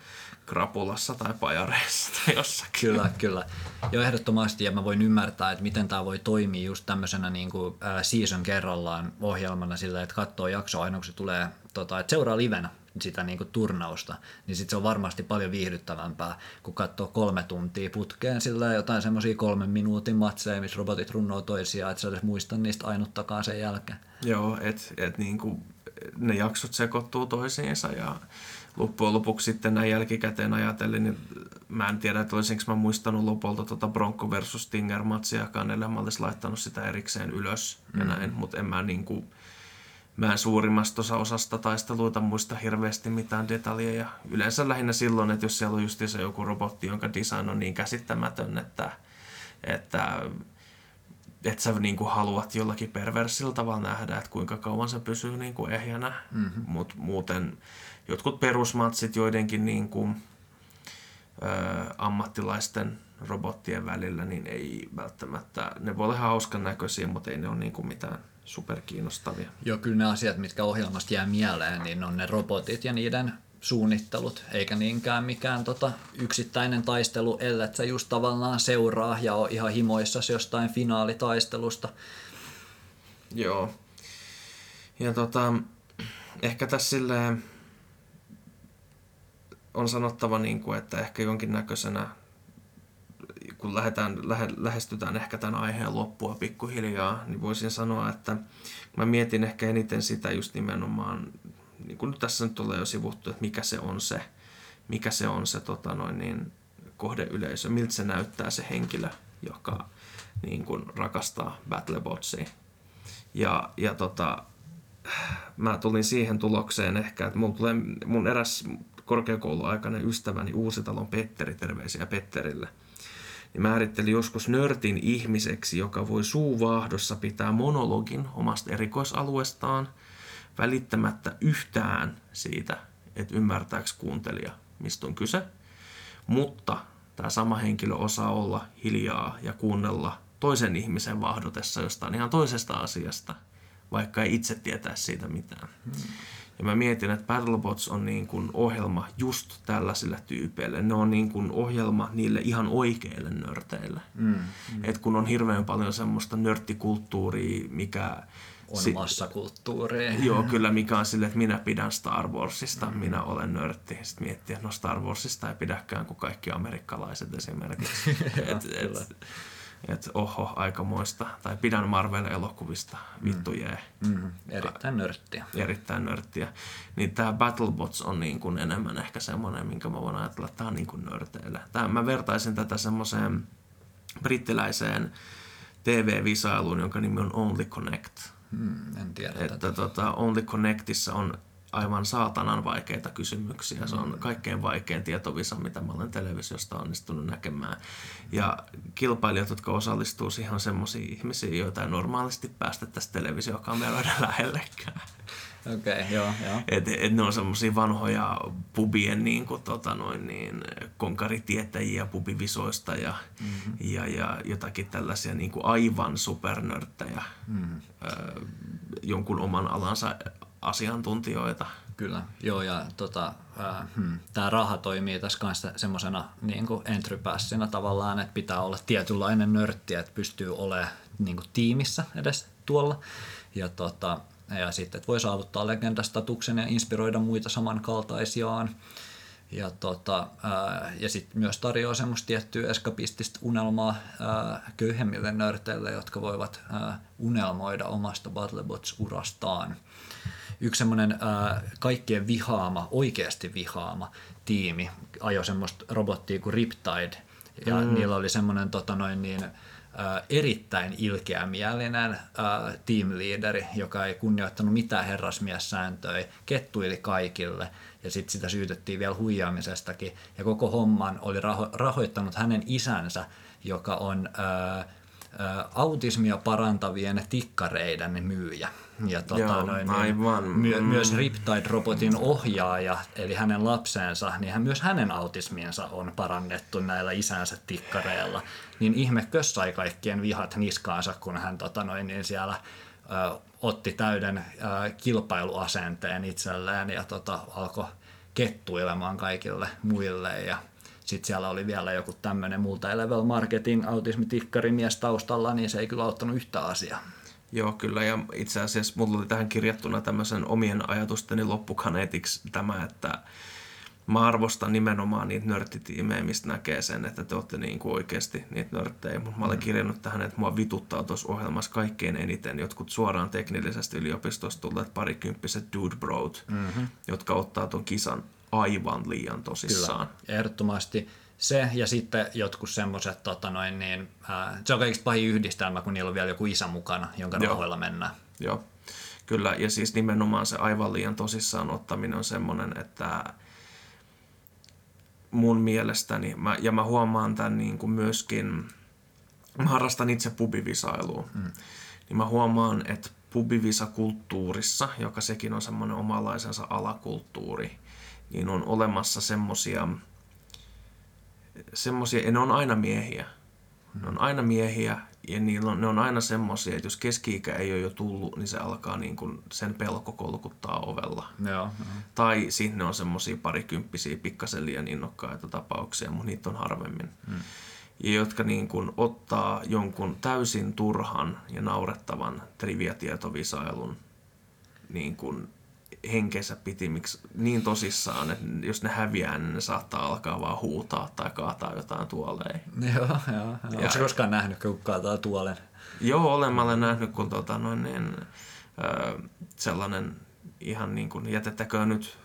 krapulassa tai pajareissa tai jossakin. Kyllä, kyllä. Jo ehdottomasti, ja mä voin ymmärtää, että miten tämä voi toimia just tämmöisenä niin kuin, season kerrallaan ohjelmana sillä, että katsoo jakso aina kun se tulee, tota, että seuraa livenä sitä niin kuin turnausta, niin sitten se on varmasti paljon viihdyttävämpää, kun katsoo kolme tuntia putkeen sillä jotain semmoisia kolmen minuutin matseja, missä robotit runnoo toisiaan, että sä edes muista niistä ainuttakaan sen jälkeen. Joo, että et niin kuin ne jaksot sekoittuu toisiinsa ja loppujen lopuksi sitten näin jälkikäteen ajatellen, niin mä en tiedä, että olisinko mä muistanut lopulta tuota Bronco versus Stinger matsiakaan, ellei mä olisi laittanut sitä erikseen ylös ja mm. näin, mutta en mä niin kuin, mä en suurimmasta osasta taisteluita muista hirveästi mitään detaljeja. Yleensä lähinnä silloin, että jos siellä on just se joku robotti, jonka design on niin käsittämätön, että, että että sä niin kuin haluat jollakin perversillä tavalla nähdä, että kuinka kauan se pysyy niin kuin ehjänä, mm-hmm. mutta muuten jotkut perusmatsit joidenkin niin kuin, ö, ammattilaisten robottien välillä, niin ei välttämättä, ne voi olla hauskan näköisiä, mutta ei ne ole niin kuin mitään superkiinnostavia. Joo, kyllä ne asiat, mitkä ohjelmasta jää mieleen, niin on ne robotit ja niiden suunnittelut, eikä niinkään mikään tota, yksittäinen taistelu, ellei sä just tavallaan seuraa ja on ihan himoissas jostain finaalitaistelusta. Joo. Ja tota, ehkä tässä silleen on sanottava, niin kuin, että ehkä jonkinnäköisenä kun lähdetään, lähe, lähestytään ehkä tämän aiheen loppua pikkuhiljaa, niin voisin sanoa, että mä mietin ehkä eniten sitä just nimenomaan, niin kuin nyt tässä nyt tulee jo sivuttu, että mikä se on se, mikä se on se tota noin, niin, kohdeyleisö, miltä se näyttää se henkilö, joka niin kuin rakastaa Battlebotsia. Ja, ja tota, mä tulin siihen tulokseen ehkä, että mun, tulee, mun eräs korkeakouluaikainen ystäväni Uusitalon Petteri, terveisiä Petterille, niin määritteli joskus nörtin ihmiseksi, joka voi suuvaahdossa pitää monologin omasta erikoisalueestaan välittämättä yhtään siitä, että ymmärtääkö kuuntelija, mistä on kyse. Mutta tämä sama henkilö osaa olla hiljaa ja kuunnella toisen ihmisen vaahdotessa jostain ihan toisesta asiasta, vaikka ei itse tietää siitä mitään. Hmm. Ja mä mietin, että Battlebots on niin kuin ohjelma just tällaisille tyypeille. Ne on niin kuin ohjelma niille ihan oikeille nörteille. Mm, mm. Et kun on hirveän paljon semmoista nörttikulttuuria, mikä... On si- massakulttuuria. Joo, kyllä, mikä on sille, että minä pidän Star Warsista, mm. minä olen nörtti. Sitten miettiä, että no Star Warsista ei pidäkään kuin kaikki amerikkalaiset esimerkiksi. et, et, että oho, aikamoista, tai pidän Marvel-elokuvista, vittu jee. Mm, erittäin nörttiä. Erittäin nörttiä. Niin tämä Battlebots on niin kuin enemmän ehkä semmoinen, minkä mä voin ajatella, että tämä on niin kuin nörteillä. Tää, mä vertaisin tätä semmoiseen brittiläiseen TV-visailuun, jonka nimi on Only Connect. Hmm, en tiedä että tätä. Tota, Only Connectissa on aivan saatanan vaikeita kysymyksiä. Se on kaikkein vaikein tietovisa, mitä mä olen televisiosta onnistunut näkemään. Ja kilpailijat, jotka osallistuu siihen, on semmoisia ihmisiä, joita ei normaalisti päästettäisi televisiokameroiden lähellekään. Okei, okay, joo, joo. Et, et ne on semmoisia vanhoja pubien niin kuin, tota noin, niin, konkaritietäjiä pubivisoista ja, mm-hmm. ja, ja jotakin tällaisia niin kuin aivan supernörttejä mm-hmm. ö, jonkun oman alansa asiantuntijoita. Kyllä, joo ja tota, äh, hmm, tämä raha toimii tässä kanssa semmoisena niin entry passina tavallaan, että pitää olla tietynlainen nörtti, että pystyy olemaan niin kuin tiimissä edes tuolla. Ja, tota, ja sitten, että voi saavuttaa legendastatuksen ja inspiroida muita samankaltaisiaan. Ja, tota, ää, ja sitten myös tarjoaa semmoista tiettyä eskapistista unelmaa ää, köyhemmille nörteille, jotka voivat ää, unelmoida omasta Battlebots-urastaan yksi semmoinen äh, kaikkien vihaama, oikeasti vihaama tiimi ajoi semmoista robottia kuin Riptide. Ja mm. niillä oli semmoinen tota noin niin, äh, erittäin ilkeämielinen äh, teamleaderi, joka ei kunnioittanut mitään herrasmiessääntöjä, kettuili kaikille ja sitten sitä syytettiin vielä huijaamisestakin. Ja koko homman oli raho- rahoittanut hänen isänsä, joka on äh, autismia parantavien tikkareiden myyjä. Ja tota, Joo, noin, niin aivan. My, myös Riptide-robotin ohjaaja, eli hänen lapsensa, niin hän, myös hänen autismiensa on parannettu näillä isänsä tikkareilla. Niin ihme sai kaikkien vihat niskaansa, kun hän tota, noin, niin siellä ö, otti täyden ö, kilpailuasenteen itselleen ja tota, alkoi kettuilemaan kaikille muille ja sitten siellä oli vielä joku tämmöinen multi-level marketing autismitikkarimies taustalla, niin se ei kyllä auttanut yhtä asiaa. Joo, kyllä. Ja itse asiassa mulla oli tähän kirjattuna tämmöisen omien ajatusteni loppukaneetiksi tämä, että mä arvostan nimenomaan niitä nörttitiimejä, mistä näkee sen, että te olette niin kuin oikeasti niitä nörttejä. Mutta mä olen mm. kirjannut tähän, että mua vituttaa tuossa ohjelmassa kaikkein eniten jotkut suoraan teknillisesti yliopistosta tulleet parikymppiset dude broad, mm-hmm. jotka ottaa tuon kisan aivan liian tosissaan. Kyllä, ehdottomasti se ja sitten jotkut semmoiset, tota noin, niin, ää, se on kaikista pahin yhdistelmä, kun niillä on vielä joku isä mukana, jonka Joo. rahoilla mennään. Joo, kyllä. Ja siis nimenomaan se aivan liian tosissaan ottaminen on semmoinen, että mun mielestäni, mä, ja mä huomaan tämän niin kuin myöskin, mä harrastan itse pubivisailua, mm. niin mä huomaan, että pubivisakulttuurissa, joka sekin on semmoinen omalaisensa alakulttuuri, niin on olemassa semmosia, semmosia, ne on aina miehiä. Ne on aina miehiä ja niillä on, ne on aina semmosia, että jos keski-ikä ei ole jo tullut, niin se alkaa niin kuin sen pelko kolkuttaa ovella. Joo, joo. Tai sitten ne on semmosia parikymppisiä pikkasen liian innokkaita tapauksia, mutta niitä on harvemmin. Hmm. Ja jotka niin kuin ottaa jonkun täysin turhan ja naurettavan triviatietovisailun niin kuin henkensä pitimiksi niin tosissaan, että jos ne häviää, niin ne saattaa alkaa vaan huutaa tai kaataa jotain tuoleen. Joo, joo. joo. Onko koskaan nähnyt, kun kaataa tuolen? Joo, olen mä olen nähnyt, kun tota, noin, niin, sellainen ihan niin kuin, jätettäköön nyt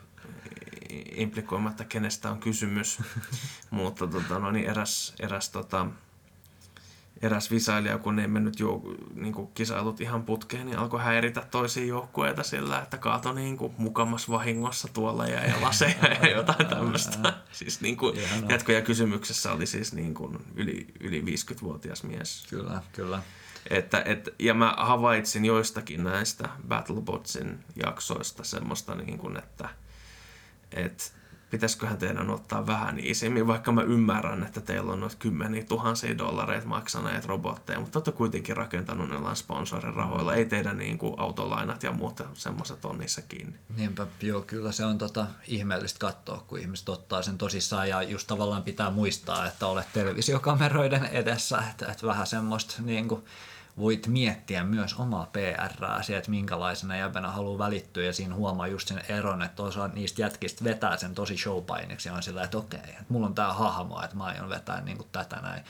implikoimatta, kenestä on kysymys, mutta tota, no, niin eräs, eräs tota, eräs visailija, kun ei mennyt jo, niin kuin kisailut ihan putkeen, niin alkoi häiritä toisia joukkueita sillä, että kaato niin kuin mukamas vahingossa tuolla ja, ja laseja ja jotain tämmöistä. Siis niin kuin, jatkoja kysymyksessä oli siis niin kuin yli, yli 50-vuotias mies. Kyllä, kyllä. Että, et, ja mä havaitsin joistakin näistä Battlebotsin jaksoista semmoista, niin kuin, että et, pitäisiköhän teidän ottaa vähän isimmin, vaikka mä ymmärrän, että teillä on noita kymmeniä tuhansia dollareita maksaneet robotteja, mutta olette kuitenkin rakentanut ne sponsorin rahoilla, ei teidän niin kuin autolainat ja muut semmoiset on niissä kiinni. Niinpä, joo, kyllä se on tota, ihmeellistä katsoa, kun ihmiset ottaa sen tosissaan ja just tavallaan pitää muistaa, että olet televisiokameroiden edessä, että, että vähän semmoista niin kuin, voit miettiä myös omaa PRää, että minkälaisena jäbänä haluaa välittyä ja siinä huomaa just sen eron, että osa niistä jätkistä vetää sen tosi showpainiksi ja on sillä, että okei, että mulla on tää hahmo, että mä aion vetää niin kuin tätä näin.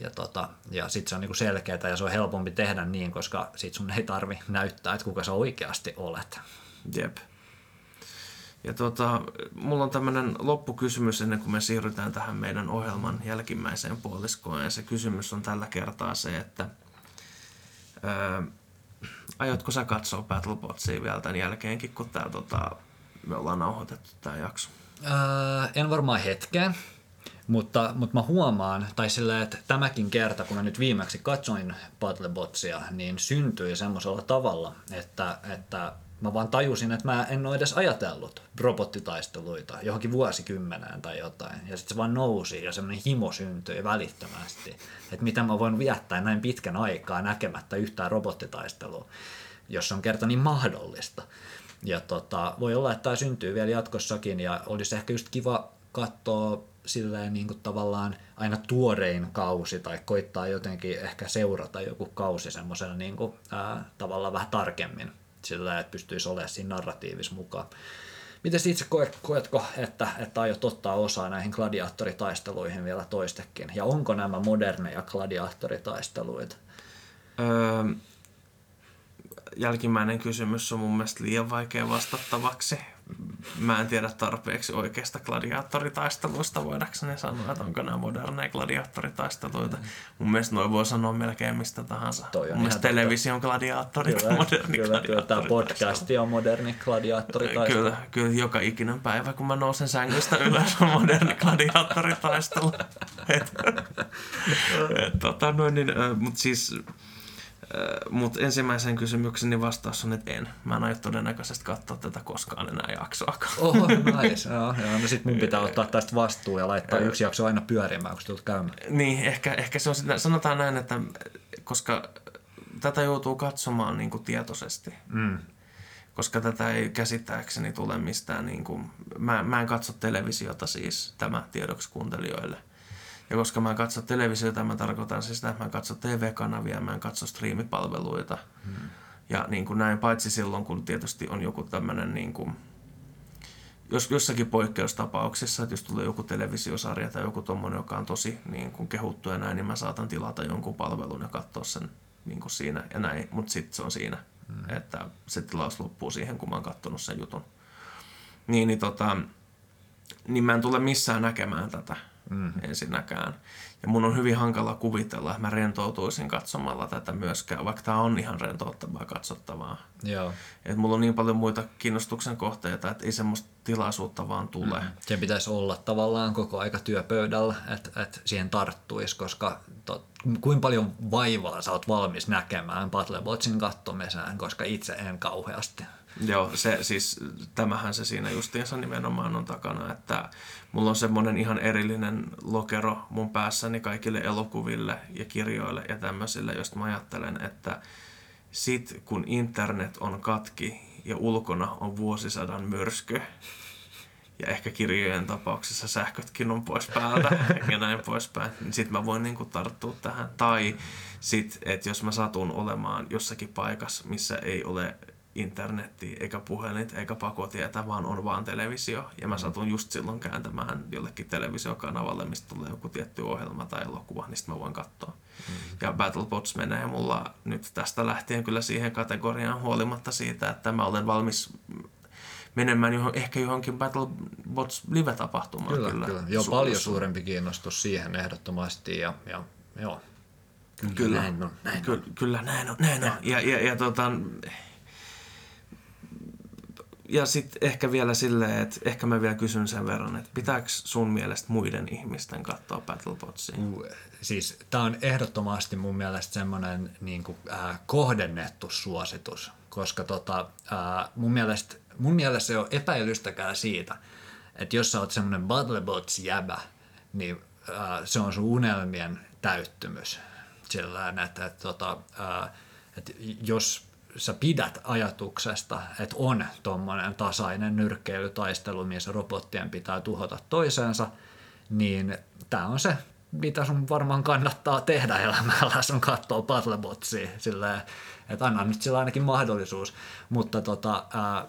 Ja, tota, ja sitten se on niinku selkeää ja se on helpompi tehdä niin, koska sit sun ei tarvi näyttää, että kuka sä oikeasti olet. Jep. Ja tota, mulla on tämmöinen loppukysymys ennen kuin me siirrytään tähän meidän ohjelman jälkimmäiseen puoliskoon. Ja se kysymys on tällä kertaa se, että – Öö, aiotko sä katsoa Battlebotsia vielä tämän jälkeenkin, kun tää, tota, me ollaan nauhoitettu tämä jakso? Öö, en varmaan hetkeen, mutta, mutta mä huomaan, tai silleen, että tämäkin kerta, kun mä nyt viimeksi katsoin Battlebotsia, niin syntyi semmoisella tavalla, että, että mä vaan tajusin, että mä en ole edes ajatellut robottitaisteluita johonkin vuosikymmeneen tai jotain. Ja sitten se vaan nousi ja semmoinen himo syntyi välittömästi. Että mitä mä voin viettää näin pitkän aikaa näkemättä yhtään robottitaistelua, jos se on kerta niin mahdollista. Ja tota, voi olla, että tämä syntyy vielä jatkossakin ja olisi ehkä just kiva katsoa silleen niin kuin tavallaan aina tuorein kausi tai koittaa jotenkin ehkä seurata joku kausi semmoisena niin kuin, ää, tavallaan vähän tarkemmin sillä, että pystyisi olemaan siinä narratiivissa mukaan. Miten itse koet, koetko, että, että aiot ottaa osaa näihin gladiaattoritaisteluihin vielä toistekin? Ja onko nämä moderneja gladiaattoritaisteluita? Öö, jälkimmäinen kysymys on mun mielestä liian vaikea vastattavaksi mä en tiedä tarpeeksi oikeasta gladiaattoritaisteluista, voidakseni sanoa, että onko nämä moderneja gladiaattoritaisteluita. Mun mielestä noin voi sanoa melkein mistä tahansa. Toi Mun mielestä television gladiaattorit kyllä, on moderni kyllä, kyllä, tämä podcast on moderni gladiaattoritaistelu. Kyllä, kyllä, joka ikinen päivä, kun mä nousen sängystä ylös, on moderni gladiaattoritaistelu. et, et, tota, noin, niin, mutta siis mutta ensimmäisen kysymykseni vastaus on, että en. Mä en aio todennäköisesti katsoa tätä koskaan enää jaksoakaan. Oho, nice. joo, joo. No sit mun pitää ottaa tästä vastuu ja laittaa yksi jakso aina pyörimään, kun tulet käymään. Niin, ehkä, ehkä se on sitä, sanotaan näin, että koska tätä joutuu katsomaan niin kuin tietoisesti. Mm. Koska tätä ei käsittääkseni tule mistään, niin kuin, mä, mä en katso televisiota siis tämä tiedoksi kuuntelijoille – ja koska mä en katso televisiota, mä tarkoitan siis sitä, että mä en katso TV-kanavia, mä en katso striimipalveluita. Hmm. Ja niin kuin näin, paitsi silloin, kun tietysti on joku tämmöinen, niin kuin, jos jossakin poikkeustapauksessa, että jos tulee joku televisiosarja tai joku tommonen, joka on tosi niin kuin kehuttu ja näin, niin mä saatan tilata jonkun palvelun ja katsoa sen niin kuin siinä ja näin, mutta sitten se on siinä, hmm. että se tilaus loppuu siihen, kun mä oon katsonut sen jutun. Niin, niin, tota, niin mä en tule missään näkemään tätä mm. ensinnäkään. Ja mun on hyvin hankala kuvitella, että mä rentoutuisin katsomalla tätä myöskään, vaikka tämä on ihan rentouttavaa katsottavaa. Joo. Et mulla on niin paljon muita kiinnostuksen kohteita, että ei semmoista tilaisuutta vaan tule. Mm. Sen pitäisi olla tavallaan koko aika työpöydällä, että, että siihen tarttuisi, koska to, kuinka paljon vaivaa sä oot valmis näkemään Battlebotsin kattomiseen, koska itse en kauheasti. Joo, se, siis, tämähän se siinä justiinsa nimenomaan on takana, että mulla on semmoinen ihan erillinen lokero mun päässäni kaikille elokuville ja kirjoille ja tämmöisille, josta mä ajattelen, että sit kun internet on katki ja ulkona on vuosisadan myrsky, ja ehkä kirjojen tapauksessa sähkötkin on pois päältä ja näin poispäin, niin sit mä voin niinku tarttua tähän. Tai sit, että jos mä satun olemaan jossakin paikassa, missä ei ole internettiä, eikä puhelinta, eikä pakotietä, vaan on vaan televisio. Ja mä satun just silloin kääntämään jollekin televisiokanavalle, mistä tulee joku tietty ohjelma tai elokuva, niin sitten mä voin katsoa. Mm. Ja BattleBots menee mulla nyt tästä lähtien kyllä siihen kategoriaan huolimatta siitä, että mä olen valmis menemään johon, ehkä johonkin BattleBots live-tapahtumaan. Kyllä, kyllä. kyllä. Joo, paljon suurempi kiinnostus siihen ehdottomasti ja, ja joo. Kyllä, kyllä, näin on, näin kyllä, on. kyllä näin on, näin on. Ja, ja, ja, tota, ja sitten ehkä vielä silleen, että ehkä mä vielä kysyn sen verran, että pitääkö sun mielestä muiden ihmisten katsoa Battlebotsia? Siis tämä on ehdottomasti mun mielestä semmoinen niin kuin, äh, kohdennettu suositus, koska tota, äh, mun, mielestä, mun mielestä se on epäilystäkään siitä, että jos sä oot semmoinen Battlebots-jäbä, niin äh, se on sun unelmien täyttymys. Sillä että, että, että, tota, äh, että jos sä pidät ajatuksesta, että on tuommoinen tasainen nyrkkeilytaistelu, missä robottien pitää tuhota toisensa, niin tämä on se, mitä sun varmaan kannattaa tehdä elämällä, sun katsoo Battlebotsia, silleen, että anna nyt sillä ainakin mahdollisuus. Mutta tota, ää,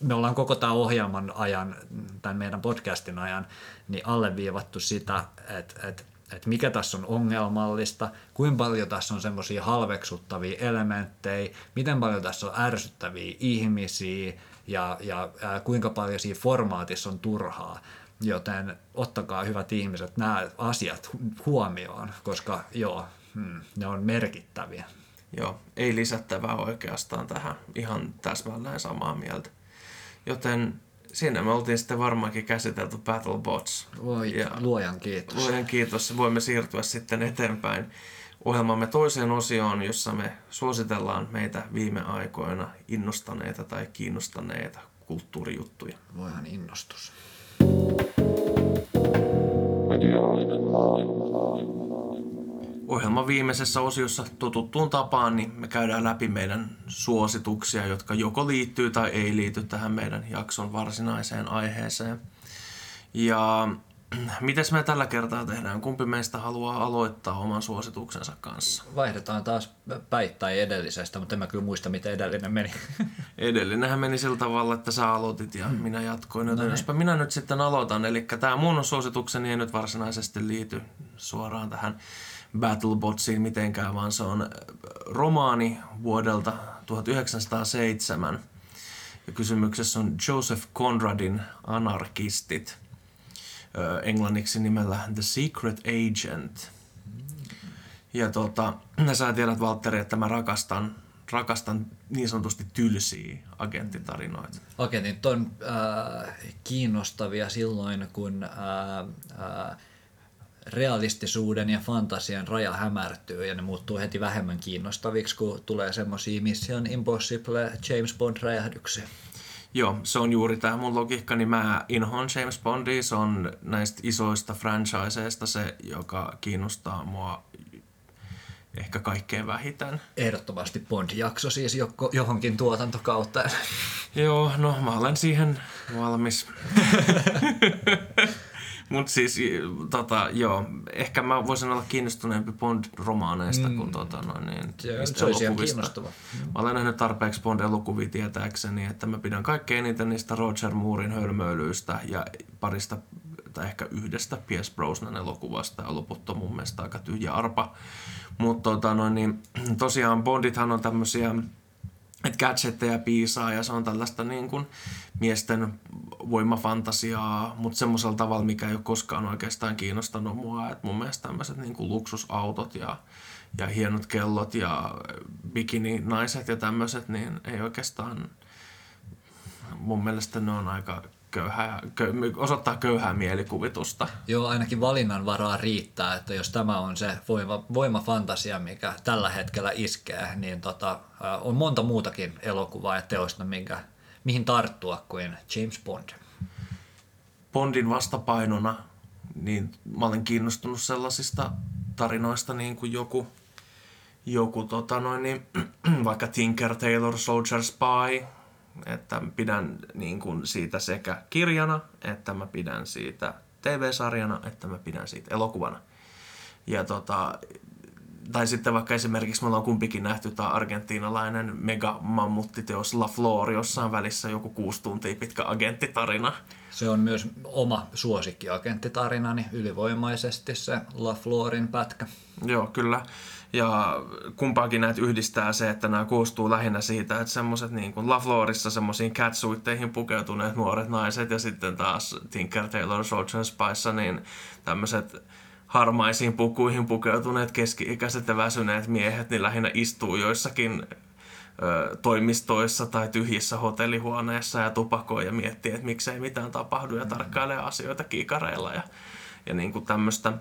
me ollaan koko tämän ohjelman ajan, tämän meidän podcastin ajan, niin alleviivattu sitä, että, että että mikä tässä on ongelmallista, kuinka paljon tässä on semmoisia halveksuttavia elementtejä, miten paljon tässä on ärsyttäviä ihmisiä ja, ja ää, kuinka paljon siinä formaatissa on turhaa. Joten ottakaa hyvät ihmiset nämä asiat huomioon, koska joo, hmm, ne on merkittäviä. Joo, ei lisättävää oikeastaan tähän. Ihan täsmälleen samaa mieltä. Joten siinä me oltiin sitten varmaankin käsitelty Battlebots. Voi, ja luojan kiitos. Luojan kiitos. Voimme siirtyä sitten eteenpäin ohjelmamme toiseen osioon, jossa me suositellaan meitä viime aikoina innostaneita tai kiinnostaneita kulttuurijuttuja. Voihan innostus. Mediaalinen Ohjelman viimeisessä osiossa totuttuun tapaan niin me käydään läpi meidän suosituksia, jotka joko liittyy tai ei liity tähän meidän jakson varsinaiseen aiheeseen. Ja mites me tällä kertaa tehdään? Kumpi meistä haluaa aloittaa oman suosituksensa kanssa? Vaihdetaan taas päittäin edellisestä, mutta en mä kyllä muista, miten edellinen meni. Edellinenhän meni sillä tavalla, että sä aloitit ja hmm. minä jatkoin, joten no niin. jospä minä nyt sitten aloitan. Eli tämä mun suositukseni ei nyt varsinaisesti liity suoraan tähän Battlebotsiin mitenkään, vaan se on romaani vuodelta 1907. Ja kysymyksessä on Joseph Conradin Anarkistit, englanniksi nimellä The Secret Agent. Ja tota, sä tiedät Valtteri, että mä rakastan, rakastan niin sanotusti tylsiä agenttitarinoita. Agentit on äh, kiinnostavia silloin, kun äh, äh, realistisuuden ja fantasian raja hämärtyy ja ne muuttuu heti vähemmän kiinnostaviksi, kun tulee semmoisia Mission Impossible James Bond-räjähdyksiä. Joo, se on juuri tämä mun logiikka, niin mä inhoan James Bondia, se on näistä isoista franchiseista se, joka kiinnostaa mua ehkä kaikkein vähiten. Ehdottomasti Bond-jakso siis johonkin tuotantokautta. Joo, no mä olen siihen valmis. Mutta siis, tota, joo, ehkä mä voisin olla kiinnostuneempi Bond-romaaneista mm. kuin tota, noin, niin, se, se olisi ihan kiinnostava. Mä olen nähnyt tarpeeksi Bond-elokuvia tietääkseni, että mä pidän kaikkein eniten niistä Roger Moorein hölmöilyistä ja parista tai ehkä yhdestä Pierce Brosnan elokuvasta ja loput on mun mielestä aika tyhjä arpa. Mutta tota, noin, niin, tosiaan Bondithan on tämmöisiä että gadgetteja piisaa ja se on tällaista niin kuin miesten voimafantasiaa, mutta semmoisella tavalla, mikä ei ole koskaan oikeastaan kiinnostanut mua. Et mun mielestä tämmöiset niin kuin luksusautot ja, ja hienot kellot ja bikini-naiset ja tämmöiset, niin ei oikeastaan, mun mielestä ne on aika köyhää, köy, osoittaa köyhää mielikuvitusta. Joo, ainakin valinnan varaa riittää, että jos tämä on se voima, voimafantasia, mikä tällä hetkellä iskee, niin tota, on monta muutakin elokuvaa ja teosta, minkä, mihin tarttua kuin James Bond. Bondin vastapainona, niin mä olen kiinnostunut sellaisista tarinoista niin kuin joku, joku tota noin, niin, vaikka Tinker Tailor Soldier Spy, että pidän niin kuin siitä sekä kirjana, että mä pidän siitä TV-sarjana, että mä pidän siitä elokuvana. Ja tota, tai sitten vaikka esimerkiksi me ollaan kumpikin nähty tämä argentiinalainen mega-mammuttiteos La Flor, jossa on välissä joku kuusi tuntia pitkä agenttitarina. Se on myös oma suosikkiagenttitarinani ylivoimaisesti se La Florin pätkä. Joo, kyllä. Ja kumpaakin näitä yhdistää se, että nämä koostuu lähinnä siitä, että semmoiset niin kuin La Florissa semmoisiin catsuitteihin pukeutuneet nuoret naiset ja sitten taas Tinker Taylor Soldier Spice, niin tämmöiset harmaisiin pukuihin pukeutuneet keski-ikäiset ja väsyneet miehet, niin lähinnä istuu joissakin ö, toimistoissa tai tyhjissä hotellihuoneissa ja tupakoi ja miettii, että miksei mitään tapahdu ja tarkkailee asioita kiikareilla ja, ja niin kuin tämmöistä.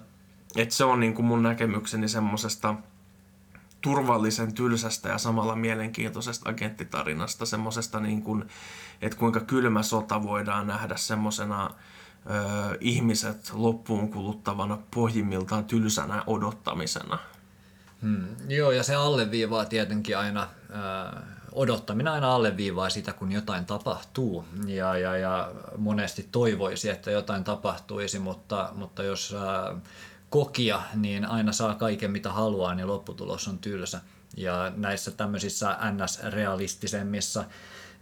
Että se on niin kuin mun näkemykseni semmoisesta turvallisen tylsästä ja samalla mielenkiintoisesta agenttitarinasta, semmoisesta niin kuin, että kuinka kylmä sota voidaan nähdä semmoisena ihmiset loppuun kuluttavana pohjimmiltaan tylsänä odottamisena. Hmm, joo, ja se alleviivaa tietenkin aina, äh, odottaminen aina alleviivaa sitä, kun jotain tapahtuu. Ja, ja, ja monesti toivoisi, että jotain tapahtuisi, mutta, mutta jos äh, kokia, niin aina saa kaiken mitä haluaa, niin lopputulos on tylsä. Ja näissä tämmöisissä NS-realistisemmissa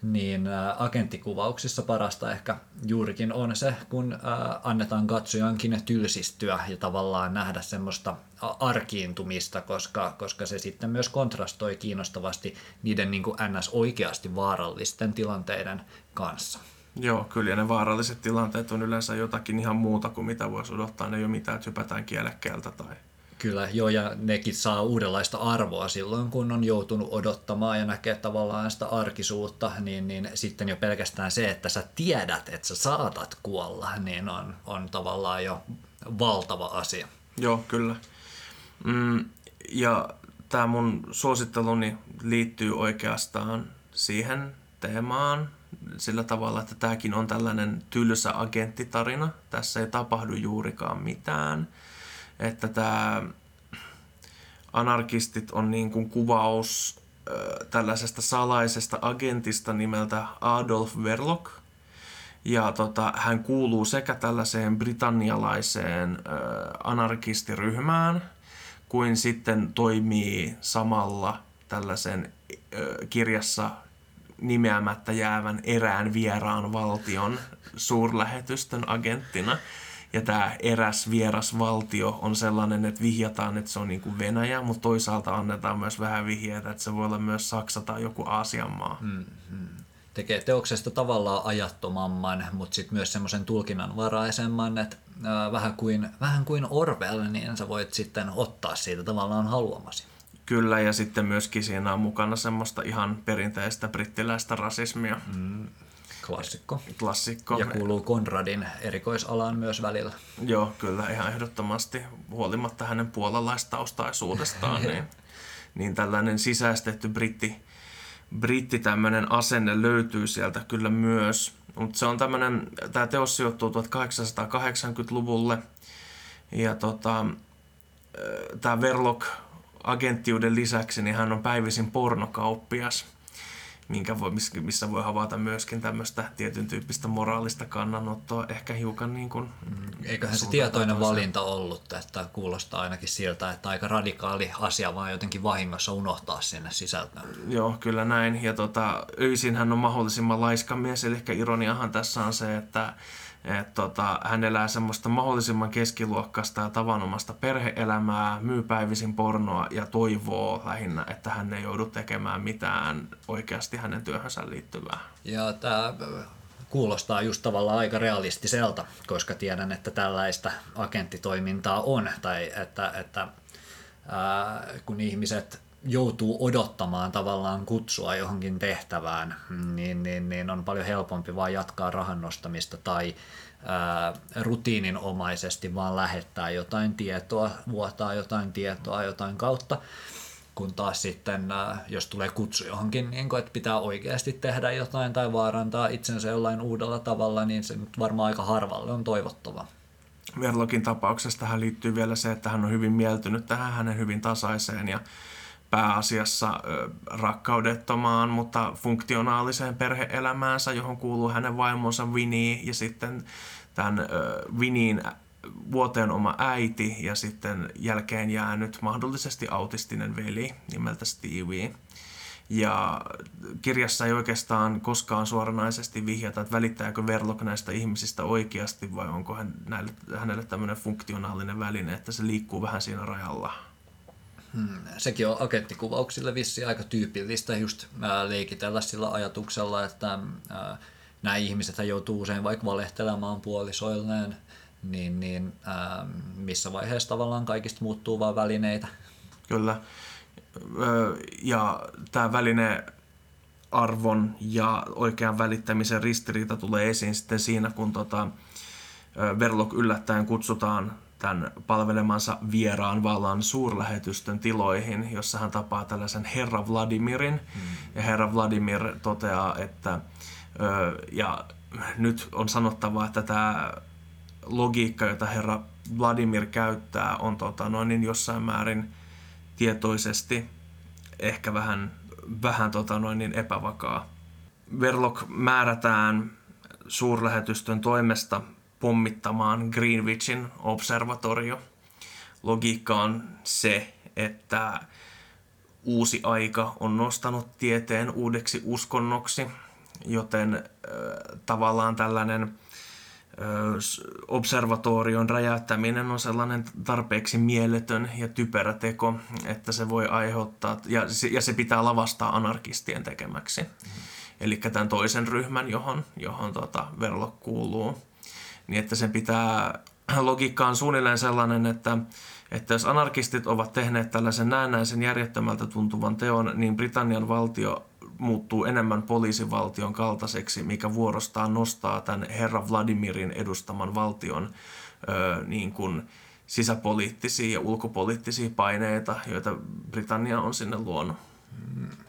niin agenttikuvauksissa parasta ehkä juurikin on se, kun annetaan katsojankin tylsistyä ja tavallaan nähdä semmoista arkiintumista, koska, koska se sitten myös kontrastoi kiinnostavasti niiden niin kuin ns. oikeasti vaarallisten tilanteiden kanssa. Joo, kyllä ne vaaralliset tilanteet on yleensä jotakin ihan muuta kuin mitä voisi odottaa. Ne ei ole mitään, että hypätään kielekkeeltä tai Kyllä, joo, ja nekin saa uudenlaista arvoa silloin, kun on joutunut odottamaan ja näkee tavallaan sitä arkisuutta, niin, niin sitten jo pelkästään se, että sä tiedät, että sä saatat kuolla, niin on, on tavallaan jo valtava asia. Joo, kyllä. Mm, ja tämä mun suositteluni liittyy oikeastaan siihen teemaan sillä tavalla, että tämäkin on tällainen tylsä agenttitarina. Tässä ei tapahdu juurikaan mitään että tämä anarkistit on niin kuin kuvaus tällaisesta salaisesta agentista nimeltä Adolf Verloc. Ja tota, hän kuuluu sekä tällaiseen britannialaiseen äh, anarkistiryhmään, kuin sitten toimii samalla tällaisen kirjassa nimeämättä jäävän erään vieraan valtion suurlähetystön agenttina. Ja tämä eräs vieras valtio on sellainen, että vihjataan, että se on niin kuin Venäjä, mutta toisaalta annetaan myös vähän vihjeitä, että se voi olla myös Saksa tai joku Aasian maa. Mm-hmm. Tekee teoksesta tavallaan ajattomamman, mutta sitten myös semmoisen tulkinnanvaraisemman, että äh, vähän, kuin, vähän kuin Orwell, niin sä voit sitten ottaa siitä tavallaan haluamasi. Kyllä, ja sitten myöskin siinä on mukana semmoista ihan perinteistä brittiläistä rasismia. Mm. Klassikko. Klassikko. Ja kuuluu Konradin erikoisalaan myös välillä. Joo, kyllä ihan ehdottomasti. Huolimatta hänen puolalaistaustaisuudestaan, niin, niin tällainen sisäistetty britti, britti tämmöinen asenne löytyy sieltä kyllä myös. Mutta se on tämmöinen, tämä teos sijoittuu 1880-luvulle ja tota, tämä Verloc agenttiuden lisäksi, niin hän on päivisin pornokauppias – minkä voi, missä voi havaita myöskin tämmöistä tietyn tyyppistä moraalista kannanottoa, ehkä hiukan niin kuin... Mm, eiköhän se tietoinen toiseen. valinta ollut, että kuulostaa ainakin siltä, että aika radikaali asia vaan jotenkin vahingossa unohtaa sinne sisältöön. Joo, kyllä näin. Ja tota, öisin hän on mahdollisimman laiska mies, eli ironiahan tässä on se, että et tota, hän elää semmoista mahdollisimman keskiluokkaista ja tavanomasta perheelämää, myy päivisin pornoa ja toivoo lähinnä, että hän ei joudu tekemään mitään oikeasti hänen työhönsä liittyvää. Ja tämä kuulostaa just tavallaan aika realistiselta, koska tiedän, että tällaista agenttitoimintaa on, tai että, että ää, kun ihmiset joutuu odottamaan tavallaan kutsua johonkin tehtävään, niin, niin, niin on paljon helpompi vaan jatkaa rahan nostamista tai ää, rutiininomaisesti vaan lähettää jotain tietoa, vuotaa jotain tietoa jotain kautta, kun taas sitten, jos tulee kutsu johonkin, niin kun, että pitää oikeasti tehdä jotain tai vaarantaa itsensä jollain uudella tavalla, niin se nyt varmaan aika harvalle on toivottavaa. Verlokin tapauksesta tähän liittyy vielä se, että hän on hyvin mieltynyt tähän hänen hyvin tasaiseen ja pääasiassa rakkaudettomaan, mutta funktionaaliseen perheelämäänsä, johon kuuluu hänen vaimonsa Winnie ja sitten tämän Winniin vuoteen oma äiti ja sitten jälkeen jäänyt mahdollisesti autistinen veli nimeltä Stevie. Ja kirjassa ei oikeastaan koskaan suoranaisesti vihjata, että välittääkö Verloc näistä ihmisistä oikeasti vai onko hän, näille, hänelle tämmöinen funktionaalinen väline, että se liikkuu vähän siinä rajalla. Hmm, sekin on agenttikuvauksille vissi aika tyypillistä just leikitellä sillä ajatuksella, että nämä ihmiset joutuu usein vaikka valehtelemaan puolisoilleen, niin, niin missä vaiheessa tavallaan kaikista muuttuu vain välineitä. Kyllä. Ja tämä väline arvon ja oikean välittämisen ristiriita tulee esiin sitten siinä, kun tota, Verlok yllättäen kutsutaan tämän palvelemansa vieraan vallan suurlähetystön tiloihin, jossa hän tapaa tällaisen herra Vladimirin. Mm. Ja herra Vladimir toteaa, että ja nyt on sanottava, että tämä logiikka, jota herra Vladimir käyttää, on tota, noin niin jossain määrin tietoisesti ehkä vähän, vähän tota, noin niin epävakaa. Verlok määrätään suurlähetystön toimesta pommittamaan Greenwichin observatorio. Logiikka on se, että uusi aika on nostanut tieteen uudeksi uskonnoksi, joten äh, tavallaan tällainen äh, observatorion räjäyttäminen on sellainen tarpeeksi mieletön ja typerä teko, että se voi aiheuttaa, ja se, ja se pitää lavastaa anarkistien tekemäksi. Mm. Eli tämän toisen ryhmän, johon, johon tota Verlo kuuluu niin että sen pitää, logiikka on suunnilleen sellainen, että, että jos anarkistit ovat tehneet tällaisen näennäisen järjettömältä tuntuvan teon, niin Britannian valtio muuttuu enemmän poliisivaltion kaltaiseksi, mikä vuorostaan nostaa tämän herra Vladimirin edustaman valtion ö, niin kuin sisäpoliittisia ja ulkopoliittisia paineita, joita Britannia on sinne luonut. Hmm.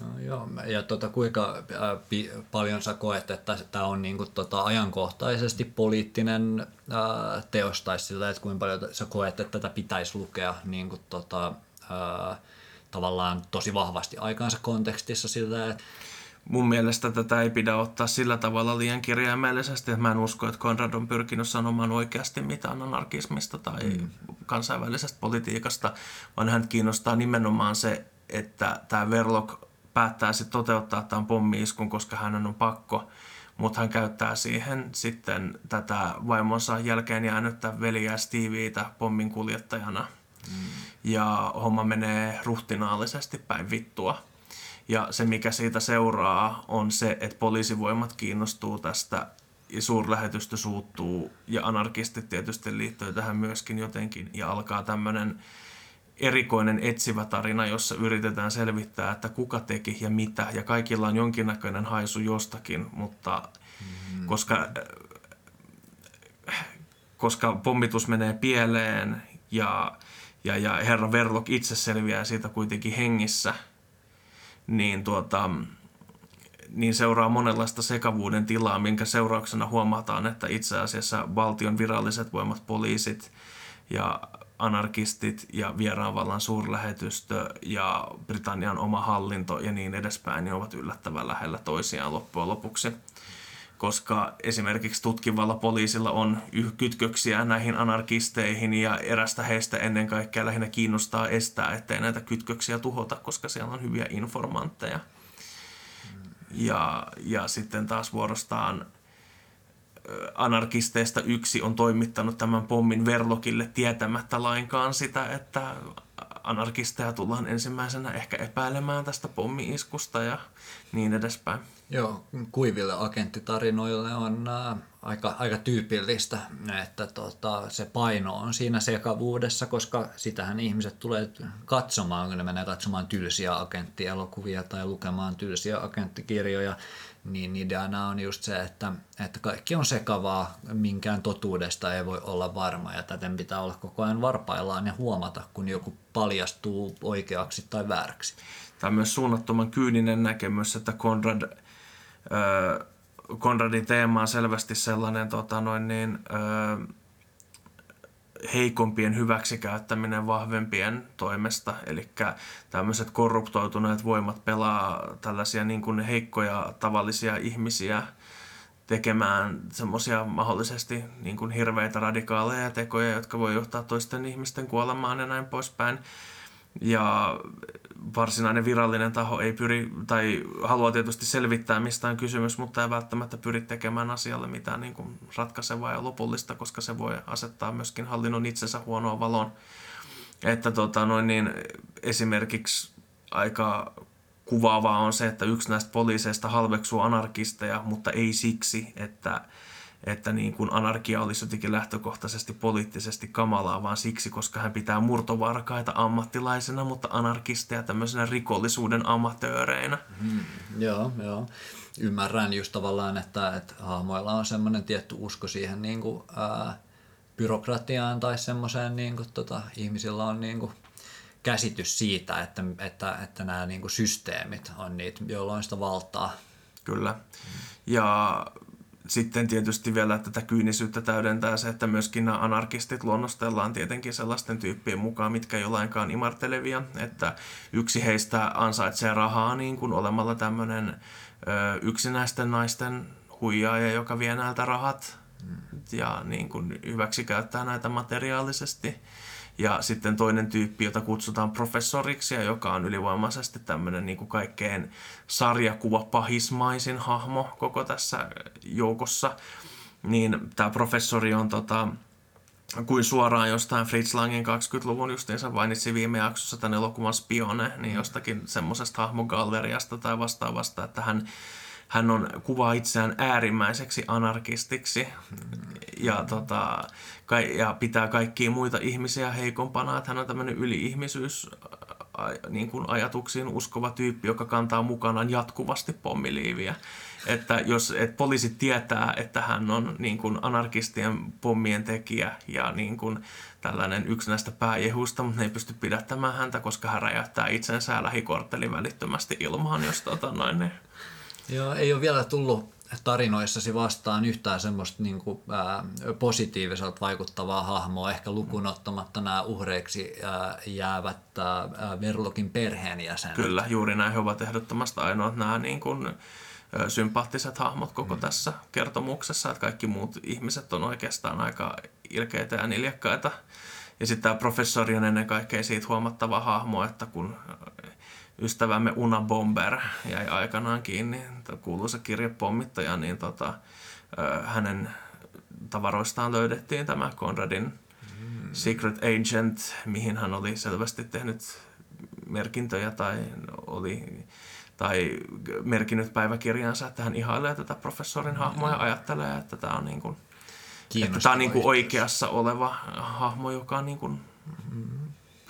No, joo, ja tota, kuinka ää, pi, paljon sä koet, että tämä on niinku, tota, ajankohtaisesti poliittinen ää, teos, tai sillä, että kuinka paljon sä koet, että tätä pitäisi lukea niinku, tota, ää, tavallaan tosi vahvasti aikansa kontekstissa sillä, että mun mielestä tätä ei pidä ottaa sillä tavalla liian kirjaimellisesti, että mä en usko, että Konrad on pyrkinyt sanomaan oikeasti mitään anarkismista tai mm. kansainvälisestä politiikasta, vaan hän kiinnostaa nimenomaan se, että tämä Verloc päättää sitten toteuttaa tämän pommiiskun, koska hän on pakko, mutta hän käyttää siihen sitten tätä vaimonsa jälkeen jäänyttä veliä Stevieitä pommin kuljettajana. Mm. Ja homma menee ruhtinaallisesti päin vittua. Ja se, mikä siitä seuraa, on se, että poliisivoimat kiinnostuu tästä ja suurlähetystö suuttuu ja anarkistit tietysti liittyy tähän myöskin jotenkin ja alkaa tämmöinen erikoinen etsivä tarina, jossa yritetään selvittää, että kuka teki ja mitä, ja kaikilla on jonkinnäköinen haisu jostakin, mutta mm. koska, koska pommitus menee pieleen ja, ja, ja herra Verlok itse selviää siitä kuitenkin hengissä, niin, tuota, niin seuraa monenlaista sekavuuden tilaa, minkä seurauksena huomataan, että itse asiassa valtion viralliset voimat, poliisit ja anarkistit ja vieraanvallan suurlähetystö ja Britannian oma hallinto ja niin edespäin niin ovat yllättävän lähellä toisiaan loppujen lopuksi. Koska esimerkiksi tutkivalla poliisilla on kytköksiä näihin anarkisteihin ja erästä heistä ennen kaikkea lähinnä kiinnostaa estää, ettei näitä kytköksiä tuhota, koska siellä on hyviä informantteja. Ja, ja sitten taas vuorostaan anarkisteista yksi on toimittanut tämän pommin Verlokille tietämättä lainkaan sitä, että anarkisteja tullaan ensimmäisenä ehkä epäilemään tästä pommi-iskusta ja niin edespäin. Joo, kuiville agenttitarinoille on äh, aika, aika tyypillistä, että tota, se paino on siinä sekavuudessa, koska sitähän ihmiset tulee katsomaan, kun ne menee katsomaan tylsiä agenttielokuvia tai lukemaan tylsiä agenttikirjoja, niin ideana on just se, että, että kaikki on sekavaa, minkään totuudesta ei voi olla varma ja täten pitää olla koko ajan varpaillaan ja huomata, kun joku paljastuu oikeaksi tai vääräksi. Tämä on myös suunnattoman kyyninen näkemys, että Konrad, äh, Konradin teema on selvästi sellainen tota noin niin, äh, heikompien hyväksikäyttäminen vahvempien toimesta. Eli tämmöiset korruptoituneet voimat pelaa tällaisia niin kuin heikkoja tavallisia ihmisiä tekemään semmoisia mahdollisesti niin kuin hirveitä radikaaleja tekoja, jotka voi johtaa toisten ihmisten kuolemaan ja näin poispäin. Ja varsinainen virallinen taho ei pyri, tai haluaa tietysti selvittää, mistä on kysymys, mutta ei välttämättä pyri tekemään asialle mitään niin kuin ratkaisevaa ja lopullista, koska se voi asettaa myöskin hallinnon itsensä huonoon valoon. Että tota, noin niin, esimerkiksi aika kuvaavaa on se, että yksi näistä poliiseista halveksuu anarkisteja, mutta ei siksi, että, että niin kuin anarkia olisi jotenkin lähtökohtaisesti poliittisesti kamalaa, vaan siksi, koska hän pitää murtovarkaita ammattilaisena, mutta anarkisteja tämmöisenä rikollisuuden amatööreinä. Mm, joo, joo. Ymmärrän just tavallaan, että, että hahmoilla on semmoinen tietty usko siihen niin kuin, ää, byrokratiaan tai semmoiseen, niin kuin, tota, ihmisillä on niin kuin, käsitys siitä, että, että, että nämä niin kuin systeemit on niitä, joilla on sitä valtaa. Kyllä. Ja sitten tietysti vielä tätä kyynisyyttä täydentää se, että myöskin nämä anarkistit luonnostellaan tietenkin sellaisten tyyppien mukaan, mitkä ei ole lainkaan imartelevia. Että yksi heistä ansaitsee rahaa niin kuin olemalla tämmöinen ö, yksinäisten naisten huijaaja, joka vie näiltä rahat ja niin kuin hyväksi käyttää näitä materiaalisesti. Ja sitten toinen tyyppi, jota kutsutaan professoriksi ja joka on ylivoimaisesti tämmöinen niin kuin kaikkein sarjakuva pahismaisin hahmo koko tässä joukossa. Niin tämä professori on tota, kuin suoraan jostain Fritz Langin 20-luvun justiinsa mainitsi viime jaksossa tämän elokuvan Spione, niin jostakin semmoisesta hahmogalleriasta tai vastaavasta, että hän hän on, kuvaa itseään äärimmäiseksi anarkistiksi ja, tota, ja pitää kaikkia muita ihmisiä heikompana, että hän on tämmöinen yli-ihmisyys niin kuin ajatuksiin uskova tyyppi, joka kantaa mukanaan jatkuvasti pommiliiviä. Että jos et poliisit tietää, että hän on niin kuin anarkistien pommien tekijä ja niin kuin tällainen yksi näistä pääjehuista, mutta ne ei pysty pidättämään häntä, koska hän räjäyttää itsensä lähikorttelin välittömästi ilmaan, jos tota noin, niin Joo, ei ole vielä tullut tarinoissasi vastaan yhtään semmoista niin kuin, ää, positiiviselta vaikuttavaa hahmoa, ehkä lukunottamatta nämä uhreiksi ää, jäävät ää, Verlokin perheenjäsenet. Kyllä, juuri näin he ovat ehdottomasti ainoat nämä niin kuin, sympaattiset hahmot koko mm. tässä kertomuksessa, että kaikki muut ihmiset on oikeastaan aika ilkeitä ja niljakkaita. Ja sitten tämä professori on ennen kaikkea siitä huomattava hahmo, että kun ystävämme Una Bomber jäi aikanaan kiinni, kuuluisa kirjepommittaja, niin tota, hänen tavaroistaan löydettiin tämä Conradin mm. Secret Agent, mihin hän oli selvästi tehnyt merkintöjä tai oli tai merkinnyt päiväkirjansa, että hän ihailee tätä professorin hahmoa ja ajattelee, että tämä on, niin kuin, että tämä on niin kuin oikeassa oleva hahmo, joka on niin kuin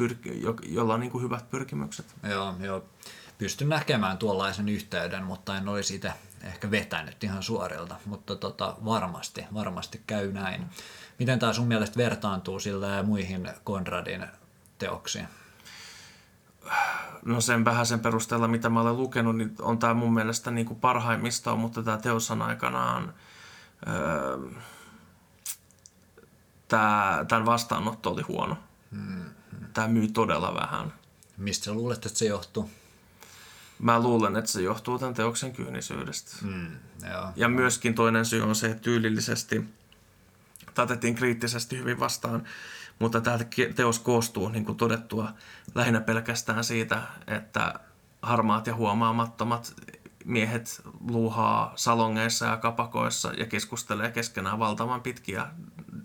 pyrki, jo, jolla on niin kuin hyvät pyrkimykset. Joo, joo. Pystyn näkemään tuollaisen yhteyden, mutta en olisi itse ehkä vetänyt ihan suorilta, mutta tota, varmasti, varmasti käy näin. Miten tämä sun mielestä vertaantuu sillä muihin Konradin teoksiin? No sen sen perusteella, mitä mä olen lukenut, niin on tämä mun mielestä niin kuin parhaimmistoa, mutta tämä teos on aikanaan... Öö, tämä, tämän vastaanotto oli huono. Hmm tämä myy todella vähän. Mistä sä luulet, että se johtuu? Mä luulen, että se johtuu tämän teoksen kyynisyydestä. Mm, joo. Ja myöskin toinen syy on se, että tyylillisesti tatettiin kriittisesti hyvin vastaan, mutta tämä teos koostuu, niin kuin todettua, lähinnä pelkästään siitä, että harmaat ja huomaamattomat miehet luuhaa salongeissa ja kapakoissa ja keskustelee keskenään valtavan pitkiä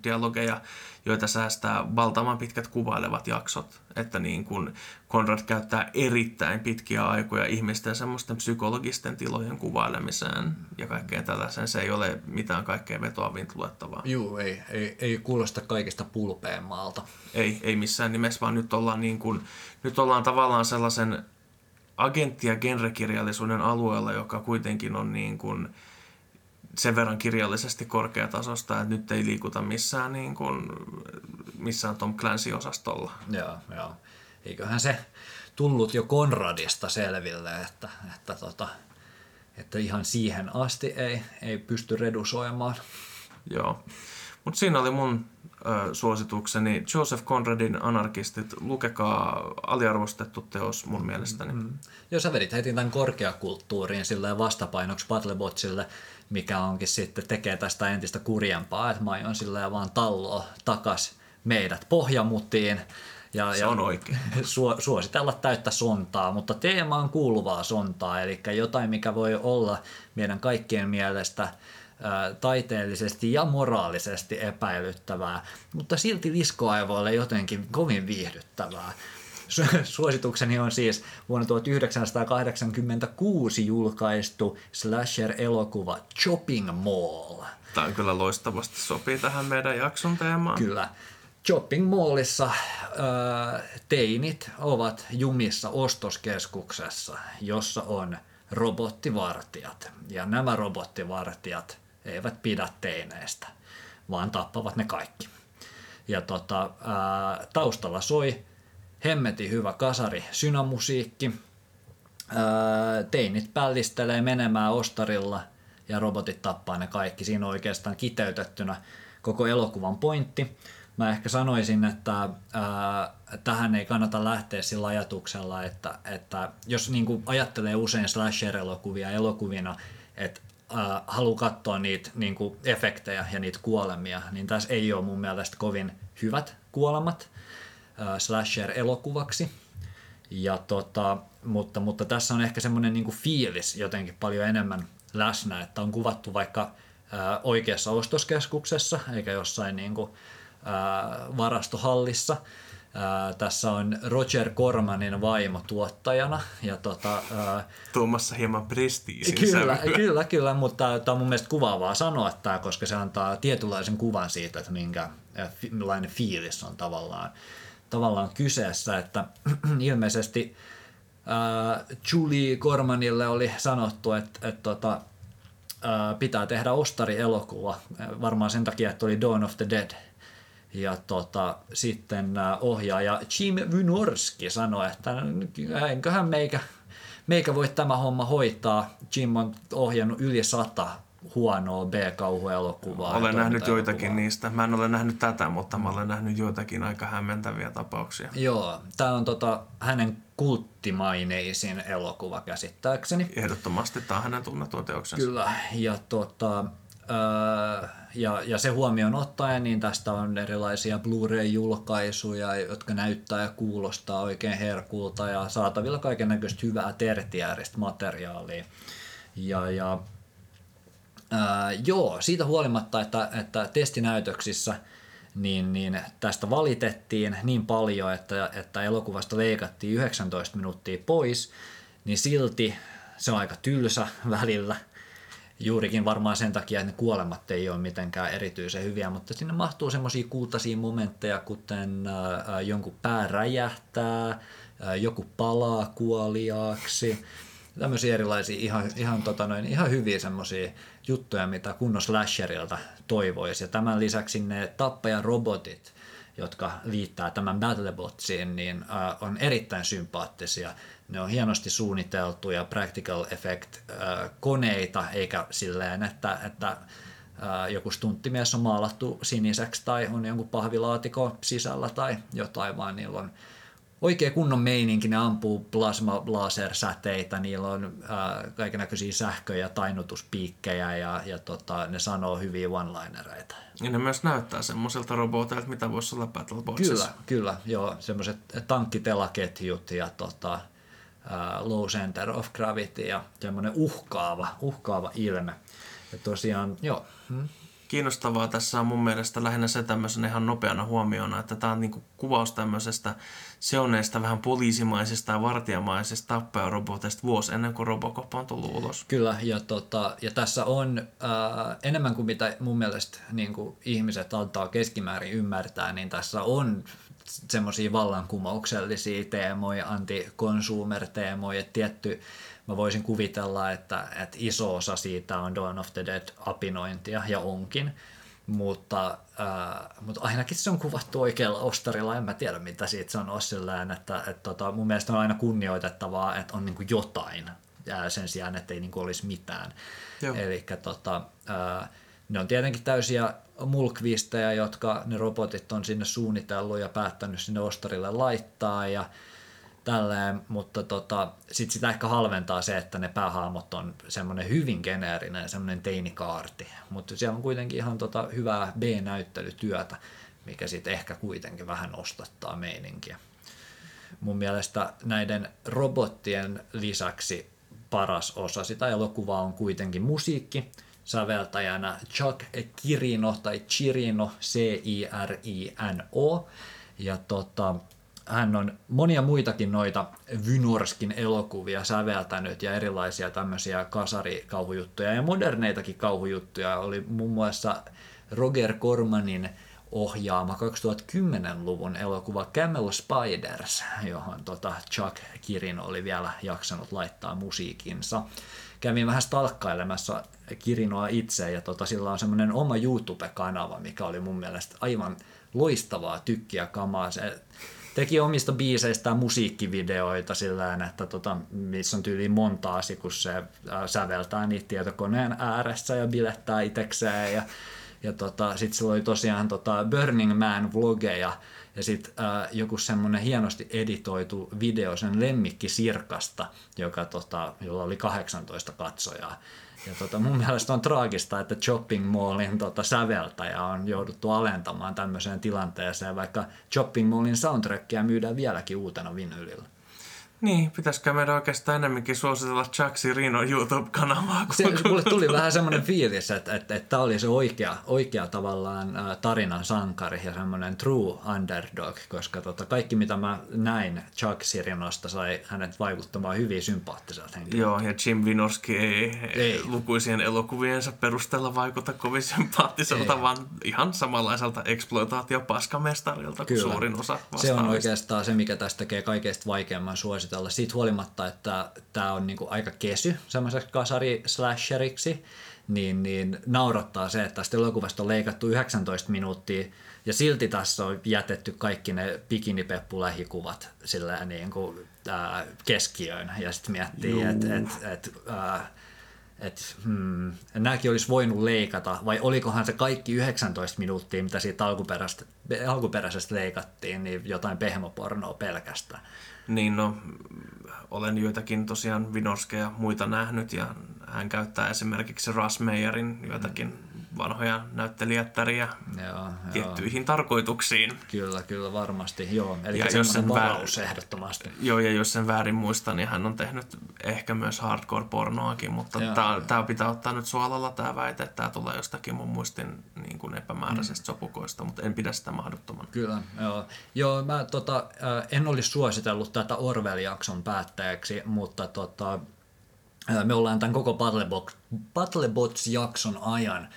dialogeja, joita säästää valtavan pitkät kuvailevat jaksot. Että niin kun Konrad käyttää erittäin pitkiä aikoja ihmisten semmoisten psykologisten tilojen kuvailemiseen ja kaikkeen tällaiseen. Se ei ole mitään kaikkein vetoavin luettavaa. Joo, ei, ei, ei kuulosta kaikista pulpeen maalta. Ei, ei missään nimessä, vaan nyt ollaan, niin kun, nyt ollaan tavallaan sellaisen agentti- ja genrekirjallisuuden alueella, joka kuitenkin on niin kuin sen verran kirjallisesti korkeatasosta, että nyt ei liikuta missään, niin kuin, missään Tom Clancy-osastolla. Joo, joo. Eiköhän se tullut jo Konradista selville, että, että, tota, että ihan siihen asti ei, ei pysty redusoimaan. Joo. Mutta siinä oli mun ö, suositukseni. Joseph Conradin Anarkistit, lukekaa aliarvostettu teos mun mielestäni. Mm. Joo, sä vedit heti tämän korkeakulttuuriin silleen vastapainoksi Battlebotsille, mikä onkin sitten tekee tästä entistä kurjempaa, että mä aion silleen vaan talloa takas meidät pohjamutiin. Ja, Se on oikein. Su- suositella täyttä sontaa, mutta teemaan kuuluvaa sontaa, eli jotain, mikä voi olla meidän kaikkien mielestä taiteellisesti ja moraalisesti epäilyttävää, mutta silti diskoaivoille jotenkin kovin viihdyttävää. Su- Suositukseni on siis vuonna 1986 julkaistu slasher-elokuva Chopping Mall. Tämä kyllä loistavasti sopii tähän meidän jakson teemaan. Kyllä. Shopping Mallissa äh, teinit ovat jumissa ostoskeskuksessa, jossa on robottivartijat. Ja nämä robottivartijat eivät pidä teineistä, vaan tappavat ne kaikki. Ja tota, äh, taustalla soi hemmeti hyvä kasari synamusiikki. Äh, teinit pällistelee menemään ostarilla ja robotit tappaa ne kaikki. Siinä on oikeastaan kiteytettynä koko elokuvan pointti. Mä ehkä sanoisin, että ää, tähän ei kannata lähteä sillä ajatuksella, että, että jos niin kuin ajattelee usein slasher-elokuvia elokuvina, että ää, haluaa katsoa niitä niin kuin efektejä ja niitä kuolemia, niin tässä ei ole mun mielestä kovin hyvät kuolemat slasher-elokuvaksi. Ja tota, mutta, mutta tässä on ehkä semmoinen niin fiilis jotenkin paljon enemmän läsnä, että on kuvattu vaikka ää, oikeassa ostoskeskuksessa eikä jossain niin kuin, ää, varastohallissa. Ää, tässä on Roger Cormanin vaimo tuottajana. Ja tota, ää, Tuomassa hieman prestiisin kyllä, sävyä. kyllä, kyllä, mutta tämä on mun mielestä kuvaavaa sanoa tämä, koska se antaa tietynlaisen kuvan siitä, että minkälainen fiilis on tavallaan, tavallaan kyseessä. Että ilmeisesti ää, Julie Cormanille oli sanottu, että, että tota, ää, pitää tehdä ostari-elokuva, varmaan sen takia, että oli Dawn of the Dead – ja tota, sitten äh, ohjaaja Jim Wynorski sanoi, että enköhän meikä, meikä voi tämä homma hoitaa. Jim on ohjannut yli sata huonoa B-kauhuelokuvaa. Olen nähnyt joitakin niistä. Mä en ole nähnyt tätä, mutta mä olen nähnyt joitakin aika hämmentäviä tapauksia. Joo, tämä on tota, hänen kulttimaineisin elokuva käsittääkseni. Ehdottomasti tämä on hänen tunnettua teoksensa. Kyllä, ja, tota, öö, ja, ja se huomioon ottaen, niin tästä on erilaisia Blu-ray-julkaisuja, jotka näyttää ja kuulostaa oikein herkulta ja saatavilla kaiken näköistä hyvää tertiääristä materiaalia. Ja, ja ää, joo, siitä huolimatta, että, että testinäytöksissä niin, niin tästä valitettiin niin paljon, että, että elokuvasta leikattiin 19 minuuttia pois, niin silti se on aika tylsä välillä. Juurikin varmaan sen takia, että ne kuolemat ei ole mitenkään erityisen hyviä, mutta sinne mahtuu semmoisia kultaisia momentteja, kuten ää, jonkun pää räjähtää, ää, joku palaa kuoliaaksi, tämmöisiä erilaisia ihan, ihan, tota noin, ihan hyviä semmoisia juttuja, mitä kunnon slasherilta toivoisi. Ja tämän lisäksi ne tappajarobotit, jotka liittää tämän Battlebotsiin, niin äh, on erittäin sympaattisia. Ne on hienosti suunniteltuja practical effect äh, koneita, eikä silleen, että, että äh, joku stunttimies on maalattu siniseksi tai on jonkun pahvilaatikon sisällä tai jotain, vaan niillä on oikein kunnon meininki, ne ampuu plasma lasersäteitä, niillä on äh, kaikenlaisia sähkö- ja tainnutuspiikkejä ja, ja tota, ne sanoo hyviä one-linereita. Ja ne myös näyttää semmoisilta roboteilta, mitä voisi olla Battlebotsissa. Kyllä, kyllä, joo, semmoiset tankkitelaketjut ja tota, äh, low center of gravity ja semmoinen uhkaava, uhkaava ilme. Ja tosiaan, joo, hmm. Kiinnostavaa tässä on mun mielestä lähinnä se tämmöisenä ihan nopeana huomiona, että tämä on niinku kuvaus tämmöisestä seoneista vähän poliisimaisesta ja vartijamaisesta tappajaroboteista vuosi ennen kuin Robocop on tullut ulos. Kyllä, ja, tota, ja tässä on äh, enemmän kuin mitä mun mielestä niin kuin ihmiset antaa keskimäärin ymmärtää, niin tässä on semmoisia vallankumouksellisia teemoja, anti-consumer-teemoja, tietty mä voisin kuvitella, että, että iso osa siitä on Dawn of the Dead apinointia, ja onkin, mutta, äh, mutta ainakin se on kuvattu oikealla ostarilla, en mä tiedä mitä siitä sanoo silleen, että, että tota, mun mielestä on aina kunnioitettavaa, että on niin kuin jotain ää, sen sijaan, että ei niin kuin olisi mitään. Eli tota, äh, ne on tietenkin täysiä mulkvisteja, jotka ne robotit on sinne suunnitellut ja päättänyt sinne ostarille laittaa ja tälleen, mutta tota, sit sitä ehkä halventaa se, että ne päähahmot on semmoinen hyvin geneerinen, semmoinen teinikaarti, mutta siellä on kuitenkin ihan tota hyvää B-näyttelytyötä, mikä sitten ehkä kuitenkin vähän ostattaa meininkiä. Mun mielestä näiden robottien lisäksi paras osa sitä elokuvaa on kuitenkin musiikki, säveltäjänä Chuck Kirino tai Chirino, C-I-R-I-N-O. Ja tota, hän on monia muitakin noita Vynorskin elokuvia säveltänyt ja erilaisia tämmöisiä kasarikauhujuttuja ja moderneitakin kauhujuttuja. Oli muun muassa Roger Cormanin ohjaama 2010-luvun elokuva Camel Spiders, johon tota Chuck Kirin oli vielä jaksanut laittaa musiikinsa. Kävin vähän stalkkailemassa Kirinoa itse ja tota, sillä on semmoinen oma YouTube-kanava, mikä oli mun mielestä aivan loistavaa tykkiä kamaa. Se teki omista biiseistään musiikkivideoita sillä että tota, missä on tyyliin montaasi, kun se äh, säveltää niitä tietokoneen ääressä ja bilettää itsekseen ja ja tota, sitten sillä oli tosiaan tota Burning Man vlogeja ja sitten äh, joku semmoinen hienosti editoitu video sen lemmikki Sirkasta, joka, tota, jolla oli 18 katsojaa. Ja tota, mun mielestä on traagista, että Chopping Mallin tota, säveltäjä on jouduttu alentamaan tämmöiseen tilanteeseen, vaikka Chopping Mallin soundtrackia myydään vieläkin uutena vinylillä. Niin, pitäisikö meidän oikeastaan enemmänkin suositella Chuck Sirinon YouTube-kanavaa? Se, mulle tuli vähän semmoinen fiilis, että, että, että tämä oli se oikea, oikea tavallaan tarinan sankari ja semmoinen true underdog, koska tota, kaikki mitä mä näin Chuck Sirinosta sai hänet vaikuttamaan hyvin sympaattiselta henkilöltä. Joo, ja Jim Vinorski ei, ei. lukuisien elokuviensa perusteella vaikuta kovin sympaattiselta, ei. vaan ihan samanlaiselta eksploitaatio-paskamestarilta kuin suurin osa vastaavista. Se on oikeastaan se, mikä tästä tekee kaikista vaikeamman suositella suositella. Siitä huolimatta, että tämä on niinku aika kesy semmoiseksi kasari-slasheriksi, niin, niin naurattaa se, että tästä elokuvasta on leikattu 19 minuuttia ja silti tässä on jätetty kaikki ne bikinipeppu-lähikuvat sillä niin kuin, ää, keskiöön ja sitten miettii, että et, et, että hmm, nämäkin olisi voinut leikata, vai olikohan se kaikki 19 minuuttia, mitä siitä alkuperäisestä, alkuperäisestä leikattiin, niin jotain pehmopornoa pelkästään. Niin no, olen joitakin tosiaan Vinorskeja ja muita nähnyt ja hän käyttää esimerkiksi Rasmeijerin joitakin vanhoja näyttelijättäriä joo, tiettyihin joo. tarkoituksiin. Kyllä, kyllä varmasti, joo. Eli ja jos sen varaus väär... ehdottomasti. Joo, ja jos sen väärin muistan, niin hän on tehnyt ehkä myös hardcore-pornoakin, mutta tämä pitää ottaa nyt suolalla tämä väite, että tämä tulee jostakin mun muistin niin kuin epämääräisestä mm. sopukoista, mutta en pidä sitä mahdottomana. Kyllä, joo. Joo, mä tota, en olisi suositellut tätä Orwell-jakson päätteeksi, mutta tota, me ollaan tämän koko Battlebots-jakson ajan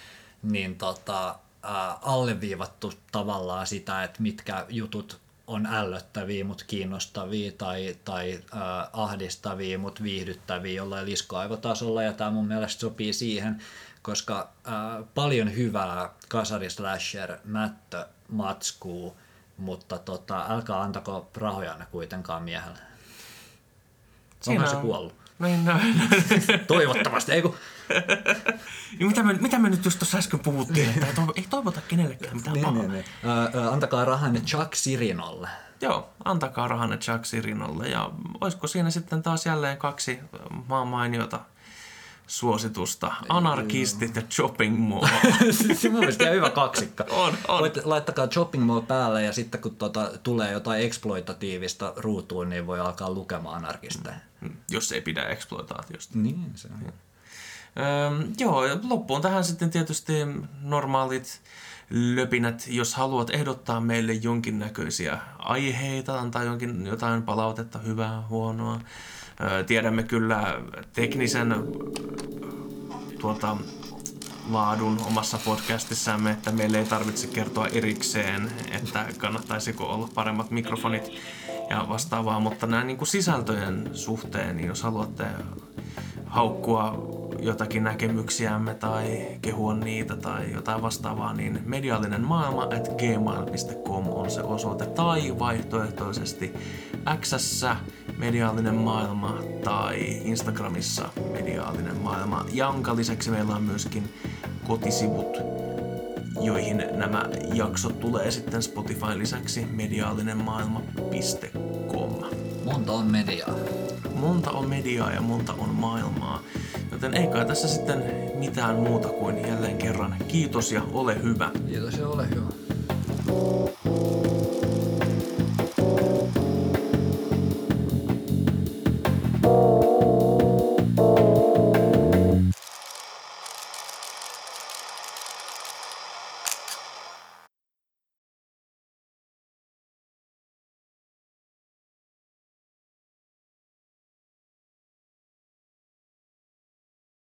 niin tota, ää, alleviivattu tavallaan sitä, että mitkä jutut on ällöttäviä, mutta kiinnostavia tai, tai ää, ahdistavia, mutta viihdyttäviä jollain liskoaivotasolla. Ja tämä mun mielestä sopii siihen, koska ää, paljon hyvää kasari slasher mättö matskuu, mutta tota, älkää antako rahoja kuitenkaan miehelle. Siinä on se kuollut. Niin, no. Toivottavasti, ei kun... mitä, me, mitä me nyt just tuossa äsken puhuttiin, että ei, toivo, ei toivota kenellekään mitään niin, pahaa. Niin, niin. Ö, antakaa rahanne Chuck Sirinolle. Joo, antakaa rahanne Chuck Sirinolle. Ja olisiko siinä sitten taas jälleen kaksi maan mainiota suositusta. Anarkistit ja Chopping Mall. Se on mielestäni hyvä kaksikka. on, on. laittakaa Chopping Mall päälle ja sitten kun tuota, tulee jotain eksploitatiivista ruutuun, niin voi alkaa lukemaan anarkisteja. Mm, jos ei pidä eksploitaatiosta. Niin, se on. Öö, joo, loppuun tähän sitten tietysti normaalit löpinät, jos haluat ehdottaa meille jonkinnäköisiä aiheita, antaa jonkin, jotain palautetta, hyvää, huonoa. Tiedämme kyllä teknisen tuota, laadun omassa podcastissamme, että meille ei tarvitse kertoa erikseen, että kannattaisiko olla paremmat mikrofonit ja vastaavaa, mutta nämä niin kuin sisältöjen suhteen, niin jos haluatte haukkua jotakin näkemyksiämme tai kehua niitä tai jotain vastaavaa, niin mediaalinen maailma at gmail.com on se osoite. Tai vaihtoehtoisesti x mediaalinen maailma tai Instagramissa mediaalinen maailma, jonka lisäksi meillä on myöskin kotisivut, joihin nämä jaksot tulee sitten Spotify lisäksi mediaalinenmaailma.com. Monta on mediaa. Monta on mediaa ja monta on maailmaa, joten ei kai tässä sitten mitään muuta kuin jälleen kerran kiitos ja ole hyvä. Kiitos ja ole hyvä.